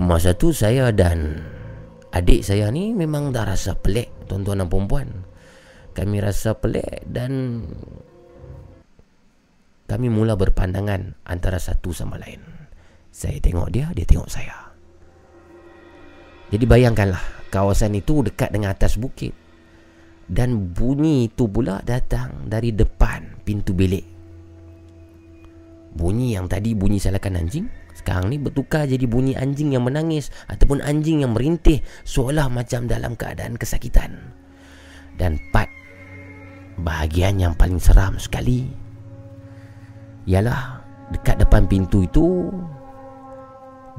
Masa tu saya dan adik saya ni memang dah rasa pelik tuan-tuan dan perempuan kami rasa pelik dan kami mula berpandangan antara satu sama lain. Saya tengok dia, dia tengok saya. Jadi bayangkanlah kawasan itu dekat dengan atas bukit. Dan bunyi itu pula datang dari depan pintu bilik. Bunyi yang tadi bunyi salakan anjing, sekarang ni bertukar jadi bunyi anjing yang menangis ataupun anjing yang merintih seolah macam dalam keadaan kesakitan. Dan part Bahagian yang paling seram sekali Ialah Dekat depan pintu itu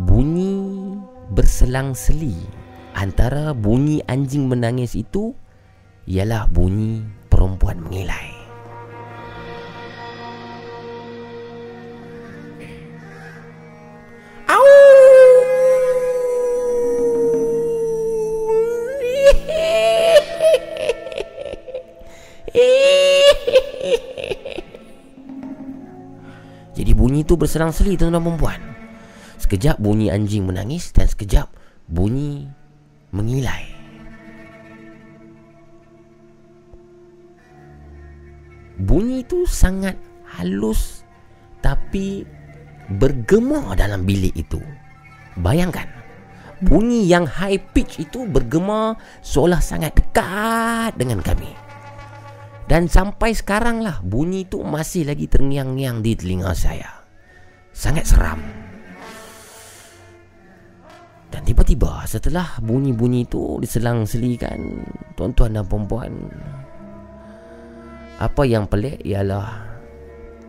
Bunyi Berselang-seli Antara bunyi anjing menangis itu Ialah bunyi perempuan mengilai bunyi itu berserang-seli tuan-tuan perempuan Sekejap bunyi anjing menangis Dan sekejap bunyi mengilai. Bunyi itu sangat halus Tapi bergema dalam bilik itu. Bayangkan Bunyi yang high pitch itu bergema Seolah sangat dekat dengan kami. Dan sampai sekarang lah bunyi itu masih lagi terngiang-ngiang di telinga saya. Sangat seram. Dan tiba-tiba setelah bunyi-bunyi itu diselang-selikan tuan-tuan dan perempuan. Apa yang pelik ialah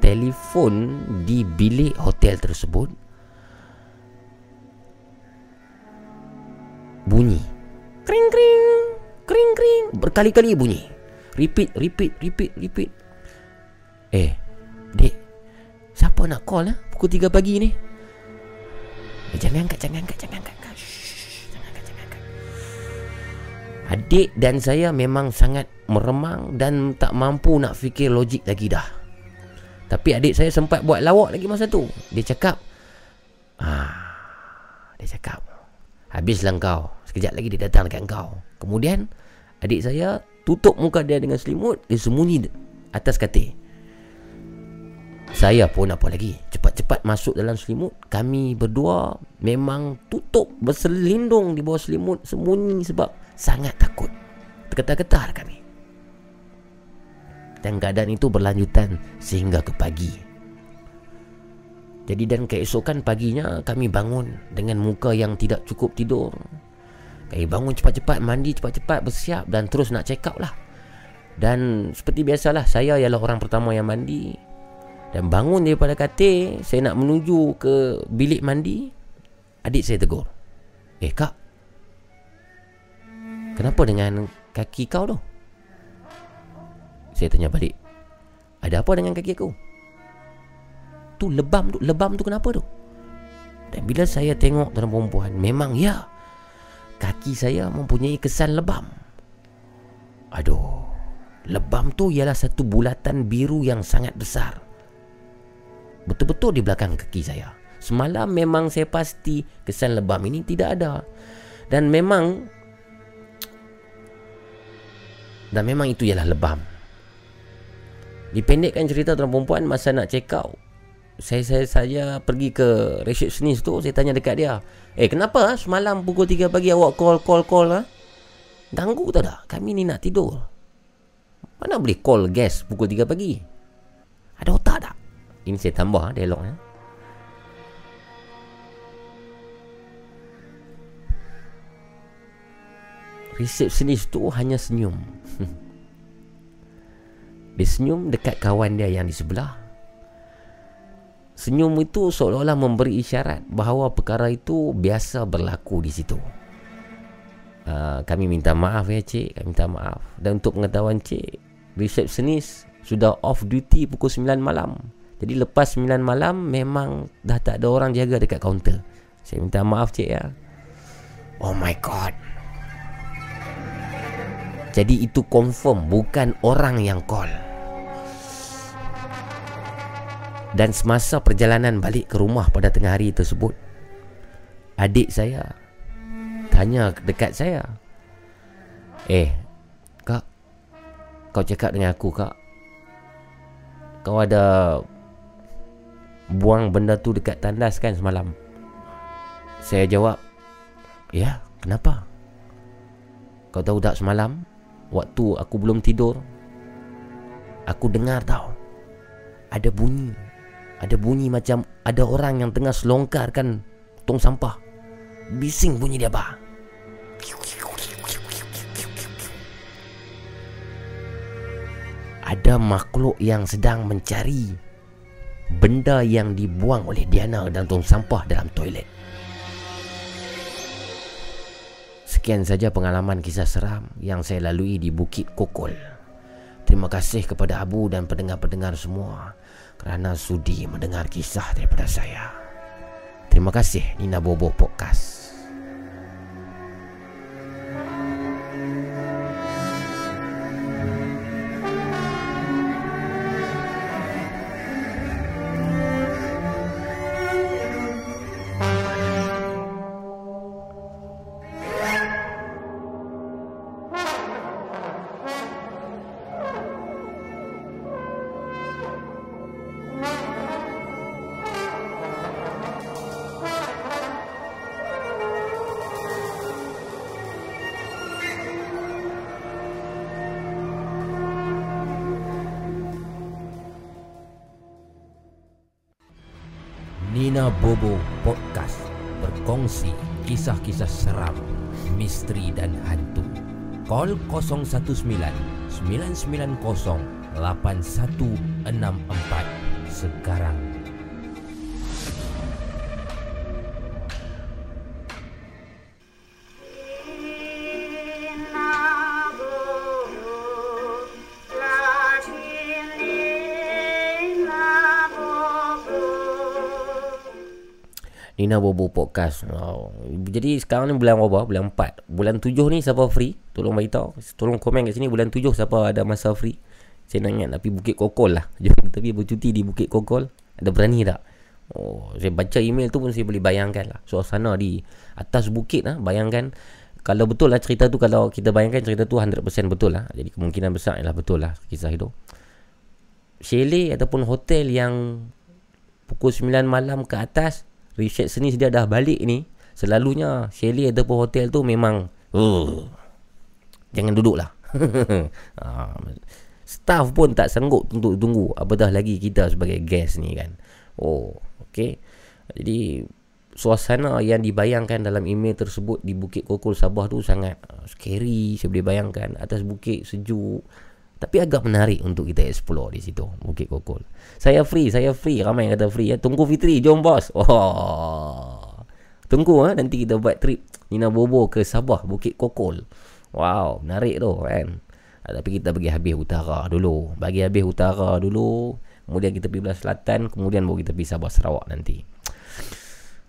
telefon di bilik hotel tersebut bunyi. Kring kring, kring kring berkali-kali bunyi. Repeat, repeat, repeat, repeat. Eh, dek. Siapa nak call lah pukul 3 pagi ni? Eh, jangan angkat, jangan angkat, jangan angkat. Shh, jangan angkat, jangan angkat. Adik dan saya memang sangat meremang dan tak mampu nak fikir logik lagi dah. Tapi adik saya sempat buat lawak lagi masa tu. Dia cakap, ah, dia cakap, habislah kau. Sekejap lagi dia datang dekat kau. Kemudian, adik saya tutup muka dia dengan selimut, dia sembunyi atas katil. Saya pun apa lagi. Cepat-cepat masuk dalam selimut Kami berdua Memang tutup Berselindung di bawah selimut Sembunyi sebab Sangat takut. Tergetar-getar kami. Dan keadaan itu berlanjutan Sehingga ke pagi. Jadi dan keesokan paginya Kami bangun Dengan muka yang tidak cukup tidur. Kami bangun cepat-cepat Mandi cepat-cepat Bersiap Dan terus nak check out lah. Dan seperti biasalah Saya ialah orang pertama yang mandi dan bangun daripada katil Saya nak menuju ke bilik mandi Adik saya tegur Eh kak Kenapa dengan kaki kau tu? Saya tanya balik Ada apa dengan kaki aku? Tu lebam tu Lebam tu kenapa tu? Dan bila saya tengok tuan perempuan Memang ya Kaki saya mempunyai kesan lebam Aduh Lebam tu ialah satu bulatan biru yang sangat besar Betul-betul di belakang kaki saya. Semalam memang saya pasti Kesan lebam. Ini tidak ada. Dan memang Dan memang itu ialah lebam. Dipendekkan cerita tuan perempuan Masa nak check out saya, saya saya pergi ke receptionist tu Saya tanya dekat dia Eh kenapa ha? semalam pukul 3 pagi awak call call call ha? Ganggu tak dah Kami ni nak tidur. Mana boleh call guest pukul 3 pagi? Ada otak tak ini saya tambah ha, dialog ya. Resepsionis tu hanya senyum. dia senyum dekat kawan dia yang di sebelah. Senyum itu seolah-olah memberi isyarat bahawa perkara itu biasa berlaku di situ. Uh, kami minta maaf ya cik, kami minta maaf. Dan untuk pengetahuan cik, resepsionis sudah off duty pukul 9 malam. Jadi lepas 9 malam memang dah tak ada orang jaga dekat kaunter. Saya minta maaf cik ya. Oh my god. Jadi itu confirm bukan orang yang call. Dan semasa perjalanan balik ke rumah pada tengah hari tersebut, adik saya tanya dekat saya, "Eh, kak, kau cakap dengan aku kak, kau ada buang benda tu dekat tandas kan semalam? Saya jawab, ya, kenapa? Kau tahu tak semalam, waktu aku belum tidur, aku dengar tau, ada bunyi. Ada bunyi macam ada orang yang tengah selongkarkan tong sampah. Bising bunyi dia, bah. Ada makhluk yang sedang mencari benda yang dibuang oleh Diana dan tong sampah dalam toilet. Sekian saja pengalaman kisah seram yang saya lalui di Bukit Kokol. Terima kasih kepada Abu dan pendengar-pendengar semua kerana sudi mendengar kisah daripada saya. Terima kasih Nina Bobo Podcast. Call 019 990 8164 sekarang. Nina Bobo Podcast. Wow. Jadi sekarang ni bulan berapa? Bulan 4. Bulan 7 ni siapa free? Tolong beritahu. Tolong komen kat sini bulan 7 siapa ada masa free. Saya nak ingat tapi Bukit Kokol lah. Jom tapi bercuti di Bukit Kokol. Ada berani tak? Oh, saya baca email tu pun saya boleh bayangkan lah. Suasana di atas bukit lah. Bayangkan. Kalau betul lah cerita tu. Kalau kita bayangkan cerita tu 100% betul lah. Jadi kemungkinan besar ialah betul lah kisah itu. Chalet ataupun hotel yang pukul 9 malam ke atas receptionist dia dah balik ni selalunya chalet ataupun hotel tu memang uh, jangan duduk lah Ah, staff pun tak sanggup untuk tunggu apatah lagi kita sebagai guest ni kan. Oh okay jadi suasana yang dibayangkan dalam email tersebut di Bukit Kokol Sabah tu sangat uh, scary saya boleh bayangkan. Atas bukit sejuk tapi agak menarik untuk kita explore di situ Bukit Kokol. Saya free saya free ramai yang kata free. Ya tunggu Fitri jom bos. Oh tunggu ha? nanti kita buat trip Nina Bobo ke Sabah Bukit Kokol wow menarik tu kan Ah, tapi kita pergi habis utara dulu bagi habis utara dulu kemudian kita pergi belah selatan kemudian baru kita pergi Sabah Sarawak nanti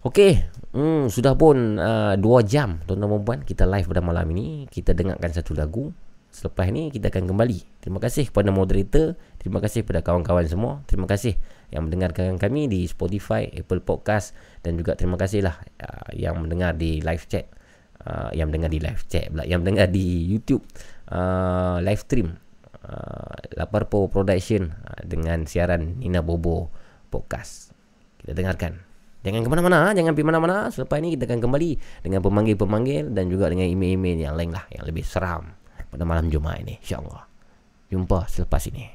Okey, hmm, sudah pun uh, 2 jam tuan-tuan dan puan kita live pada malam ini. Kita dengarkan satu lagu. Selepas ni kita akan kembali. Terima kasih kepada moderator, terima kasih kepada kawan-kawan semua. Terima kasih yang mendengarkan kami di Spotify, Apple Podcast dan juga terima kasihlah uh, yang mendengar di live chat. Uh, yang mendengar di live chat pula, yang mendengar di YouTube uh, live stream uh, Laparpo Production uh, dengan siaran Nina Bobo Podcast. Kita dengarkan. Jangan ke mana-mana, jangan pergi mana-mana. Selepas ini kita akan kembali dengan pemanggil-pemanggil dan juga dengan email-email yang lain lah, yang lebih seram pada malam Jumaat ini, insyaAllah. Jumpa selepas ini.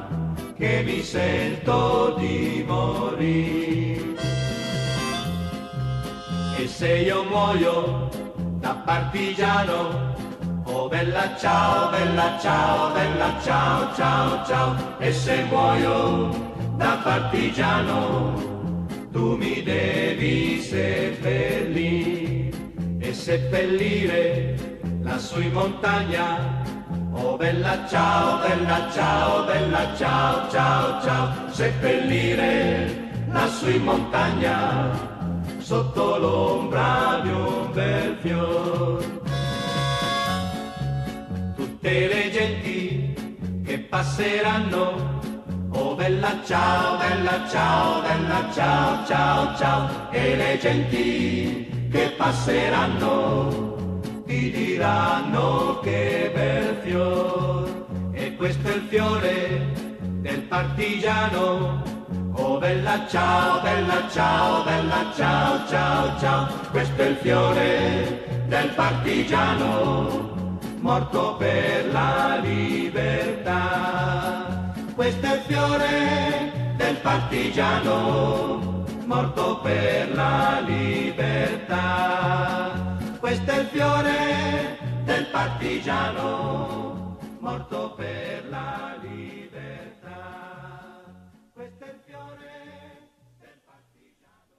che mi sento di morire. E se io muoio da partigiano, oh bella ciao, bella ciao, bella ciao, ciao, ciao. E se muoio da partigiano, tu mi devi seppellire e seppellire lassù in montagna Oh bella ciao, bella ciao, bella ciao, ciao, ciao, seppellire lassù in montagna, sotto l'ombra di un bel fior. Tutte le genti che passeranno, oh bella ciao, bella ciao, bella ciao, ciao, ciao, e le genti che passeranno ti diranno che bel fior. E questo è il fiore del partigiano. Oh bella ciao bella ciao bella ciao ciao ciao. Questo è il fiore del partigiano morto per la libertà. Questo è il fiore del partigiano morto per la libertà questo è il fiore del partigiano morto per la libertà. Questo è il fiore del partigiano.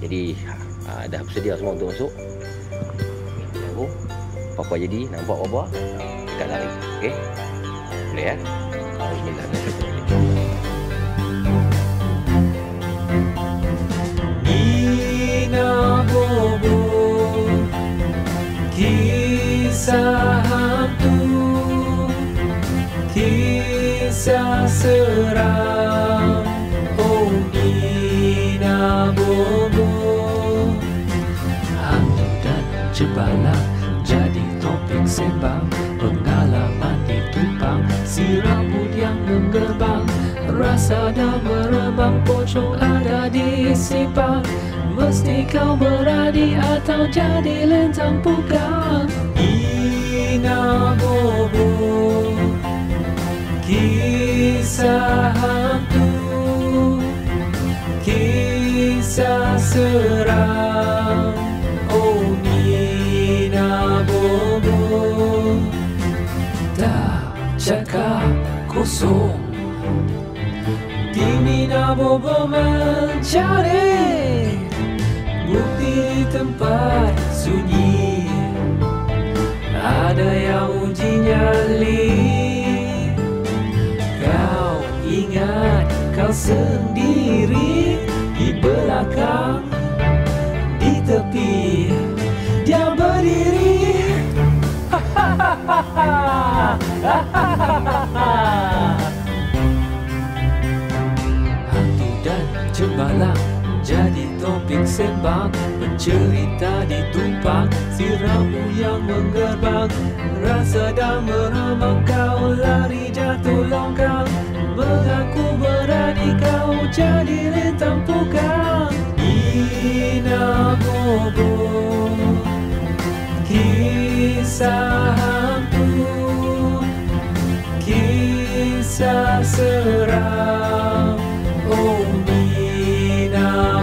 Jadi uh, dah bersedia semua untuk masuk. Tunggu. Apa-apa jadi, nampak apa-apa, kita lari. Okey? Boleh ya? Kisah hantu Kisah seram. Oh Nina Bobo Hantu dan jebala Jadi topik sembang rasa dah merebam pocong ada di sipang Mesti kau beradi atau jadi lentang pukang Ina bobo Kisah hantu. Kisah seram. Oh ina bobo. Tak cakap kosong. Nak bobo mencari Bukti tempat sunyi. Ada yang uji nyali. Kau ingat kau sendiri Di belakang Di tepi Dia berdiri. Hantu sembang Pencerita ditumpang Siramu yang menggerbang Rasa dan meremang Kau lari jatuh longkang. Mengaku berani kau jadi rentang pukang. Ina Bobo Kisah hantu. Kisah seram. Oh Nina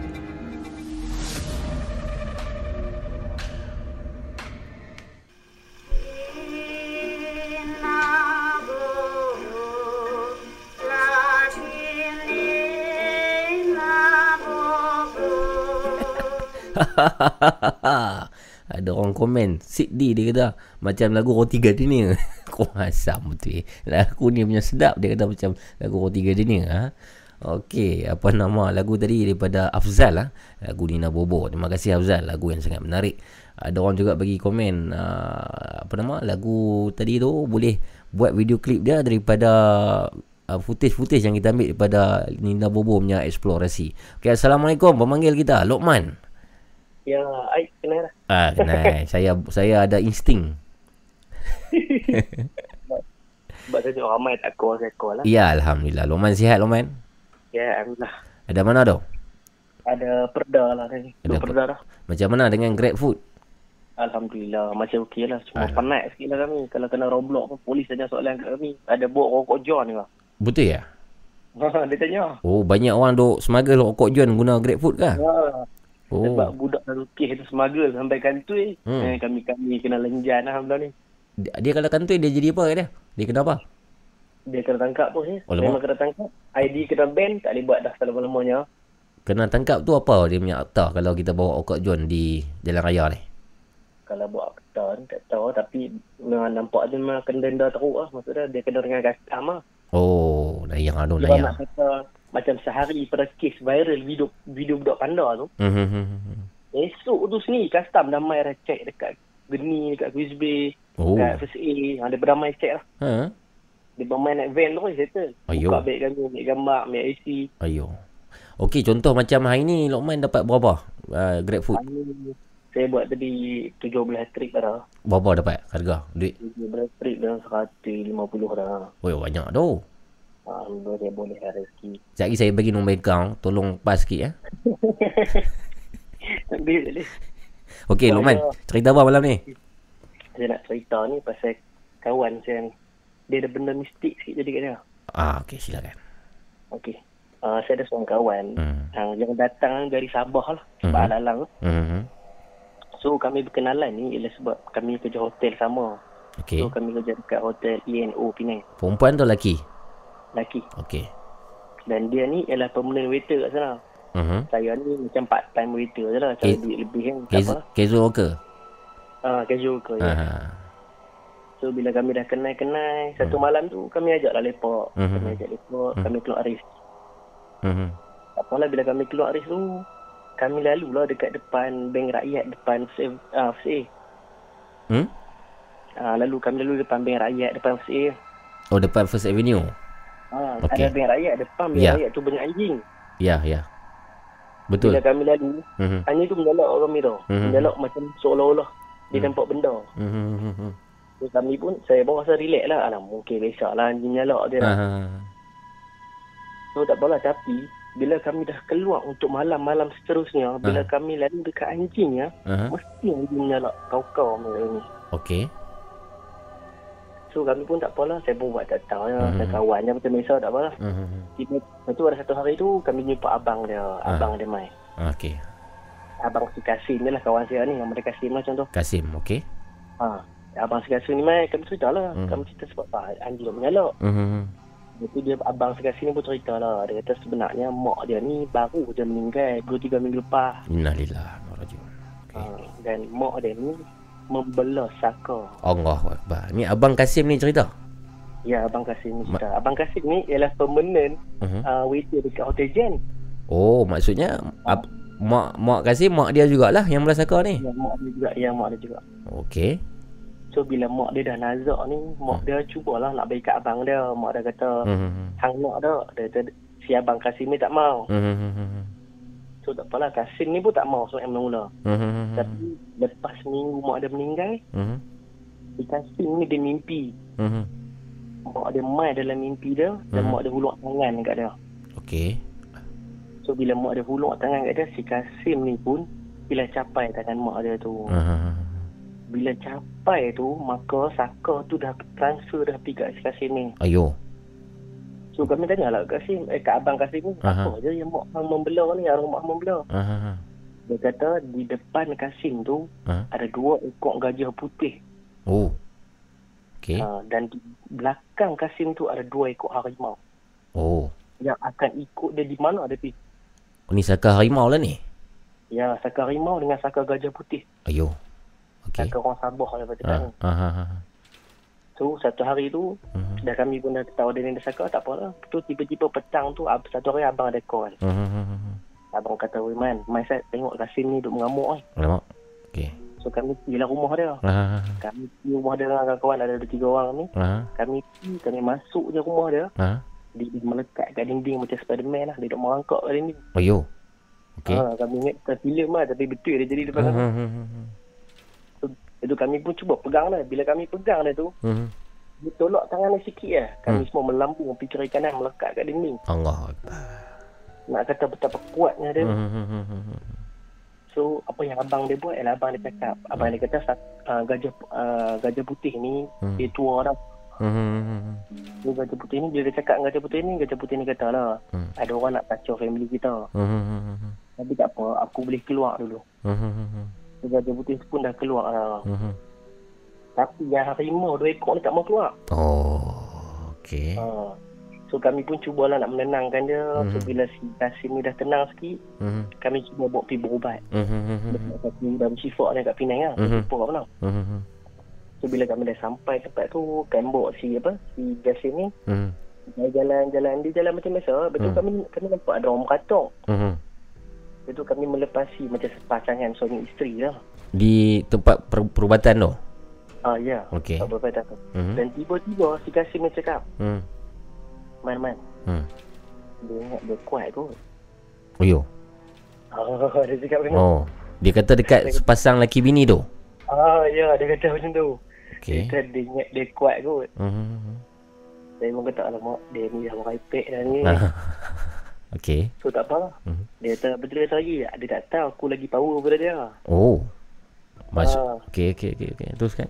Ada orang komen Sid D dia kata Macam lagu roti gardenia. Kau asam betul eh? Lagu ni punya sedap Dia kata macam Lagu roti gardenia ha? Okey Apa nama lagu tadi Daripada Afzal ha? Lagu Nina Bobo. Terima kasih Afzal. Lagu yang sangat menarik. Ada orang juga bagi komen uh, Apa nama Lagu tadi tu Boleh Buat video klip dia Daripada uh, Footage-footage yang kita ambil Daripada Nina Bobo punya eksplorasi. Okey Assalamualaikum. Pemanggil kita Lokman Ya, ai kenal lah. Ah, kenal. saya saya ada insting. Sebab saya tengok ramai tak call saya call lah. Ya, alhamdulillah. Loman sihat, Loman? Ya, Alhamdulillah. Ada mana tu? Ada perda lah ni. Ada Dua perda dah. Macam mana dengan Grab Food? Alhamdulillah. Macam okey lah. Cuma Alhamdulillah. penat sikit lah kami. Kalau kena roblox pun polis tanya soalan kat kami. Ada bawa rokok John ke? Betul ya? dia tanya. Oh, banyak orang duk smuggle rokok John guna Grab Food kah? Ha. Oh. Sebab budak satu kes tu smuggle sampai kantoi. Hmm. Eh, kami-kami kena lenjan lah Alhamdulillah ni. Dia, dia kalau kantoi dia jadi apa dia? Dia kena apa? Dia kena tangkap tu eh. Oh, Memang kena tangkap. ID kena ban tak boleh buat dah selama-lamanya. Kena tangkap tu apa dia punya akta kalau kita bawa rokok John di jalan raya ni? Kalau buat akta ni tak tahu tapi nampak dia memang kena denda teruk lah. Maksudnya dia kena dengan custom lah. Oh, layang Sebab layang. nak kata macam sehari pada kes viral video video budak panda tu. Hmm. Esok tu sini custom dah mai dah check dekat Geni, dekat Quizbay, Oh. dekat First A. Ha, dia dah mai check lah. Ha? Dia bermain naik van tu settle. Ayuh. Buka beg kami, ambil gambar, ambil IC. Ayo. Okey, contoh macam hari ni Lokman dapat berapa? Uh, Grab Food. Hari saya buat tadi 17 trip dah. Berapa dapat harga? Duit? 17 trip dalam 150 dah. Oh, banyak tu. Alhamdulillah saya boleh lah rezeki. Sekejap lagi saya bagi nombor account. Tolong pas sikit ya. Boleh, boleh. Okey, Saya- Lokman. Cerita apa malam ni? Saya nak cerita ni pasal kawan saya ni. Dia ada benda mistik sikit jadi kat dia. Ah, okey, silakan. Okey. Uh, saya ada seorang kawan Hmm. uh, yang datang dari Sabah lah. Sebab Mhm. Alalang. Hmm. So kami berkenalan ni ialah sebab kami kerja hotel sama. Okey. So kami kerja dekat hotel ENO Penang. Perempuan tu lelaki? Laki. Okey. Dan dia ni ialah permanent waiter kat sana. Mhm. Saya ni macam part time waiter je lah. Cari Kes- duit lebih kan. Casual, worker? Ah, casual ke ya. So bila kami dah kenal-kenal, satu malam tu kami ajak lah lepak. Mhm. Kami ajak lepak, Mhm. kami keluar aris. Mhm. Tak apalah bila kami keluar aris tu, kami lalu lah dekat depan bank rakyat, depan First A. Ah, First A. Hmm? Ah, lalu kami lalu depan bank rakyat, depan First A. Oh, depan First Avenue. Ah, Okey. Ada bank rakyat, depan bank Ya. rakyat tu banyak anjing. Ya, ya. Betul. Bila kami lalu, Mhm. Anjing tu menyalak orang kami tau. Mhm. Menyalak macam seolah-olah dia Mhm. nampak benda. Mhm. So, kami pun, saya pun rasa relax lah. Alah, mungkin besok lah anjing menyalak dia lah. Ah. So tak apalah tapi bila kami dah keluar untuk malam-malam seterusnya, bila Ah. kami lalu dekat anjing ya, Aha. mesti anjing menyalak kau-kau ni. Okey. So kami pun tak apalah, saya pun buat tak tahu ya, saya kawan je macam biasa tak apalah. Tiba lepas tu ada satu hari tu kami jumpa abang dia, Ah. abang dia mai. Okey. Abang si Kasim ni lah kawan saya ni, nama dia Kasim lah contoh. Kasim, okey. Ha. Abang si Kasim ni mai, kami cerita lah. Mhm. Kami cerita sebab apa anjing dia menyalak. Mhm. Lepas tu dia abang si Kasim ni pun cerita lah. Dia kata sebenarnya mak dia ni baru je meninggal 2-3 minggu lepas. Innalillah wa rajiun. Ha, dan mak dia ni membelah saka. Allahu akbar. Ni abang Kasim ni cerita. Ya, Abang Kasim ni cerita. Abang Kasim ni ialah permanent Mhm. uh, waiter dekat Hotel Jen. Oh, maksudnya ab, mak mak Kasim mak dia jugalah yang belah saka ni. Ya, mak dia juga. Ya, mak dia juga. Okey. So, bila mak dia dah nazak ni, mak dia cubalah nak bagi kat abang dia. Mak dia kata, Mhm. hang nak tak? Dia kata, si Abang Kasim ni tak mau. Mhm. So, tak apalah. Kasim ni pun tak mau so yang mula-mula. Mhm. Tapi, lepas minggu mak dia meninggal, Mhm. si Kasim ni dia mimpi. Mhm. Mak dia mai dalam mimpi dia dan Mhm. mak dia hulur tangan kat dia. Okey. So bila mak dia hulur tangan kat dia Si Kasim ni pun Bila capai tangan mak dia tu Aha. Bila capai tu Maka Saka tu dah transfer dah pergi kat si Kasim ni Ayo. So kami tanya lah kat Kasim Eh kat abang Kasim ni Aha. Apa je yang mak hang membelah ni Arwah mak membelah Aha. Dia kata di depan Kasim tu Ha? Ada dua ekor gajah putih Oh. Okey. ha, Dan di belakang Kasim tu Ada dua ekor harimau Oh. Yang akan ikut dia di mana dia pergi Oh, ni saka harimau lah ni. Ya saka harimau dengan saka gajah putih Ayo. Okey. Saka orang Sabah kata Ah. ni Aha. aha. So satu hari tu Mhm. Dah kami pun dah tahu dia ni dah saka Tak apalah Tu tiba-tiba petang tu ab- Satu hari abang ada call Mhm. Abang kata Wiman Mai Sat tengok Kasim ni duk mengamuk kan Alamak. Okey. So kami pergilah rumah dia Aha. Kami pergi rumah dia dengan kawan-kawan Ada dua tiga orang ni Aha. Kami pergi Kami masuk je rumah dia Aha. Dia, dia melekat kat dinding Macam Spiderman lah Dia duk merangkak kat dinding Ayo. Okey. ha, Kami ingat kita filem lah Tapi betul dia jadi depan kami Mhm. so, Itu kami pun cuba pegang lah Bila kami pegang dia tu Mhm. Dia tolak tangan dia sikit lah Kami Hmm. semua melambung Pergi kiri kanan melekat kat dinding Allah. Nak kata betapa kuatnya dia Mhm. So apa yang abang dia buat ialah abang dia cakap abang dia kata uh, gajah uh, gajah putih ni Hmm. dia tua dah. So, gajah putih ni bila dia cakap gajah putih ni gajah putih ni kata lah Hmm. ada orang nak kacau family kita. Mhm. Tapi tak apa aku boleh keluar dulu. Mhm. So, gajah putih pun dah keluar lah. Mhm. Tapi yang harimau dua ekor ni tak mau keluar. Oh. Okey. Ha. So kami pun cubalah nak menenangkan dia. So Mhm. bila si Kasim ni dah tenang sikit, Mhm. kami cuba bawa pergi berubat. Mhm. Dekat satu dalam sifat dia kat Penang lah. Kat mana. Mhm. So bila kami dah sampai tempat tu Kami bawa si apa Si Jasim ni Mhm. Dia jalan-jalan Dia jalan macam biasa Betul Hmm. kami kami nampak ada orang meratok Mhm. Lepas tu kami melepasi Macam sepasangan suami isteri lah Di tempat per- perubatan tu. Ah ya Okey. Tak berapa tu Mhm. Dan tiba-tiba si Kasim ni cakap Mhm. Man man Hmm. Dia ingat dia kuat tu Ayo. Ah dia cakap macam Oh. Dia kata dekat sepasang laki bini tu. Ah ya dia kata macam tu Okey. Dia kata dia ingat dia kuat kot Mhm. Saya pun kata alamak Dia ni dah merepek dah ni Okey. So tak apa lah Mhm. Dia kata betul kata lagi Dia tak tahu aku lagi power daripada dia Oh. Masuk. Ah. Okey okey okey okey. Teruskan.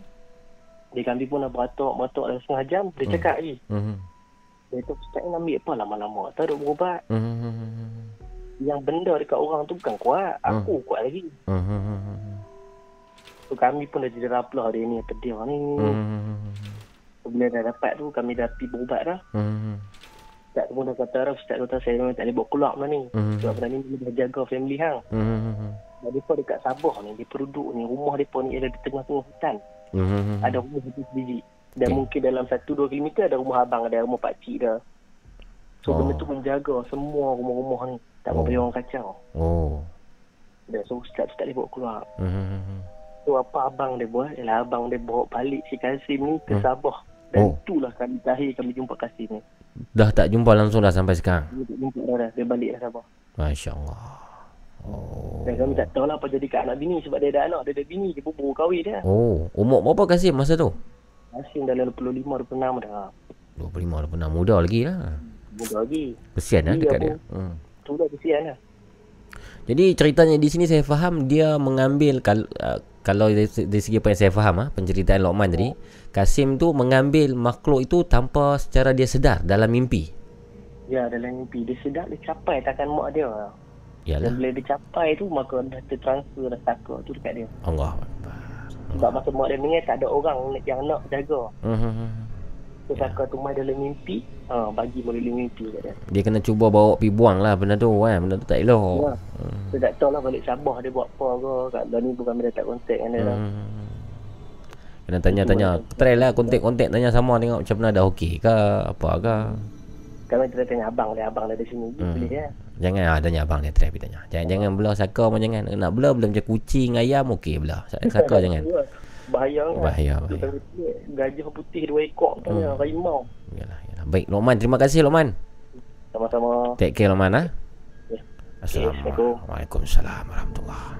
Dia kami pun dah beratok Beratok dalam setengah jam Dia Hmm. cakap lagi Mhm. Dia tu ustaz ni ambil apa lama-lama Tak duk berubat Mhm. Yang benda dekat orang tu bukan kuat Aku kuat lagi Mhm. So kami pun dah jadi raplah dia ni Apa dia ni Mhm. so, Bila dah dapat tu Kami dah pergi berubat dah Mhm. Ustaz pun dah kata dah Ustaz kata saya memang tak boleh bawa keluar benda ni Mhm. Sebab benda ni dia dah jaga family hang Mhm. Dan mereka dekat Sabah ni Dia penduduk ni Rumah mereka ni ada di tengah-tengah hutan Mhm. Ada rumah satu sendiri Dan Okey. mungkin dalam 1-2 kilometer Ada rumah abang Ada rumah pakcik dia So Oh. benda tu menjaga semua rumah-rumah ni Tak Oh. boleh orang kacau Oh. Dan so ustaz tak boleh bawa keluar Mhm. So apa abang dia buat Ialah abang dia bawa balik si Kasim ni ke Hmm. Sabah Dan Oh. itulah kali terakhir kami jumpa Kasim ni Dah tak jumpa langsung dah sampai sekarang. Dia tak jumpa dah, dah Dia balik dah Sabah Masya Allah. Oh. Dan kami tak tahu lah apa jadi kat anak bini sebab dia ada anak, dia ada bini, dia baru kahwin dia. Oh, umur berapa Kasim masa tu? Masih dalam 25, 26 dah. 25 26 muda lagi lah. Muda lagi. Kesian lah Dia dekat apa? dia. Hmm. Tu dah kesian lah. Jadi ceritanya di sini saya faham dia mengambil kal, kalau dari, dari segi apa yang saya faham ah penceritaan Lokman tadi, Kasim tu mengambil makhluk itu tanpa secara dia sedar dalam mimpi. Ya, dalam mimpi. Dia sedap dia capai takkan mak dia. Yalah. Dan bila dia capai tu, maka dah tertransfer dah saka tu dekat dia. Allah. Sebab masa mak dia meninggal tak ada orang yang nak jaga. Hmm. So saka tu mai dalam mimpi, ha, bagi melalui mimpi kat dia. Dia kena cuba bawa pergi buang lah benda tu kan. Benda tu tak elok. Ya. Saya tak tahu lah balik Sabah dia buat apa ke. Kat dah ni bukan dia tak kontak dia lah. Hmm. Kena tanya-tanya. Try lah kontak-kontak tanya sama tengok macam mana dah okey ke apa ke. Kami kita tanya abang dia, abang dia di sini. Hmm. Boleh ya. Jangan ah, tanya abang dia try pergi tanya. Jangan jangan belah saka pun jangan. Nak belah belah macam kucing ayam okey belah. Saka jangan. Ya. Bahaya kan. Bahaya, bahaya. kata, Gajah putih dua ekor Hmm. harimau. Yalah, yalah. Baik Lokman, terima kasih Lokman. Sama-sama. Take care Lokman ah. Ya. Assalamualaikum. Waalaikumsalam warahmatullahi.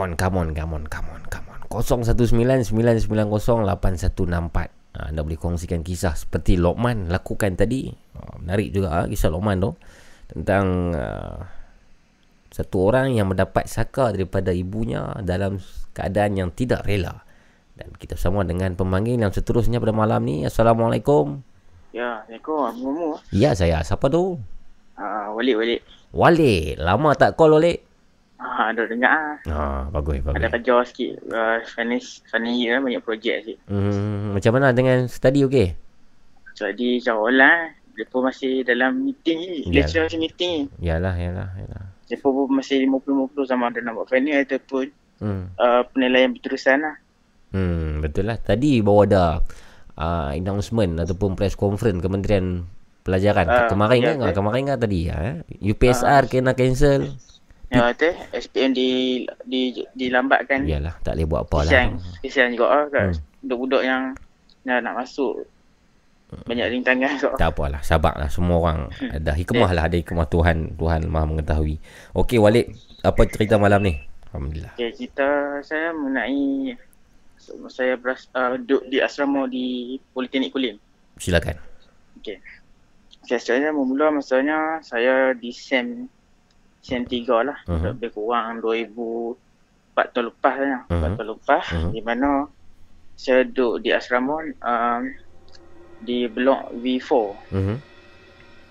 On, come on, come on, come on, come on. 0199908164. Ha, anda boleh kongsikan kisah seperti Lokman lakukan tadi. Ha, menarik juga ha, kisah Lokman tu. Tentang uh, satu orang yang mendapat saka daripada ibunya dalam keadaan yang tidak rela. Dan kita bersama dengan pemanggil yang seterusnya pada malam ni. Assalamualaikum. Ya, Assalamualaikum. Ya, saya. Siapa tu? Ah, Walid, Walid. Walid. Lama tak call Walid? Ah, ada dengar ah. Ha, bagus, bagus. Ada kerja sikit. Uh, finish, finish year banyak projek sikit. Hmm, macam mana dengan study okey? Jadi, insyaAllah, mereka masih dalam meeting ni. Lecture masih meeting ni. Yalah, yalah, yalah. Pun masih 50-50 sama ada nak buat final ataupun Hmm. uh, penilaian berterusan lah. Hmm, betul lah. Tadi baru ada uh, announcement ataupun press conference Kementerian Pelajaran. Ah, kemarin ya, kan? Kemarin kan tadi ya. eh? UPSR kena cancel. Ya, betul. SPM di, di, dilambatkan. Yalah, tak boleh buat apa lah. Kesian, kesian juga lah kat Hmm. budak-budak yang nak, nak masuk. Banyak rintangan so. Tak apalah, sabarlah semua orang ada hikmah lah, ada hikmah Tuhan, Tuhan Maha mengetahui. Okey Walid, apa cerita malam ni? Alhamdulillah. Okay, cerita saya mengenai saya beras, uh, duduk di asrama di Politeknik Kulim. Silakan. Okay. Okay, sebenarnya bermula masanya saya di SEM SEM 3 lah. Mhm. Lebih kurang 2004 tahun lepas lah. Mhm. 4 tahun lepas. Mhm. Di mana saya duduk di asrama um, di blok V4. Mhm.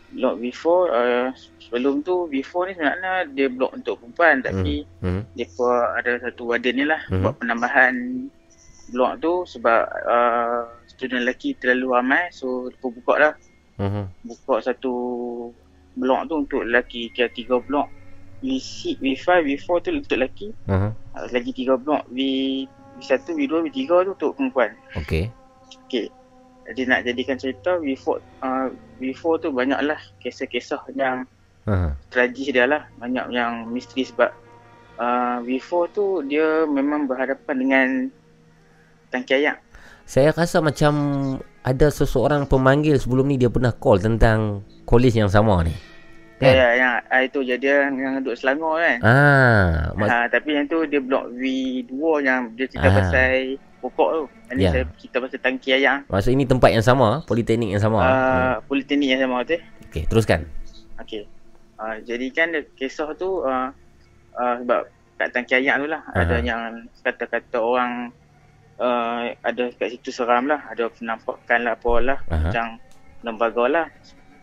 Blok V4 uh, sebelum tu V4 ni sebenarnya dia blok untuk perempuan tapi Mhm. Mereka ada satu warden ni lah Mhm. buat penambahan blok tu sebab uh, student lelaki terlalu ramai so mereka buka lah Mhm. buka satu blok tu untuk lelaki kira tiga blok V6, V5, V4 tu untuk lelaki Mhm. uh, lagi tiga blok V, V1, V2, V3 tu untuk perempuan Okey. Okay jadi nak jadikan cerita V4 uh, V4 tu banyak lah kisah-kisah yang Ha. tragis dia lah banyak yang misteri sebab uh, V4 tu dia memang berhadapan dengan tangki ayak Saya rasa macam ada seseorang pemanggil sebelum ni dia pernah call tentang kolej yang sama ni. Kan? ya, yang ah, itu jadi yang duduk Selangor kan Ah, mak- ha, tapi yang tu dia blok V2 yang dia cerita Ah. pasal pokok tu ini Ya. saya cerita pasal tangki ayak maksud ini tempat yang sama, politeknik yang sama. uh, Hmm. politeknik yang sama tu Okey, teruskan. Okey. Uh, jadi kan dia- kisah tu uh, uh, sebab kat tangki ayak tu lah Aha. ada yang kata-kata orang uh, ada kat situ seram lah ada penampakan lah apa lah Aha. macam lembaga lah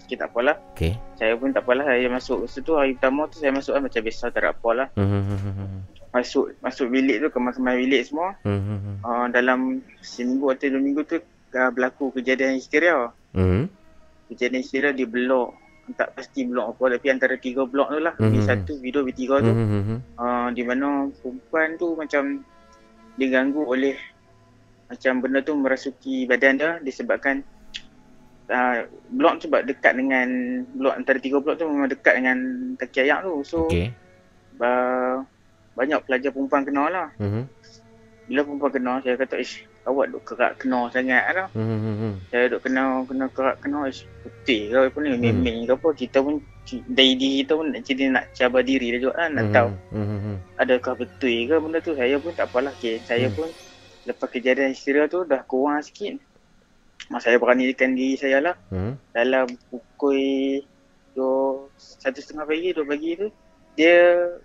sikit tak apalah. Okey. Saya pun tak apalah. Saya masuk situ hari pertama tu saya masuk kan macam biasa tak ada apa lah. Mhm. Masuk masuk bilik tu kemas-kemas bilik semua. Mhm. Uh, dalam seminggu atau dua minggu tu uh, berlaku kejadian histeria. Mhm. Kejadian histeria di blok. Tak pasti blok apa tapi antara tiga blok tu lah. Mhm. B1, B2, B3 tu. Mhm. Uh, di mana perempuan tu macam diganggu oleh macam benda tu merasuki badan dia disebabkan uh, blok tu sebab dekat dengan blok antara tiga blok tu memang dekat dengan kaki ayak tu. So Okey. uh, banyak pelajar perempuan kena lah. Mhm. Bila perempuan kena saya kata ish awak duk kerak kena sangat lah. Mhm. Saya duk kena kena kerak kena ish putih ke apa ni Hmm. memeng ke apa kita pun dari diri kita pun jadi nak cabar diri dia juga kan nak Mhm. tahu Mhm. adakah betul ke benda tu saya pun tak apalah okay. saya Hmm. pun lepas kejadian histeria tu dah kurang sikit saya beranikan diri saya lah Mhm. dalam pukul dua satu setengah pagi dua pagi tu dia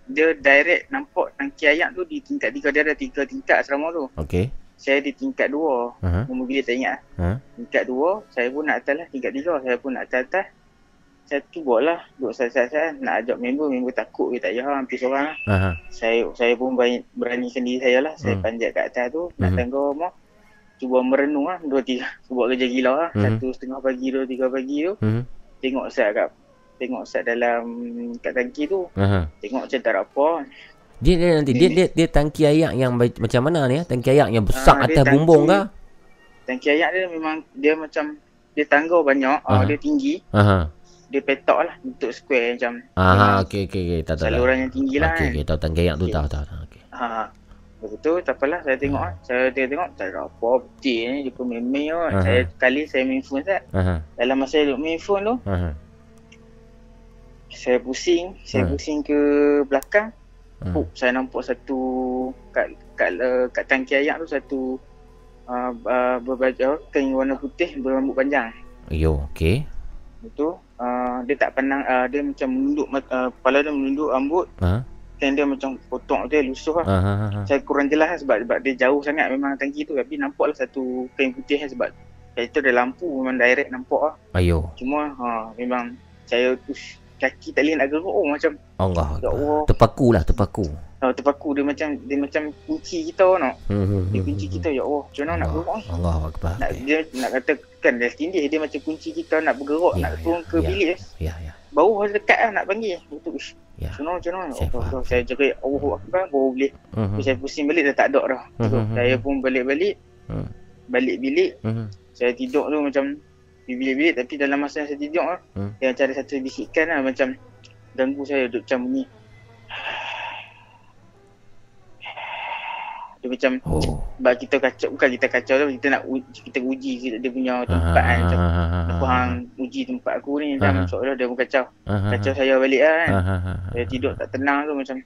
dia direct nampak tangki ayak tu di tingkat tiga dia ada tiga tingkat asrama tu Okey. saya di tingkat dua Aha. nombor bilik tak ingat Ha. tingkat dua saya pun nak atas lah tingkat tiga saya pun nak atas atas saya tu buat lah duduk saya nak ajak member member takut ke tak payah hampir seorang lah Aha. saya saya pun berani, beranikan diri saya lah saya Hmm. panjat kat atas tu nak Mhm. tangga rumah cuba merenung lah dua tiga buat kerja gila lah Mhm. satu setengah pagi dua tiga pagi tu Mhm. tengok sat kat tengok sat dalam kat tangki tu Aha. tengok macam tak apa Dia, dia nanti dia, dia dia tangki ayak yang macam mana ni ya? Tangki ayak yang besar Ah, dia atas tangki- bumbung kah? tangki ayak dia memang dia macam dia tangga banyak uh, Aha. dia tinggi Aha. dia petok lah bentuk square macam Aha, okey okey okey. Tak tahu. saluran yang tinggi lah Okey kan okey, tahu tangki ayak tu Okey. tahu tahu. tahu. Okey. Ha. Lepas tu tak apalah saya tengok lah. Saya tengok, tengok tak ada apa betul ni dia pun memang kot. Aha. Saya kali saya main phone Zat. Aha. Dalam masa saya duduk main phone tu, Aha. saya pusing, saya Ha. pusing ke belakang. Ha. Oh, saya nampak satu kat kat uh, kat tangki ayak tu satu uh, uh, berbaju kain warna putih berambut panjang. Yo, okey. Itu uh, dia tak pandang uh, dia macam menunduk uh, kepala dia menunduk rambut Ha. Dan dia macam potong dia lusuh lah. Aha. saya kurang jelas lah sebab, sebab dia jauh sangat memang tangki tu tapi nampaklah satu kain putih lah sebab situ ada lampu memang direct nampak lah Ayo. cuma ha, memang saya ush, kaki tak boleh nak gerak oh macam Allah. ya Allah Terpaku lah, terpaku. ha, terpaku dia macam dia macam kunci kita nak Hmm. dia kunci kita ya Allah macam mana nak gerak eh? Allah Akbar. nak dia nak kata kan dia tindih dia macam kunci kita nak bergerak Ya, nak turun ke ya. bilik. Ya, ya. bau harus dekat lah nak panggil betul. Ya. mana macam mana Saya Allah, faham. Saya jerit Allah Akbar baru boleh Mhm. Lepas saya pusing balik dah tak ada dah. Hmm, saya hmm. pun balik-balik. Hmm. Balik bilik. Mhm. Saya tidur tu macam di bilik-bilik tapi dalam masa yang saya tidur. Dia macam ada satu bisikan lah macam ganggu saya duduk macam bunyi. Dia macam Oh. sebab kita kacau bukan kita kacau tu kita nak uji, kita uji kita- dia punya tempat kan macam Ah, apa hang uji tempat aku ni macam Ah. seolah dia pun kacau ah, kacau saya balik lah kan ah, ah, ah. saya tidur tak tenang tu macam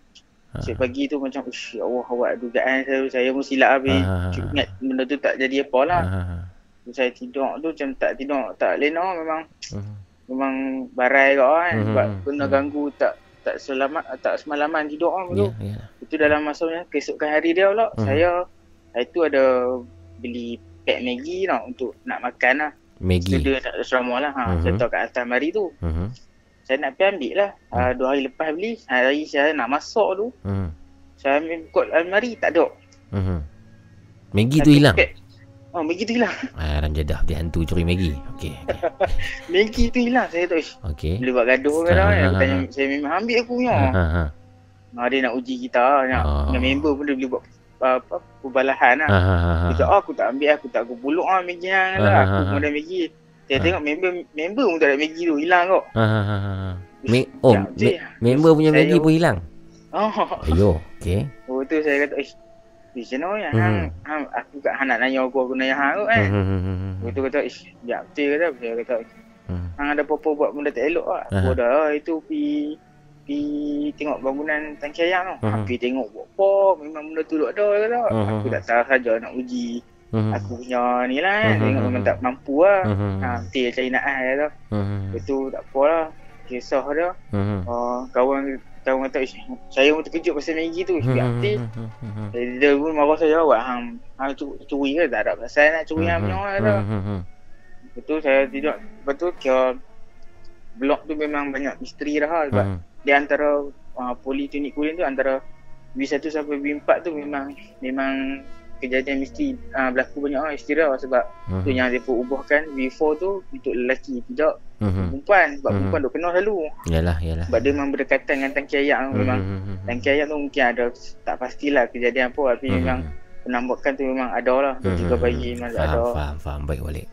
Ah. Cik pagi tu macam Ush ya Allah awak dugaan saya Saya pun silap habis Ah. Ingat benda tu tak jadi apa lah Ah, ah, Saya tidur tu macam tak tidur Tak lena memang Mhm. Memang barai kau kan Mhm. Sebab kena Mhm. ganggu tak tak selamat tak semalaman tidur kan Ya, tu. ya. Itu dalam masanya keesokan hari dia pula Mhm. saya hari tu ada beli pack Maggi tau untuk nak makan lah. Maggi. Sedia tak asrama lah. Ha, Mhm. Saya tahu kat atas mari tu. Mhm. Saya nak pergi ambil lah. Uh, dua hari lepas beli. Hari saya nak masak tu. Mhm. Saya ambil kot almari tak ada. Mhm. Maggi tu hilang. pack. Oh, Maggi tu hilang. Ah, Ram jadah dia hantu curi Maggi. Okey. Maggi tu hilang. Saya ish, Okey. boleh buat gaduh ke Ah, dah. Aku ah, tanya, ah. saya memang ambil aku punya. Ha ha. ha. Ha, dia nak uji kita. Nak, Ah. dengan member pun dia boleh buat uh, apa, perbalahan lah. Ha ha ha. Dia ha. cakap, oh, aku tak ambil, aku tak aku puluk lah Maggi yang Ah, lah. ah, Aku ah, pun ada Maggi. Saya Ah. tengok member member pun tak ada Maggi tu. Hilang kok. Ha ha ha. ha. Me- oh, Ya, me- member punya Maggi pun hilang. Oh. Ayo, okey. Oh tu saya kata, ish, you know, yang Mhm. hang, hang, aku kat hang nak nanya aku, aku nanya hang kot kan. Mhm, mhm, mhm. Lepas tu kata, ish, ya betul kata, saya kata, Mhm. hang ada apa-apa buat benda tak elok lah. Aku dah, ah, itu pi pi tengok bangunan tangki air tu. Mhm. Pi tengok buat apa, memang benda tu duk ada kata. Mhm. Aku tak tahu saja nak uji Mhm. aku punya ni lah kan. Mhm. Tengok memang tak mampu lah. Mhm. Ha, betul cari nak ah kata. Mhm. Lepas tu tak apa lah. Kisah dia. Mhm. Uh, kawan kawan kata, saya pun terkejut pasal Maggi tu. Ish, Mhm, biar betul. mhm, mhm. Jadi dia pun marah saya jawab hang hang cu- curi ke tak ada pasal nak curi hang punya. Lepas tu saya tidur lepas tu kira blok tu memang banyak misteri dah sebab Hmm. di antara uh, politeknik kuliah tu antara B1 sampai B4 tu memang memang kejadian misteri uh, berlaku banyak misteri lah sebab Mhm. tu yang mereka ubahkan B4 tu untuk lelaki tidak Mhm. perempuan sebab Mhm. perempuan duk kenal selalu Yalah, yalah. sebab dia memang berdekatan dengan tangki ayak Mhm, memang mhm, mhm. tangki ayak tu mungkin ada tak pastilah kejadian apa tapi Mhm. memang penambakan tu memang ada lah Mhm. ketika bayi memang Faham, ada faham, faham. Baik balik.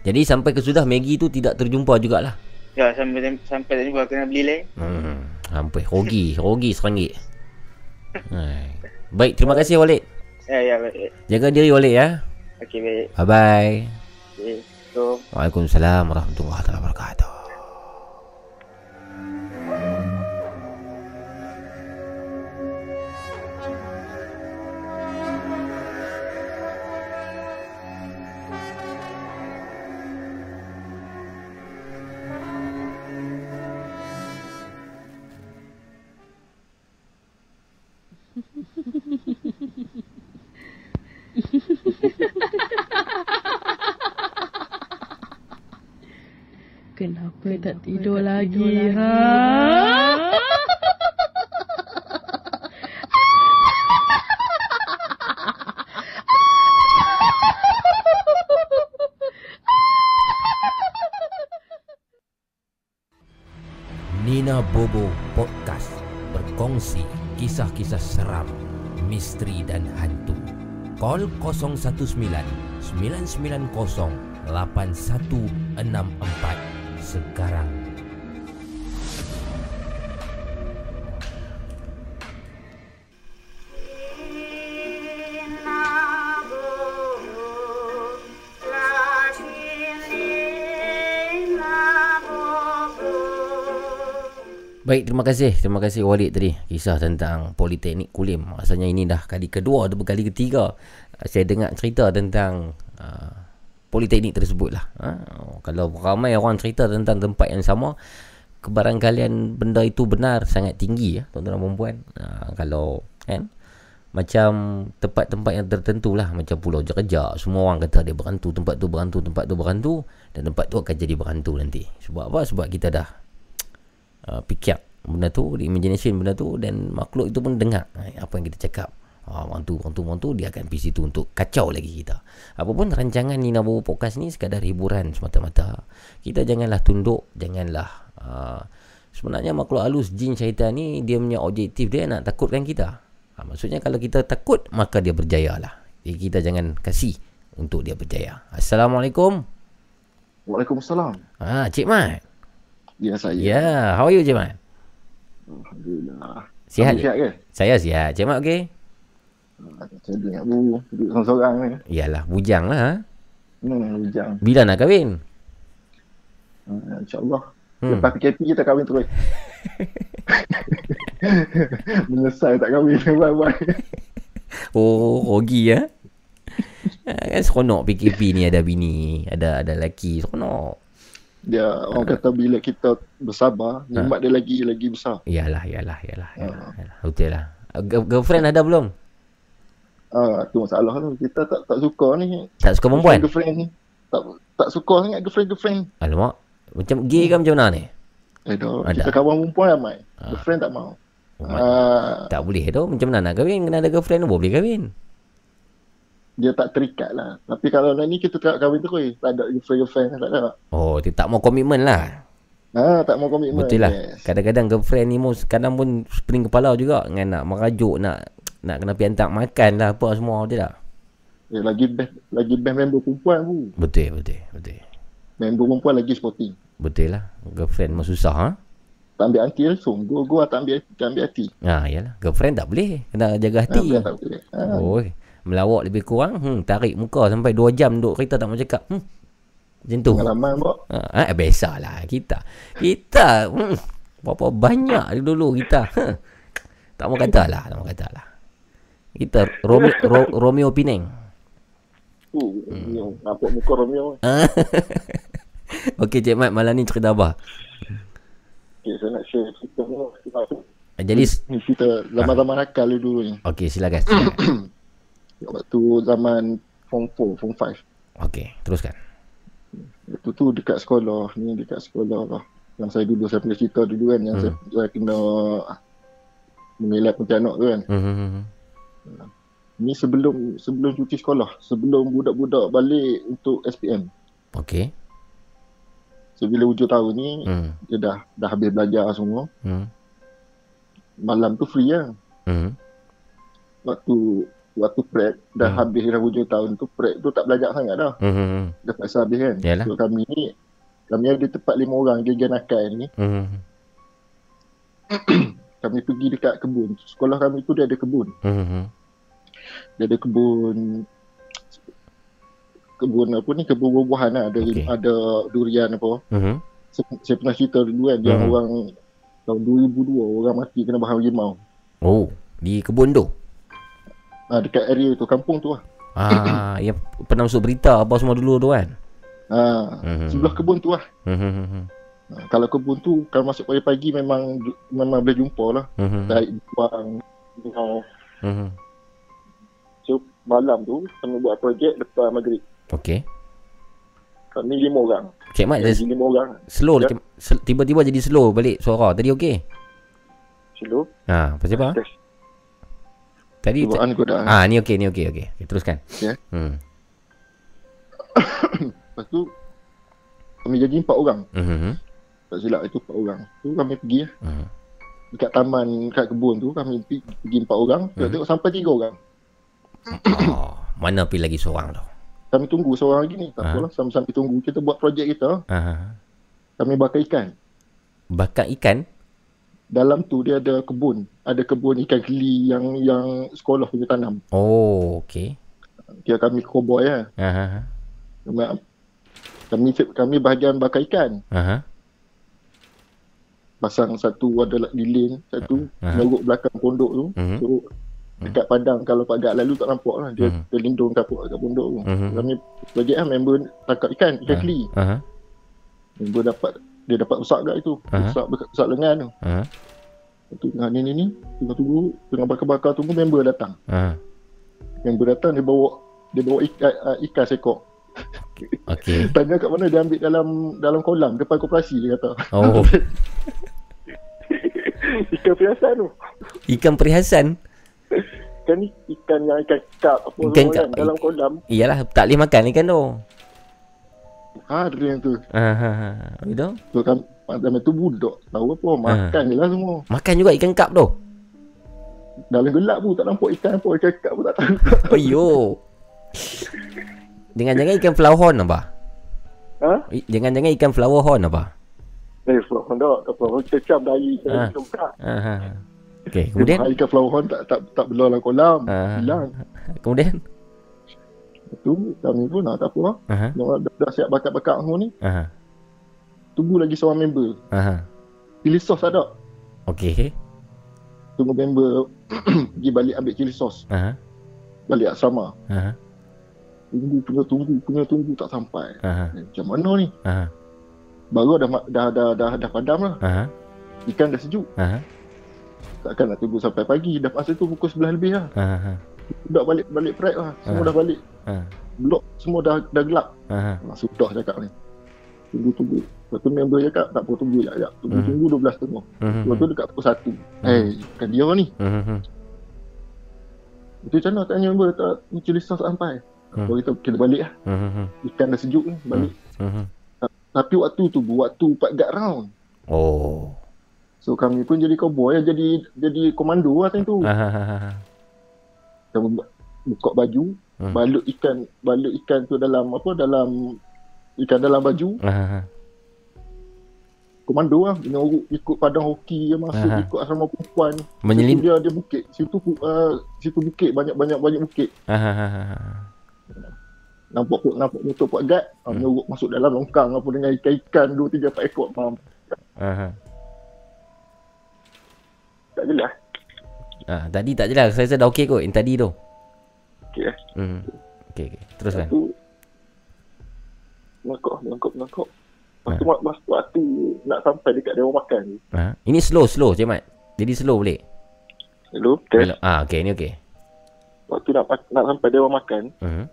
Jadi sampai ke sudah Maggie tu tidak terjumpa jugalah. ya sampai sampai tak jumpa kena beli lain Hmm. Sampai rogi, rogi seranggit. Hai. Baik, terima kasih Walid. ya ya baik Jaga diri Walid ya. okey baik Bye bye. okay. so Waalaikumsalam warahmatullahi wabarakatuh. Kenapa tak tidur lagi, ha? Nina Bobo Podcast berkongsi kisah-kisah seram, misteri dan hantu. Call 019 990 8164 sekarang. Baik, terima kasih. Terima kasih Walid tadi. Kisah tentang Politeknik Kulim. Maksudnya ini dah kali kedua atau kali ketiga saya dengar cerita tentang uh, Politeknik tersebut lah. Ha? Kalau ramai orang cerita tentang tempat yang sama, kebarangkalian benda itu benar sangat tinggi ya, tuan-tuan dan perempuan. Uh, kalau kan macam tempat-tempat yang tertentu lah macam Pulau Jerejak semua orang kata dia berhantu tempat tu berhantu tempat tu berhantu dan tempat tu akan jadi berhantu nanti sebab apa sebab kita dah uh, fikir benda tu imagination benda tu dan makhluk itu pun dengar eh, apa yang kita cakap ah wantu wantu wantu dia akan pergi situ untuk kacau lagi kita apapun rancangan Nina Bobo Podcast ni sekadar hiburan semata-mata kita janganlah tunduk janganlah uh, sebenarnya makhluk halus jin syaitan ni dia punya objektif dia nak takutkan kita ha, maksudnya kalau kita takut maka dia berjaya lah jadi kita jangan kasih untuk dia berjaya Assalamualaikum Waalaikumsalam. ah Cik Mat Ya saya. Ya, yeah. how are you Cik Mat? Alhamdulillah. Sihat? Sihat ke? Saya sihat. Cik Mat okey? Saya dengar bu, duduk seorang-seorang ni. Iyalah, bujang lah. ha? Hmm, hujang. Bila nak kahwin? Uh, InsyaAllah. Hmm. Hmm. Lepas PKP kita kahwin terus. Menyesal tak kahwin. Bye-bye. Oh, rogi ya. Ah, kan seronok PKP ni ada bini, ada ada lelaki. Seronok. Dia orang kata bila kita bersabar, nikmat dia lagi lagi besar. Iyalah, iyalah, iyalah. iyalah, iyalah. Betul lah. Girl- Girlfriend ada belum? Ah, tu masalah tu. Kita tak tak suka ni. Tak suka perempuan? Girlfriend ni. Tak tak suka sangat girlfriend-girlfriend. Alamak. Macam gay ke macam mana ni? Eh dah, Ada. kita kawan perempuan ramai. Girlfriend tak mau. Oh, Ah, Tak boleh tu. Macam mana nak kahwin? Kena ada girlfriend tu boleh kahwin. dia tak terikat lah. Tapi kalau nak ni kita tak kahwin terus. Tak ada girlfriend-girlfriend. Tak ada. Oh, dia tak mau komitmen lah. Ah, tak mau komitmen. Betul lah. Yes. Kadang-kadang girlfriend ni pun kadang pun spring kepala juga dengan nak merajuk, nak nak kena piantak makan lah apa semua betul tak? Eh, lagi best lagi best member perempuan tu. Betul, betul, betul. Member perempuan lagi sporting. Betul lah. Girlfriend memang susah ha? Tak ambil hati langsung. Gua gua tak ambil tak ambil hati. Ha, yalah. Girlfriend tak boleh. Kena jaga hati. Ah, bukan tak boleh. Ah. Oh, melawak lebih kurang. Hmm, tarik muka sampai 2 jam duduk kereta tak mau cakap. Hmm. Macam tu. Pengalaman bok. Ha, eh, biasalah kita. Kita hmm, berapa banyak dulu kita. Ha. Tak mau kata lah, tak mau kata lah. Kita Romeo, Ro, Romeo Pineng. Tu, hmm. nampak muka Romeo. Okey Cik Mat, malam ni cerita apa? Okay, saya nak share cerita ni. Jadi ni cerita zaman-zaman nakal dulu ni. Okey, silakan. silakan. Waktu zaman form 4, form 5. Okey, teruskan. Itu tu dekat sekolah, ni dekat sekolah lah. yang saya dulu saya punya cerita dulu kan yang Hmm. saya, saya kena mengelak Pontianak tu kan. Mhm. Ni sebelum sebelum cuti sekolah, sebelum budak-budak balik untuk SPM. Okey. So bila hujung tahun ni Hmm. dia dah dah habis belajar semua. Hmm. Malam tu free lah. Hmm. Waktu waktu prep dah Hmm. habis dah hujung tahun tu prep tu tak belajar sangat dah. Mhm. Dah paksa habis kan. Yalah. So kami ni kami ada tempat lima orang geng nakal ni. Mhm. Kami pergi dekat kebun. Sekolah kami tu dia ada kebun. Mhm. Dia ada kebun kebun apa ni kebun buah-buahan lah. Ada Okey. ada durian apa. Mhm. Saya, saya pernah cerita dulu kan yang Mhm. orang tahun 2002 orang mati kena bahan rimau. Oh, di kebun tu. Ah dekat area tu kampung tu lah. Ah, yang pernah masuk berita apa semua dulu tu kan. Ah Mhm. sebelah kebun tu lah. Mhm. Ah, kalau kebun tu kalau masuk pagi-pagi memang memang boleh jumpa lah. Mhm. Tarik buang. Mhm. So malam tu kami buat projek lepas maghrib. Okey. Kami lima orang. Cik Mat Jadi lima orang. slow Ya. Cik, sel- tiba-tiba jadi slow balik suara. Tadi okey? Slow. Ha, pasal apa? Test. Tadi Cubaan godaan. Ah, ni okey, ni okey, okey. Okay, teruskan. Okey. Hmm. Lepas tu kami jadi empat orang. Mhm. Tak silap itu empat orang. Tu kami pergi lah. Mhm. Dekat taman, dekat kebun tu kami pergi, pergi empat orang. Kita Mhm. tengok sampai tiga orang. Oh, mana pergi lagi seorang tu? Kami tunggu seorang lagi ni. Tak Ah. apalah. Sambil-sambil tunggu. Kita buat projek kita. Ah. Kami bakar ikan. Bakar ikan? Dalam tu dia ada kebun. Ada kebun ikan keli yang yang sekolah punya tanam. Oh, okey. Kira kami cowboy lah. Ah. Kami, kami, kami bahagian bakar ikan. Ah. Pasang satu ada lilin. Satu Ah. nyeruk belakang pondok tu. Mhm. So, dekat padang kalau pagat lalu tak nampak lah. Dia Mhm. terlindung kapuk kat pondok tu. Mhm. Kami projek lah member tangkap ikan. Ikan Ah. keli. Ah. Member dapat dia dapat besar kat itu. Aha. Besar besar lengan tu. Ah. Tu tengah ni ni ni. Tengah tunggu. Tengah bakar-bakar tunggu member datang. Ah. Member datang dia bawa dia bawa ikan, uh, ikan sekok. Okey. Tanya kat mana dia ambil dalam dalam kolam depan koperasi dia kata. Oh. ikan perhiasan tu. Ikan perhiasan? Kan ni ikan yang ikan kap apa Ikan kap. kan dalam kolam. Iyalah, tak boleh makan ikan tu. Ha ada yang tu. Ah, ah. Itu? Tu kan dalam tu budak tahu apa makan je lah semua. Makan juga ikan kap tu. Dalam gelap pun tak nampak ikan apa ikan kap pun tak tahu. Ayo. Jangan-jangan ikan flower horn apa? Ha? Jangan-jangan ikan flower horn apa? Eh, flower horn tak apa. Cecam dari ikan kap. Ah. ah. Okey, kemudian Ha, ikan flower horn tak tak tak belah dalam kolam. Ah. Hilang. kemudian Tu kami pun nak tak apa lah. Aha. Dah, dah, dah siap bakar-bakar semua ni. Aha. Tunggu lagi seorang member. Aha. Chili sauce ada. Okey. Tunggu member pergi balik ambil chili sauce. Aha. Balik asrama. Aha. Tunggu, punya tunggu, punya tunggu tak sampai. Aha. Eh, Macam mana ni? Aha. Baru dah dah dah dah, dah padam lah. Aha. Ikan dah sejuk. Aha. Takkan nak tunggu sampai pagi. Dah masa tu pukul 11 lebih lah. Aha. Budak balik balik prep lah. Semua Ah. dah balik. Ah. Blok semua dah dah gelap. Aha. Ah, Sudah cakap ni. Tunggu tunggu. Lepas tu member cakap tak apa tunggu jap jap. Tunggu Mhm. tunggu 12 tengah. Mhm. Lepas tu dekat pukul 1. Eh, kan dia ni. Mhm. Itu macam mana tanya member tak ni tak sampai. Hmm. Baru kita kita balik lah. Mhm. Ikan dah sejuk ni balik. Mhm. Tapi waktu tu waktu Pak Gad round. Oh. So kami pun jadi cowboy jadi jadi komando lah time tu. Aha. Kami bu- buka baju, Hmm. balut ikan balut ikan tu dalam apa dalam ikan dalam baju. Aha. Komando lah Menyorok ikut padang hoki yang masuk Aha. ikut asrama perempuan. Menyelin- Situ dia dia bukit. Situ uh, situ bukit banyak-banyak banyak bukit. Aha. Nampak pun nampak motor Pak Gad, hmm. Hmm. menyorok masuk dalam longkang apa dengan ikan-ikan 2 3 4 ekor. Mam. Aha. Tak jelas. Ah, tadi tak jelas. Saya rasa dah okey kot yang tadi tu. Okey eh. Hmm. Okey, okey. Teruskan. Tu melangkau, melangkau, melangkau. Lepas Ha. tu, waktu, waktu nak sampai dekat dewan makan ni. Ha? Ini slow, slow, Cik Mat. Jadi slow boleh? Hello, test. Ah, okey, ni okey. Waktu nak, nak sampai dewan makan, Mhm.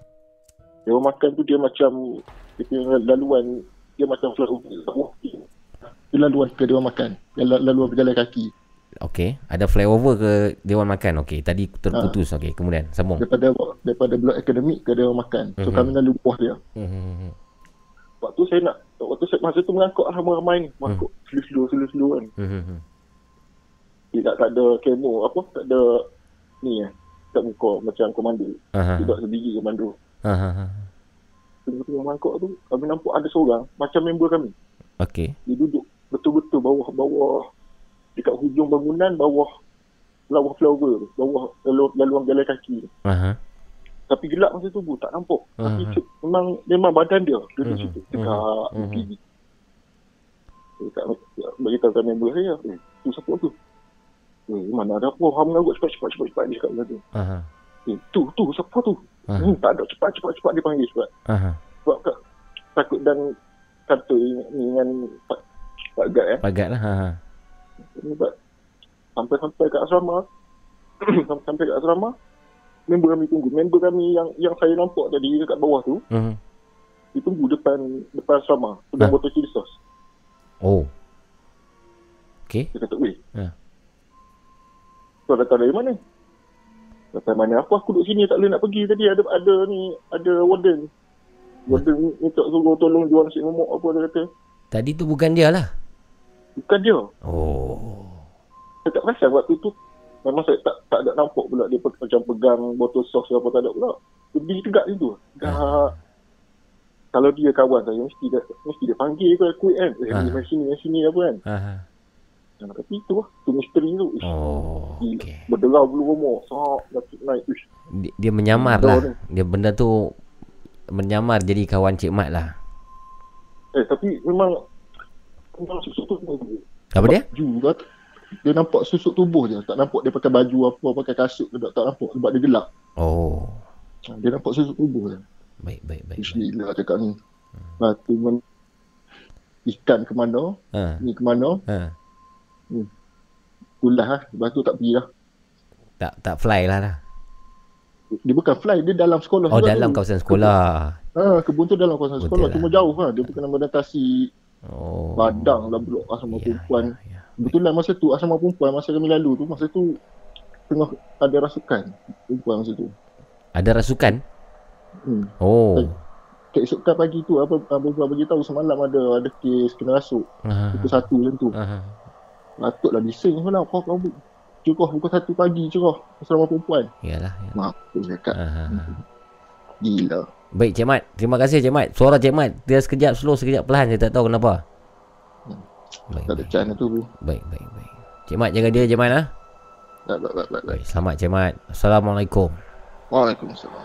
Dewan makan tu dia macam, dia punya laluan, dia macam flyover. Dia laluan ke Dewan Makan. La- laluan berjalan kaki. Okey. Ada flyover ke Dewan Makan? Okey. Tadi terputus. Okey. Kemudian sambung. Daripada daripada blok akademik ke Dewan Makan. So Mhm. kami lalu buah dia. Hmm. Waktu saya nak, waktu saya masa tu mengangkut ramai-ramai ni. Mengangkut slow-slow, slow-slow kan. Hmm. Dia tak, tak ada kemo, apa, tak ada ni eh. Tak muka macam komando. Aha. Tidak sendiri komando. Aha. Tengah-tengah mangkuk tu, kami nampak ada seorang macam member kami. Okey. Dia duduk betul-betul bawah-bawah dekat hujung bangunan bawah bawah flower tu, bawah lalu- laluan jalan kaki tu. Aha. Tapi gelap masa tu bu, tak nampak. Tapi Aha. tu, memang memang badan dia duduk Mhm. situ. Mhm. Dekat Mhm. TV. Dekat bagi tahu kan member saya, eh, tu siapa tu? Eh, mana ada apa, hang mengarut cepat cepat cepat cepat dia cakap macam tu. Aha. Eh, tu tu siapa tu? Aha. Hmm, tak ada cepat cepat cepat dia panggil cepat. Aha. Sebab tak, takut dan kata dengan Pak Pak Gad eh. Pagat lah. Aha. Sebab sampai-sampai kat asrama sampai kat asrama member kami tunggu. Member kami yang yang saya nampak tadi dekat bawah tu Mhm. dia tunggu depan depan asrama pegang Ha. botol chili sauce. Oh. Okey. Dia kata, "Weh, Ha. kau datang dari mana?" Datang mana aku aku duduk sini tak boleh nak pergi tadi ada ada ni ada warden. Warden minta suruh tolong jual nasi momok apa dia kata. Tadi tu bukan dia lah. Bukan dia. Oh. Saya tak perasan waktu tu Memang saya tak tak ada nampak pula dia macam pegang botol sos apa tak ada pula. Dia tegak situ. Tegak. Kalau dia kawan saya mesti dia mesti dia panggil ke aku kan. Eh, Ah. ni main sini, sini apa kan. Aha. Dan tapi itu lah. Tu misteri tu. Ish, Oh. okay. Berderau bulu rumah. Sok. Naik. Ish. Dia, dia menyamar Betul lah. ni. Dia benda tu menyamar jadi kawan Cik Mat lah. Eh tapi memang memang susuk tu. Apa dia? Baju kan. Dia nampak susuk tubuh je. Tak nampak dia pakai baju apa, pakai kasut ke tak, tak nampak sebab dia gelap. Oh. Dia nampak susuk tubuh je. Baik, baik, baik. Ish, gila cakap ni. Lepas tu men- ikan ke mana, Ha. ni ke mana, Ha. Hmm. Kulah lah. Lepas tu tak pergi lah. Tak tak fly lah lah. Dia bukan fly, dia dalam sekolah. Oh, juga dalam tu. kawasan sekolah. Ha, kebun tu dalam kawasan Betul sekolah. lah. Cuma jauh lah. Dia bukan menatasi Oh. Padang lah blok asrama Ya, perempuan. Kebetulan masa tu asrama perempuan, masa kami lalu tu, masa tu tengah ada rasukan perempuan masa tu. Ada rasukan? Hmm. Oh. Keesokan pagi tu, apa Abang bagi tahu semalam ada ada kes kena rasuk. Aha. Pukul satu macam tu. Aha. Patutlah bising semalam. Kau kau cerah pukul satu pagi cerah asrama perempuan. Yalah. Ya. Maaf, aku cakap. Aha. Gila. Baik Cik Mat. Terima kasih Cik Mat. Suara Cik Mat dia sekejap slow, sekejap pelan. Saya tak tahu kenapa. Baik, Tak ada chance tu. baik, baik, baik. Cik Mat jaga dia Cik Mat ah. Tak, tak, tak, tak. Baik, selamat Cik Mat. Assalamualaikum. Waalaikumsalam.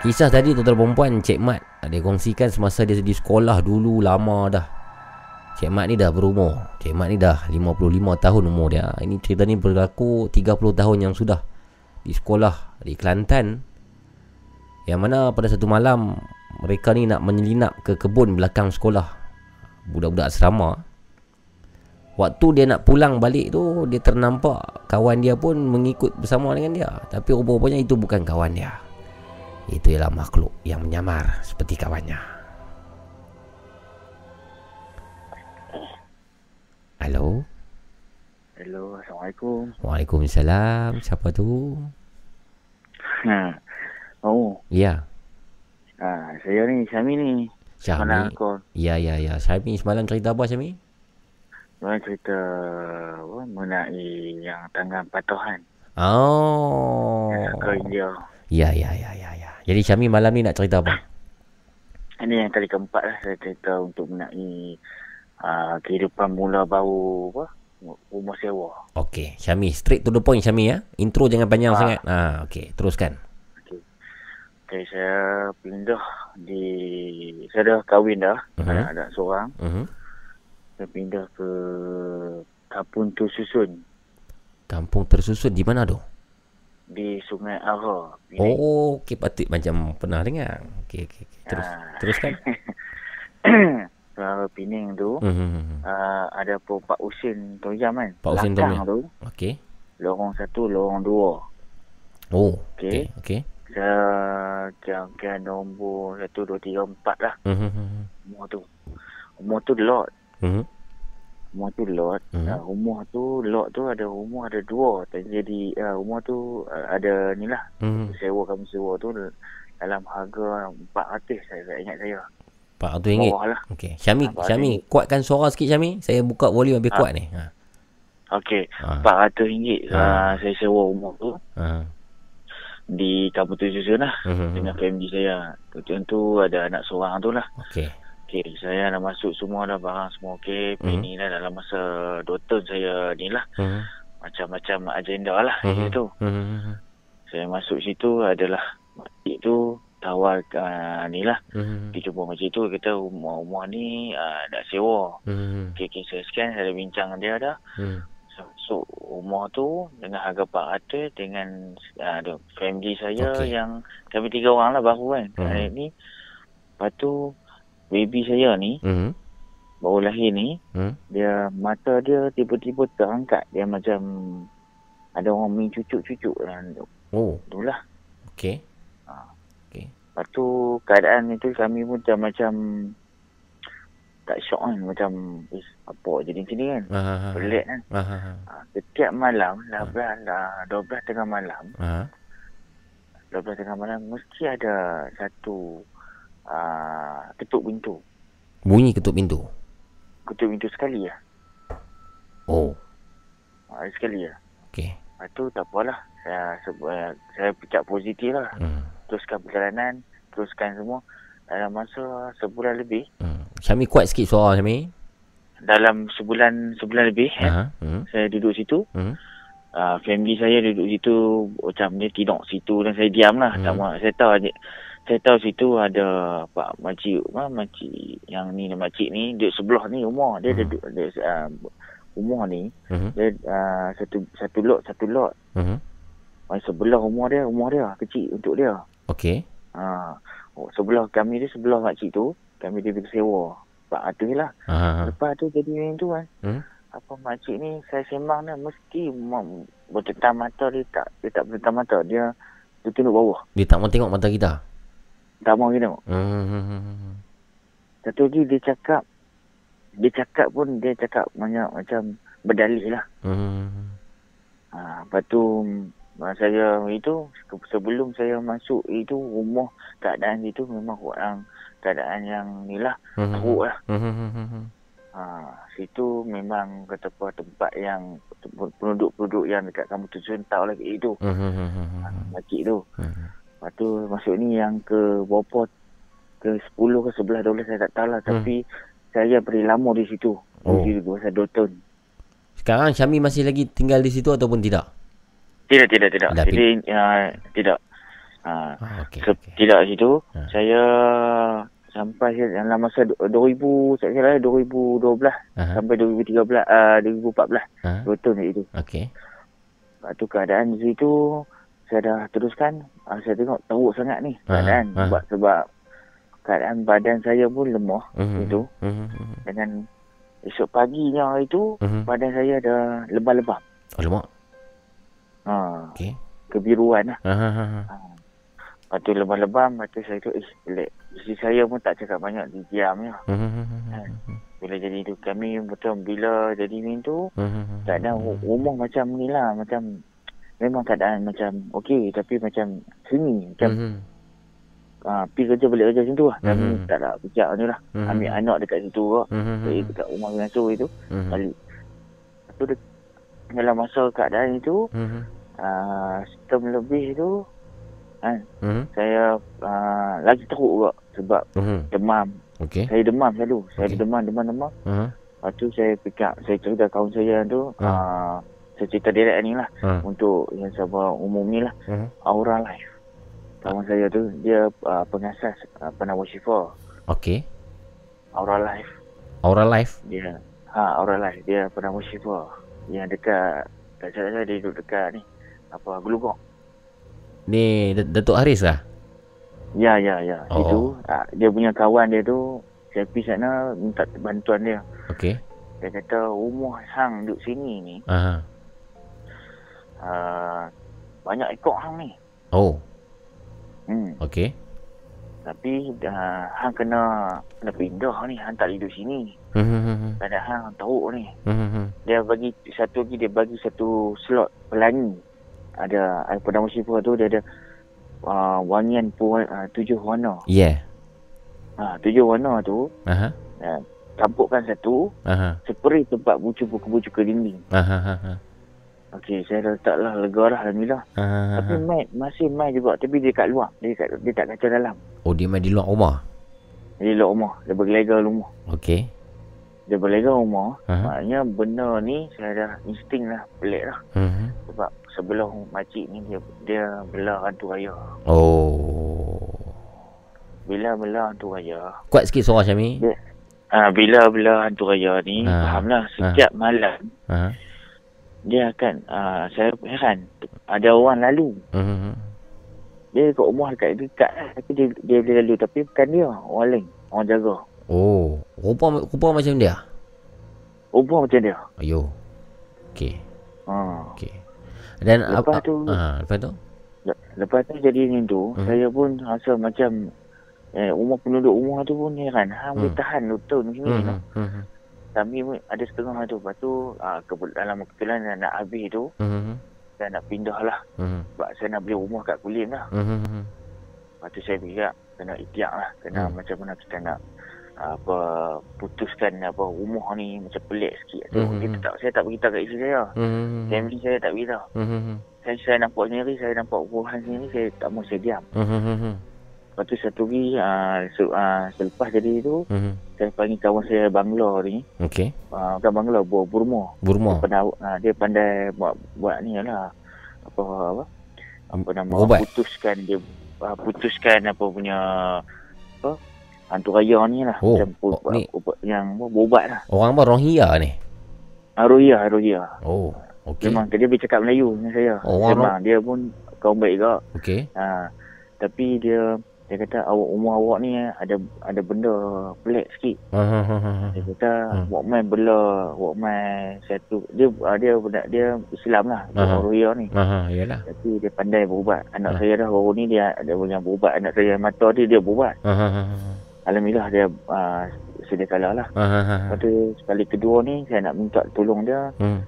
Kisah tadi tuan-tuan perempuan Cik Mat Dia kongsikan semasa dia di sekolah dulu lama dah. Cik Mat ni dah berumur. Cik Mat ni dah 55 tahun umur dia. Ini cerita ni berlaku 30 tahun yang sudah. Di sekolah di Kelantan. Yang mana pada satu malam Mereka ni nak menyelinap ke kebun belakang sekolah. Budak-budak asrama. Waktu dia nak pulang balik tu Dia ternampak kawan dia pun mengikut bersama dengan dia. Tapi rupa-rupanya itu bukan kawan dia itu ialah makhluk yang menyamar seperti kawannya. Halo. Hello, Assalamualaikum. Waalaikumsalam. Siapa tu? Ha. Oh, Ya. ha, saya ni Syami ni. Kau? Ya, ya, ya. Syahmi semalam cerita apa Syahmi? Mana cerita apa, mengenai yang tangan patuhan. Oh. Ya, ya, ya, ya, ya. Jadi Syahmi malam ni nak cerita apa? Ini yang kali keempat lah saya cerita untuk mengenai uh, kehidupan mula baru apa, rumah sewa. Okey, Syahmi. Straight to the point Syahmi ya. Intro jangan panjang Ah. sangat. Ah, okey. Teruskan. Okay, saya pindah di... Saya dah kahwin dah. Mhm. Ada anak seorang. Mhm. Saya pindah ke Kampung Tu Susun Kampung tersusun di mana tu? Di Sungai Ara. Oh, okey patut macam pernah dengar. Okey, okey. okey. Terus. Ah. Teruskan. Sungai Pening tu Mhm. uh, ada apa Pak Usin Toyam kan. Pak Usin Tom tu Okey. lorong satu, lorong dua. Oh, Okey. okey. Okey. Saya kira-kira nombor satu, dua, tiga, empat lah. Mhm. Umur tu. Umur tu lot. Mhm. Umur tu lot. Mhm. Uh, umur tu lot tu ada umur ada dua. Jadi uh, umur tu uh, ada ni lah. Mhm. Sewa kami sewa tu dalam harga 400 saya tak ingat saya. RM400. Bawah lah. Okey. Syami, Ah, Syami, kuatkan suara sikit Syami. Saya buka volume lebih Ah. kuat ni. Ha. Okey. Ah. RM400 Ah. uh, saya sewa umur tu. Ha. di kampung tujuh sana lah Mhm. dengan family saya. Kebetulan tu ada anak seorang tu lah. Okey. Okey, saya dah masuk semua dah barang semua okey. Mhm. Ini dah dalam masa 2 tahun saya ni lah. Mhm. Macam-macam agenda lah Mhm. mm situ. Mhm. Saya masuk situ adalah makcik tu tawar uh, ni lah. Mhm. Dia jumpa makcik tu kata rumah-rumah ni uh, dah sewa. Mhm. Okey, okay, saya scan, saya dah bincang dia dah. Mhm. So, rumah tu dengan harga 400 dengan uh, ada family saya okay. yang kami tiga orang lah baru kan. Mhm. Hari ni. Lepas tu baby saya ni Mhm. baru lahir ni Mhm. dia mata dia tiba-tiba terangkat. Dia macam ada orang main cucuk-cucuk lah. Oh. Itulah. Okey. Lepas tu keadaan itu kami pun macam macam tak syok kan. Macam eh, apa jadi macam ni kan. Ah. Pelik kan. Ah, ah, ah. Ha, Setiap malam, 12, lah, 12 tengah malam, Ah. 12 tengah malam, mesti ada satu uh, ketuk pintu. Bunyi ketuk pintu. Ketuk pintu sekali lah. Oh. Uh, sekali lah. Okey. Lepas tu tak apalah. Saya, saya, saya picak positif lah. Hmm. Teruskan perjalanan, teruskan semua. Dalam masa sebulan lebih, Syami kuat sikit suara Syami. dalam sebulan sebulan lebih, eh, Aha. Hmm. saya duduk situ. Hmm. Uh, family saya duduk situ macam dia tidur situ dan saya diam lah. Hmm. Hmm. Tak, saya tahu. Saya tahu situ ada pak makcik, ah, makcik yang ni makcik ni duduk sebelah ni rumah. Dia Hmm. duduk dia, uh, rumah ni Mhm. dia uh, satu satu lot satu lot. Mhm. Uh, sebelah rumah dia rumah dia kecil untuk dia. Okey. Ha. Oh, sebelah kami dia sebelah makcik tu kami dia pergi sewa. Pak Atuh lah. Ah. Lepas tu jadi macam tu kan. Hmm. Apa makcik ni saya sembang dia mesti bertentang mata dia tak dia tak bertentang mata dia dia tunduk bawah. Dia tak mau tengok mata kita. Tak mau tengok. Hmm. Satu lagi dia cakap dia cakap pun dia cakap banyak macam berdalih lah. Hmm. Ha, lepas tu ah, saya itu sebelum saya masuk itu rumah keadaan itu memang orang keadaan yang ni lah Mhm. teruk lah. Hmm. Ha, situ memang kata apa tempat yang penduduk-penduduk yang dekat kamu tujuan tahu lagi itu. Hmm. Makcik tu. Lepas tu masuk ni yang ke berapa ke 10 ke 11 12 saya tak tahu lah tapi saya beri lama di situ. Oh. Di situ pasal 2 tahun. Sekarang Syami masih lagi tinggal di situ ataupun tidak? Tidak tidak tidak. Dah, Jadi uh, tidak. Ha, Ah, okey. se- tidak situ. Saya sampai dalam masa du- 2000 saya kira 2012 Aha. sampai 2013 uh, 2014. Ah. Dua tahun itu. Okey. Lepas tu keadaan di situ saya dah teruskan uh, saya tengok teruk sangat ni Ah, keadaan ah. sebab sebab keadaan badan saya pun lemah Mhm. itu Mhm. dengan esok paginya itu Mhm. badan saya ada lebam-lebam. Alamak. Ha, Okey. kebiruan lah. Ah, ah, ah, ah. Lepas tu lebam-lebam, lepas tu saya tu, eh, pelik. Isteri saya pun tak cakap banyak, dia diam je. Mhm. Bila jadi tu, kami betul bila jadi ni tu, Mhm. keadaan ru- rumah macam ni lah, macam, memang keadaan macam okey, tapi macam sunyi, macam, Mhm. ah, pergi kerja balik kerja macam tu lah. Kami Mhm. tak nak pijak ni lah. Mhm. Ambil anak dekat situ. Mhm. Jadi dekat rumah pengasuh itu, Mhm. balik. Lepas tu, dalam masa keadaan itu, Mhm. ah, setahun lebih tu, kan, Mhm. saya ah, lagi teruk juga sebab Mhm. demam. Okey. Saya demam selalu. Saya Okey. demam, demam, demam. Ah. Lepas tu saya fikir, saya cerita kawan saya tu, Ah. ah, saya cerita direct ni lah. Ah. Untuk yang sahabat umum ni lah. Mhm. Aura Life. Kawan saya tu, dia uh, pengasas uh, penawar syifa. Okey. Aura Life. Aura Life. Dia, ha, Aura Life. Dia penawar syifa. Yang dekat, tak salah saya, dia duduk dekat ni. Apa, Gelugong. Ni Datuk Haris lah? Ya, ya, ya. Oh. Itu, uh, dia punya kawan dia tu, saya pergi sana minta bantuan dia. Okey. Dia kata, rumah hang duduk sini ni, Ah. Uh, banyak ekor hang ni. Oh. Hmm. Okey. Tapi uh, hang kena kena pindah ni, hang tak hidup sini. Hmm, ada hang teruk ni. Hmm, hmm. Dia bagi satu lagi dia bagi satu slot pelangi. Ada uh, pada musim tu dia ada uh, wangian pu, uh, tujuh warna. Yeah. Ha, tujuh warna tu Aha. uh, campurkan satu, Aha. spray tempat bucu-bucu ke dinding. Aha. Aha. Okey, saya letaklah lega lah Alhamdulillah. Aha. Tapi mai masih mai juga tapi dia kat luar. Dia kat, dia tak kacau dalam. Oh, dia main di luar rumah. Dia luar rumah. Dia berlega rumah. Okey. Dia berlega rumah. Aha. Maknanya benda ni saya dah insting lah. Pelik lah. Mhm. Sebab sebelum makcik ni dia dia bela hantu raya. Oh. Bila bela hantu raya. Kuat sikit suara Syami. Dia, ah bila bela hantu raya ni, Ah. fahamlah setiap malam Ha. Dia akan ah, saya heran ada orang lalu. Mhm. Dia kat rumah dekat dekat tapi dia dia boleh lalu tapi bukan dia, orang lain, orang jaga. Oh, rupa rupa macam dia. Rupa macam dia. Ayo. Okey. Ha. Okey. Dan Lepas ap- tu- ha, lepas tu? Le- Lepas tu jadi ni tu, Hmm. saya pun rasa macam eh, rumah penduduk rumah tu pun heran. Ha, boleh Hmm. tahan tahun ni sini. Mhm. Mhm. Kami ada setengah tu. Lepas tu, ah, kebul- dalam kebetulan dah nak habis tu, Mhm. saya nak pindah lah. Mhm. Sebab saya nak beli rumah kat Kulim lah. Mhm. Lepas tu saya fikir kena ikhtiar lah. Kena Hmm. macam mana kita nak ah, apa putuskan apa rumah ni macam pelik sikit. So, Mhm. kita tak, saya tak beritahu kat isteri saya. Mhm. Family saya tak beritahu. Mhm. Saya, saya nampak sendiri, saya nampak perubahan sendiri, saya tak mau saya diam. Mhm. Lepas tu satu lagi, uh, se, uh, selepas jadi tu, Mhm. saya panggil kawan saya Bangla ni. Okey. Uh, bukan Bangla, Bur Burma. Burma. Dia pandai, uh, dia pandai buat, buat ni lah. Apa, apa, apa nama, Berubat. putuskan dia, uh, putuskan apa punya, apa, hantu raya ni lah. Oh, Macam, oh, pu- ni- ubat, yang berubat lah. Orang apa? Orang Hia ni? Aroya, Aroya. Oh, okey. Memang dia boleh cakap Melayu dengan saya. Oh, Memang orang- dia pun kaum baik juga. Okey. Ha, tapi dia dia kata awak umur awak ni ada ada benda pelik sikit. Ha ha ha. Dia kata Hmm. Walkman bela Walkman satu dia ah, dia dia, dia Islam lah dia Aha. Roya ni. Ha ha, iyalah. Tapi dia pandai berubat. Anak saya dah baru ni dia ada yang berubat. Anak saya mata dia dia berubat. Ha ha ha. ha. Alhamdulillah dia uh, sedia kala lah. Lepas tu sekali kedua ni saya nak minta tolong dia Hmm.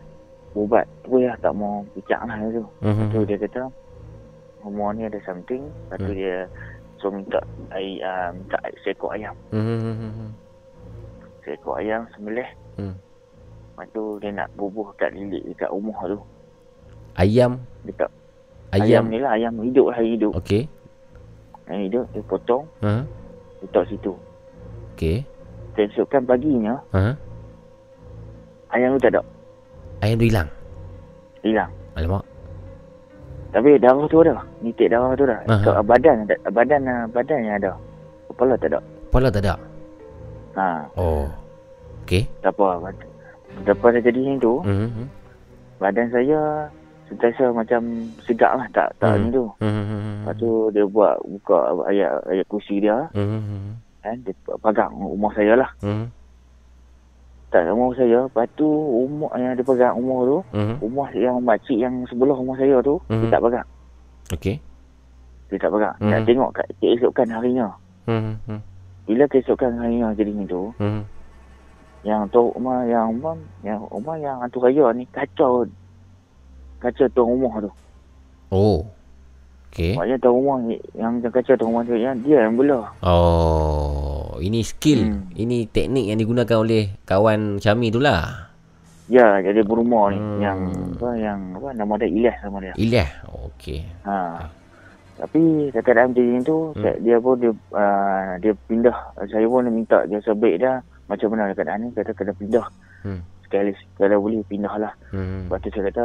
berubat. Tu ya tak mau picak lah tu. Mhm. Tu dia kata rumah ni ada something. Lepas tu dia so minta ai uh, minta seekor ayam. Mhm. Seekor ayam sembelih. Hmm. Lepas tu dia nak bubuh kat lilik dekat rumah tu. Ayam. Dekat ayam, Ayam. ni lah ayam hidup lah hidup. Okey. Ayam hidup dia potong Ha. letak situ. Okey. Keesokan paginya Ha. ayam tu tak ada. Ayam tu hilang. Hilang. Alamak. Tapi darah tu ada. Nitik darah tu ada. Kat badan ada. Badan badan yang ada. Kepala tak ada. Kepala tak ada. Ha, Oh. Okey. tak apa. Lepas dah jadi macam tu, Mhm. badan saya sentiasa macam segak lah. Tak, tak Hmm. ni tu. Mhm. Lepas tu dia buat buka ayat ayat kursi dia. Mhm. Kan, dia pegang rumah saya lah. Mhm. Tak rumah saya. Lepas tu rumah yang dia pegang rumah tu. Mhm. Rumah yang makcik yang sebelah rumah saya tu. Mhm. Dia tak pegang. Okey. Dia tak pegang. Mhm. Nak tengok kat keesokan harinya. Mhm. Bila keesokan harinya jadi ni tu. Mhm. Yang tu rumah yang rumah yang rumah yang hantu raya ni kacau kacau tuan rumah tu. Oh. Okey. Maknanya tuan rumah ni- yang yang kacau tuan rumah tu yang dia yang bela. Oh, ini skill. Hmm. Ini teknik yang digunakan oleh kawan Syami tu lah. Ya, jadi berumah ni Hmm. yang apa yang apa nama dia Ilyas nama dia. Ilyah. Okey. Ha. Tapi dekat dalam jadi tu Hmm. hmm. dia pun dia uh, dia pindah. Saya pun minta dia sebaik dia macam mana keadaan ni kata kena pindah. Hmm. Sekali kalau boleh pindah lah. Mhm. Lepas tu saya kata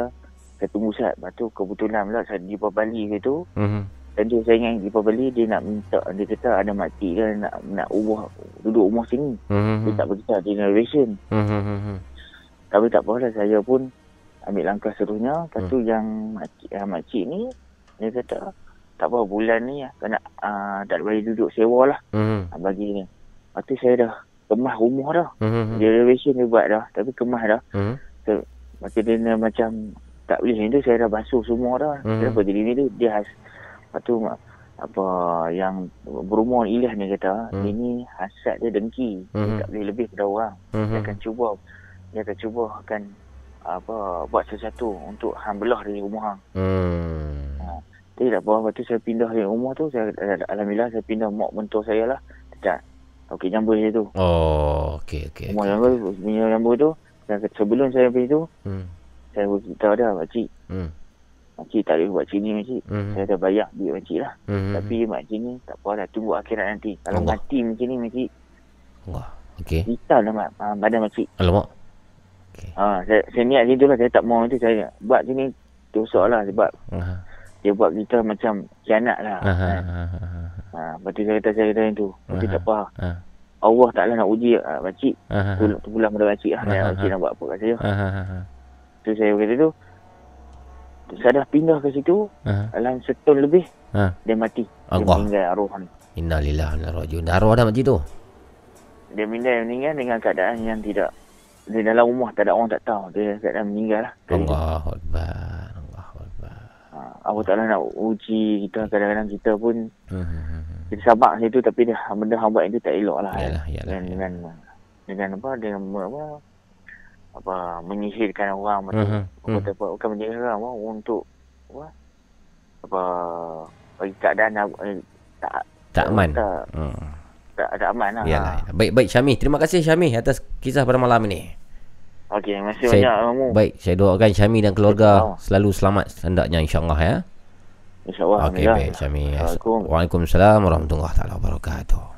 saya tunggu Ustaz. Lepas tu kebetulan pula saya di Bali gitu. Mhm. Dia saya ingat di Bali dia nak minta dia kata ada makcik dia nak nak ubah duduk rumah sini. Dia Mhm. tak berkata dia renovation. Mhm. Tapi tak apalah saya pun ambil langkah seterusnya. Lepas tu yang makcik, yang makcik ni dia kata tak apa bulan ni kena uh, tak boleh duduk sewa lah Mhm. uh, bagi ni. Lepas tu saya dah kemas rumah dah. Mhm. Dia renovation dia buat dah tapi kemas dah. Mhm. So, macam dia macam tak boleh macam tu saya dah basuh semua dah. Mhm. Kenapa jadi ni tu dia has. Lepas tu mak- apa yang berumur Ilyas ni kata Hmm. dia ni hasad dia dengki Mhm. dia tak boleh lebih pada orang Mhm. dia akan cuba dia akan cuba akan apa buat sesuatu untuk hang belah dari rumah hang Hmm. ha. Tapi tak apa Lepas tu saya pindah dari rumah tu saya, Alhamdulillah saya pindah mak mentor saya lah Dekat Okey Jambul saya tu Oh, okey okey. Rumah Jambul Rumah Jambul tu saya, Sebelum saya pergi tu Hmm. Saya beritahu dia Makcik Hmm. Makcik tak boleh buat sini makcik Mhm. Saya dah bayar duit makcik lah Mhm. Tapi makcik ni tak apa dah Tunggu akhirat nanti Kalau Allah. mati macam ni makcik Allah. Okey. Hitam dah mak, ah, badan makcik Alamak. ha, saya, saya niat macam tu lah Saya tak mau nanti saya Buat sini Dosa lah sebab Aha. Dia buat kita macam Kianat lah Aha. kan. aha. Ha, lepas tu saya kata saya kata yang tu. Nanti Aha. tak apa. Ha. Allah Ta'ala nak uji uh, makcik. Aha. Tu, tu pulang pada makcik lah. Nak makcik nak buat apa kat saya. Aha. Tu saya kata tu. Saya dah pindah ke situ. Aha. Dalam setahun lebih. Ha. Dia mati. Dia Allah. meninggal arwah ni. Innalillahi wa inna ilaihi raji'un. Dah arwah dah makcik tu. Dia meninggal, meninggal dengan keadaan yang tidak. Di dalam rumah tak ada orang tak tahu. Dia keadaan meninggal lah. Allahu akbar. Ha, Allah Ta'ala nak uji kita. Kadang-kadang kita pun. Hmm. Kita sabar situ tapi dia, benda hang buat itu tak elok lah. Yalah, yalah, dengan, dengan, dengan apa, dengan apa, apa menyihirkan orang betul. Mhm, Apa apa, bukan menyihirkan orang untuk apa, apa bagi keadaan eh, tak Tak aman. Tak, Hmm. tak, tak aman lah. Yalah. yalah. Baik baik Syamih. Terima kasih Syamih atas kisah pada malam ini. Okey, terima kasih banyak kamu. Baik, saya doakan Syami dan keluarga selalu selamat hendaknya insya-Allah ya. InsyaAllah. Okey, baik Syami. Assalamualaikum. Waalaikumsalam warahmatullahi taala wabarakatuh.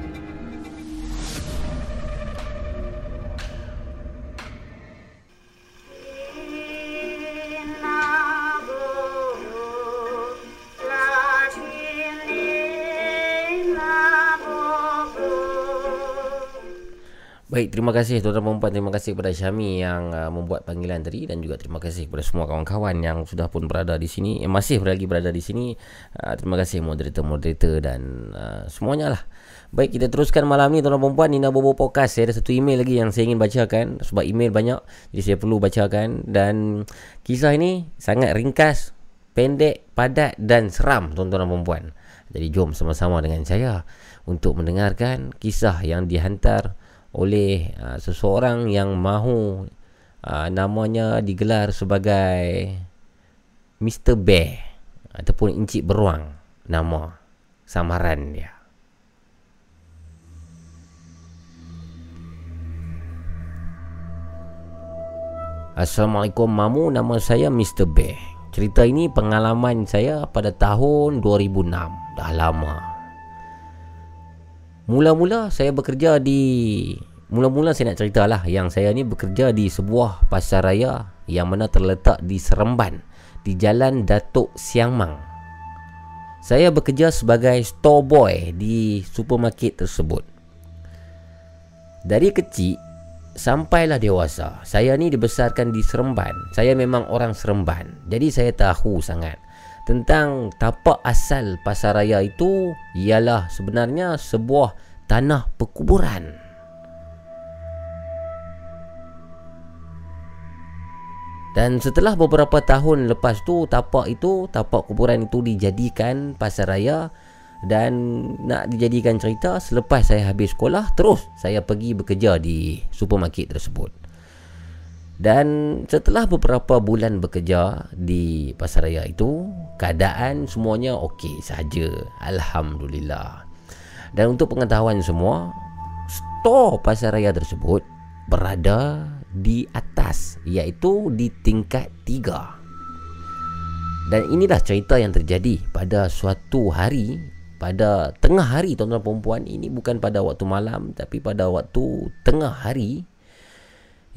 Baik, terima kasih tuan-tuan dan puan Terima kasih kepada Syami yang uh, membuat panggilan tadi dan juga terima kasih kepada semua kawan-kawan yang sudah pun berada di sini, eh, masih lagi berada di sini. Uh, terima kasih moderator-moderator dan uh, semuanya lah. Baik, kita teruskan malam ni tuan-tuan dan puan Nina Bobo Podcast. Saya ada satu email lagi yang saya ingin bacakan sebab email banyak jadi saya perlu bacakan dan kisah ini sangat ringkas, pendek, padat dan seram tuan-tuan dan puan. Jadi jom sama-sama dengan saya untuk mendengarkan kisah yang dihantar oleh uh, seseorang yang mahu uh, namanya digelar sebagai Mr. Bear ataupun Encik Beruang nama samaran dia. Assalamualaikum Mamu, nama saya Mr. Bear. Cerita ini pengalaman saya pada tahun 2006. Dah lama. Mula-mula saya bekerja di Mula-mula saya nak cerita lah Yang saya ni bekerja di sebuah pasar raya Yang mana terletak di Seremban Di jalan Datuk Siang Mang Saya bekerja sebagai store boy Di supermarket tersebut. Dari kecil Sampailah dewasa Saya ni dibesarkan di Seremban. Saya memang orang Seremban Jadi saya tahu sangat tentang tapak asal pasar raya itu ialah sebenarnya sebuah tanah perkuburan. Dan setelah beberapa tahun lepas tu tapak itu tapak kuburan itu dijadikan pasar raya dan nak dijadikan cerita selepas saya habis sekolah terus saya pergi bekerja di supermarket tersebut. Dan setelah beberapa bulan bekerja di pasar raya itu, keadaan semuanya okey saja. Alhamdulillah. Dan untuk pengetahuan semua, stor pasar raya tersebut berada di atas, iaitu di tingkat 3. Dan inilah cerita yang terjadi pada suatu hari pada tengah hari tuan-tuan dan puan ini bukan pada waktu malam tapi pada waktu tengah hari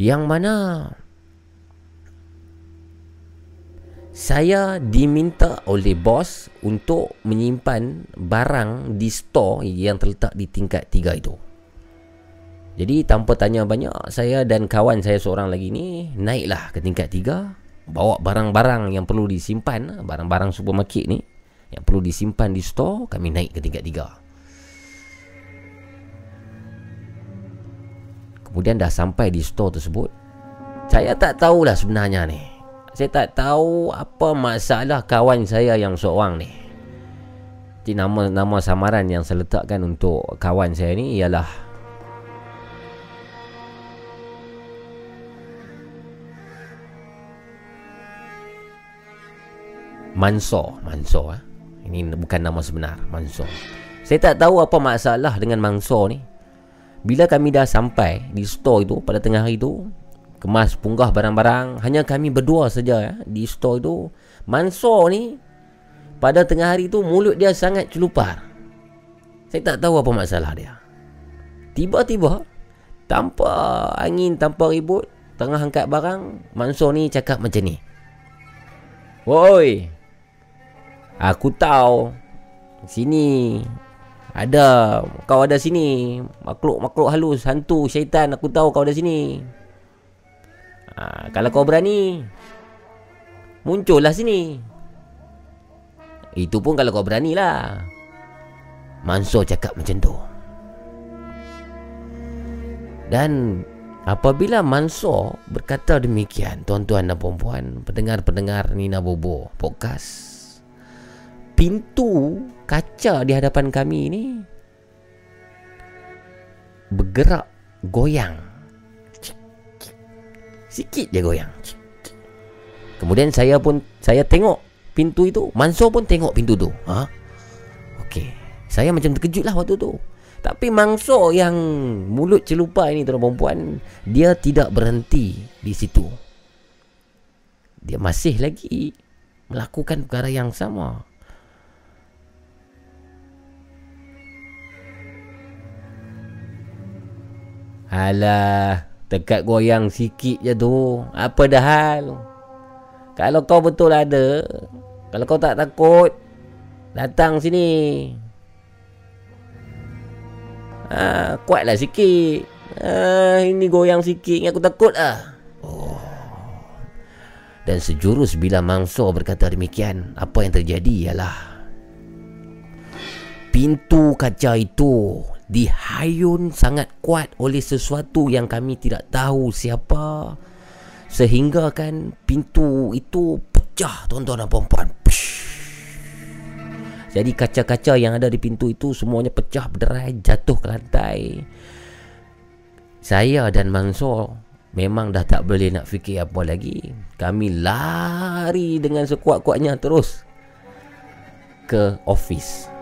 yang mana saya diminta oleh bos untuk menyimpan barang di store yang terletak di tingkat tiga itu. Jadi tanpa tanya banyak, saya dan kawan saya seorang lagi ni naiklah ke tingkat tiga, bawa barang-barang yang perlu disimpan, barang-barang supermarket ni yang perlu disimpan di store, kami naik ke tingkat tiga. Kemudian dah sampai di store tersebut, saya tak tahulah sebenarnya ni. Saya tak tahu apa masalah kawan saya yang seorang ni. Jadi nama nama samaran yang saya letakkan untuk kawan saya ni ialah Mansor Mansor eh? Ini bukan nama sebenar Mansor Saya tak tahu apa masalah dengan Mansor ni Bila kami dah sampai Di store itu Pada tengah hari itu Kemas punggah barang-barang Hanya kami berdua saja ya, Di store itu Mansor ni Pada tengah hari itu Mulut dia sangat celupar. Saya tak tahu apa masalah dia. Tiba-tiba Tanpa angin Tanpa ribut Tengah angkat barang Mansor ni cakap macam ni. Woi Aku tahu Sini Ada. Kau ada sini. Makhluk-makhluk halus. Hantu syaitan. Aku tahu kau ada sini. Ha, Kalau kau berani Muncullah sini. Itu pun kalau kau berani lah Mansur cakap macam tu. Dan Apabila Mansur berkata demikian Tuan-tuan dan perempuan Pendengar-pendengar Nina Bobo Podcast pintu kaca di hadapan kami ni bergerak goyang. Sikit je goyang. Kemudian saya pun saya tengok pintu itu. Mansur pun tengok pintu tu. Ha? Okey. Saya macam terkejut lah waktu tu. Tapi Mansur yang mulut celupa ini tuan perempuan dia tidak berhenti di situ. Dia masih lagi melakukan perkara yang sama Alah, dekat goyang sikit je tu. Apa dah hal? Kalau kau betul ada, kalau kau tak takut, datang sini. Ha, kuatlah sikit. Ha, ini goyang sikit, aku takut lah. Oh. Dan sejurus bila Mangsor berkata demikian, apa yang terjadi ialah pintu kaca itu dihayun sangat kuat oleh sesuatu yang kami tidak tahu siapa. Sehingga kan pintu itu pecah tuan-tuan dan puan-puan. Jadi kaca-kaca yang ada di pintu itu semuanya pecah berderai jatuh ke lantai. Saya dan Mansur memang dah tak boleh nak fikir apa lagi. Kami lari dengan sekuat-kuatnya terus ke office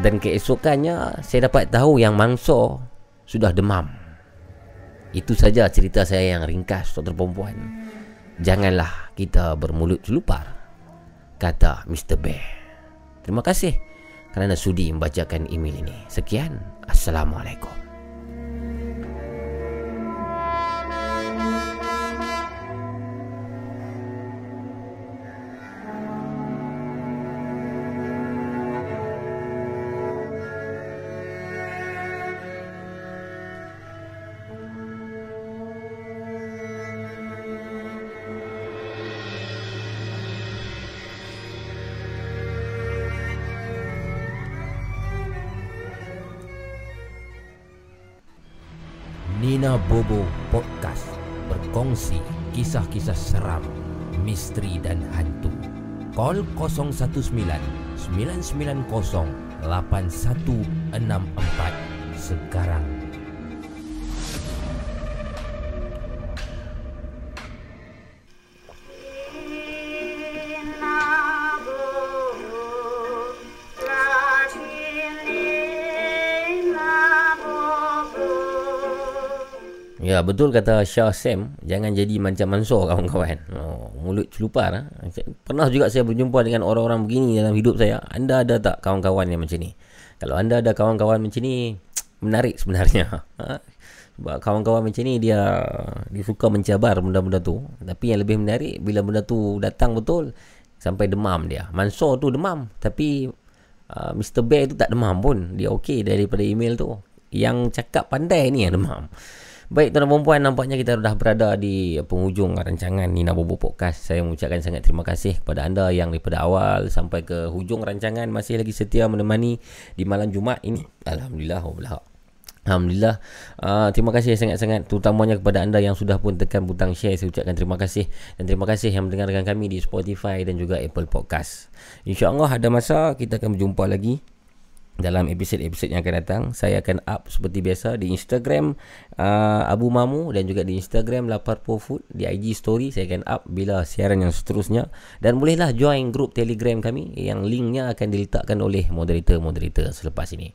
dan keesokannya saya dapat tahu yang Mansor sudah demam. Itu saja cerita saya yang ringkas Doktor Perempuan. Janganlah kita bermulut celupar. Kata Mr. Bear. Terima kasih kerana sudi membacakan email ini. Sekian. Assalamualaikum. Misteri dan hantu. Call 019 990 8164 sekarang. Ya betul kata Shah Sam Jangan jadi macam Mansur kawan-kawan oh, Mulut celupar ha? Pernah juga saya berjumpa dengan orang-orang begini dalam hidup saya Anda ada tak kawan-kawan yang macam ni Kalau anda ada kawan-kawan macam ni Menarik sebenarnya ha? Sebab kawan-kawan macam ni dia Dia suka mencabar benda-benda tu Tapi yang lebih menarik Bila benda tu datang betul Sampai demam dia. Mansur tu demam. Tapi uh, Mr. Bear tu tak demam pun. Dia okey daripada email tu. Yang cakap pandai ni yang demam. Baik tuan dan perempuan nampaknya kita dah berada di penghujung rancangan Nina Bobo Podcast. Saya mengucapkan sangat terima kasih kepada anda yang daripada awal sampai ke hujung rancangan masih lagi setia menemani di malam Jumaat ini. Alhamdulillah. Alhamdulillah. Alhamdulillah uh, Terima kasih sangat-sangat Terutamanya kepada anda yang sudah pun tekan butang share Saya ucapkan terima kasih Dan terima kasih yang mendengarkan kami di Spotify dan juga Apple Podcast InsyaAllah ada masa kita akan berjumpa lagi dalam episod-episod yang akan datang saya akan up seperti biasa di Instagram uh, Abu Mamu dan juga di Instagram Lapar Po Food. Di IG story saya akan up bila siaran yang seterusnya. Dan bolehlah join grup Telegram kami yang linknya akan diletakkan oleh moderator-moderator selepas ini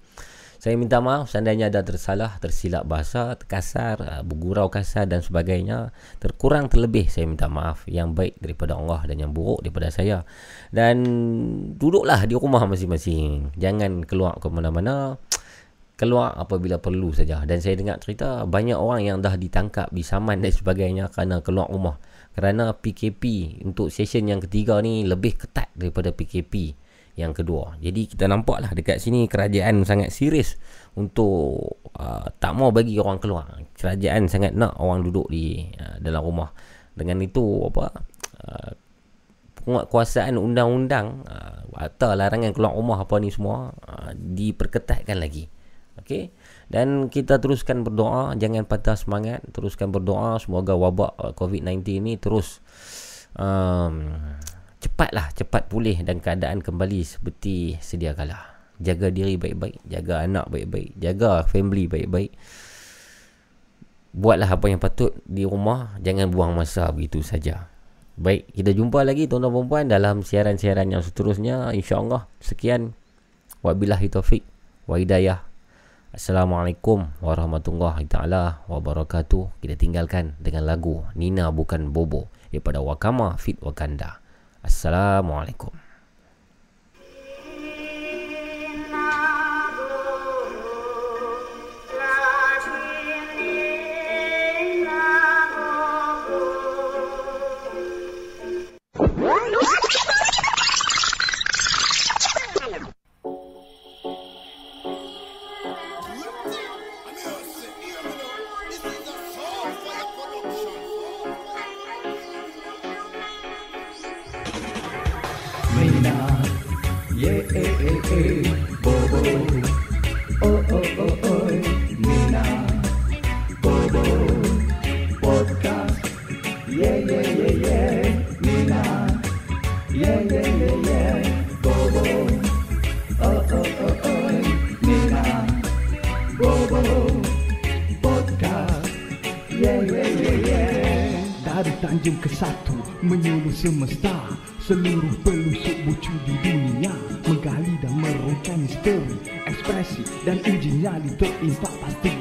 saya minta maaf seandainya ada tersalah, tersilap bahasa, terkasar, uh, bergurau kasar dan sebagainya. Terkurang terlebih saya minta maaf. Yang baik daripada Allah dan yang buruk daripada saya. Dan duduklah di rumah masing-masing. Jangan keluar ke mana-mana. Keluar apabila perlu saja. Dan saya dengar cerita banyak orang yang dah ditangkap, disaman dan sebagainya kerana keluar rumah. Kerana PKP untuk session yang ketiga ni lebih ketat daripada PKP yang kedua. Jadi kita nampaklah dekat sini kerajaan sangat serius untuk uh, tak mau bagi orang keluar. Kerajaan sangat nak orang duduk di uh, dalam rumah. Dengan itu apa uh, penguatkuasaan undang-undang uh, atau larangan keluar rumah apa ni semua uh, diperketatkan lagi. Okey. Dan kita teruskan berdoa, jangan patah semangat, teruskan berdoa semoga wabak uh, COVID-19 ni terus um, cepatlah cepat pulih dan keadaan kembali seperti sedia kala. Jaga diri baik-baik, jaga anak baik-baik, jaga family baik-baik. Buatlah apa yang patut di rumah, jangan buang masa begitu saja. Baik, kita jumpa lagi tuan-tuan dan puan dalam siaran-siaran yang seterusnya insya-Allah. Sekian. Wabillahi taufik wa hidayah. Assalamualaikum warahmatullahi taala wabarakatuh. Kita tinggalkan dengan lagu Nina bukan Bobo daripada Wakama Fit Wakanda. Assalamualaikum. Semesta. Seluruh pelusuk bucu di dunia Menggali dan merungkai misteri Ekspresi dan uji nyali terimpak pasti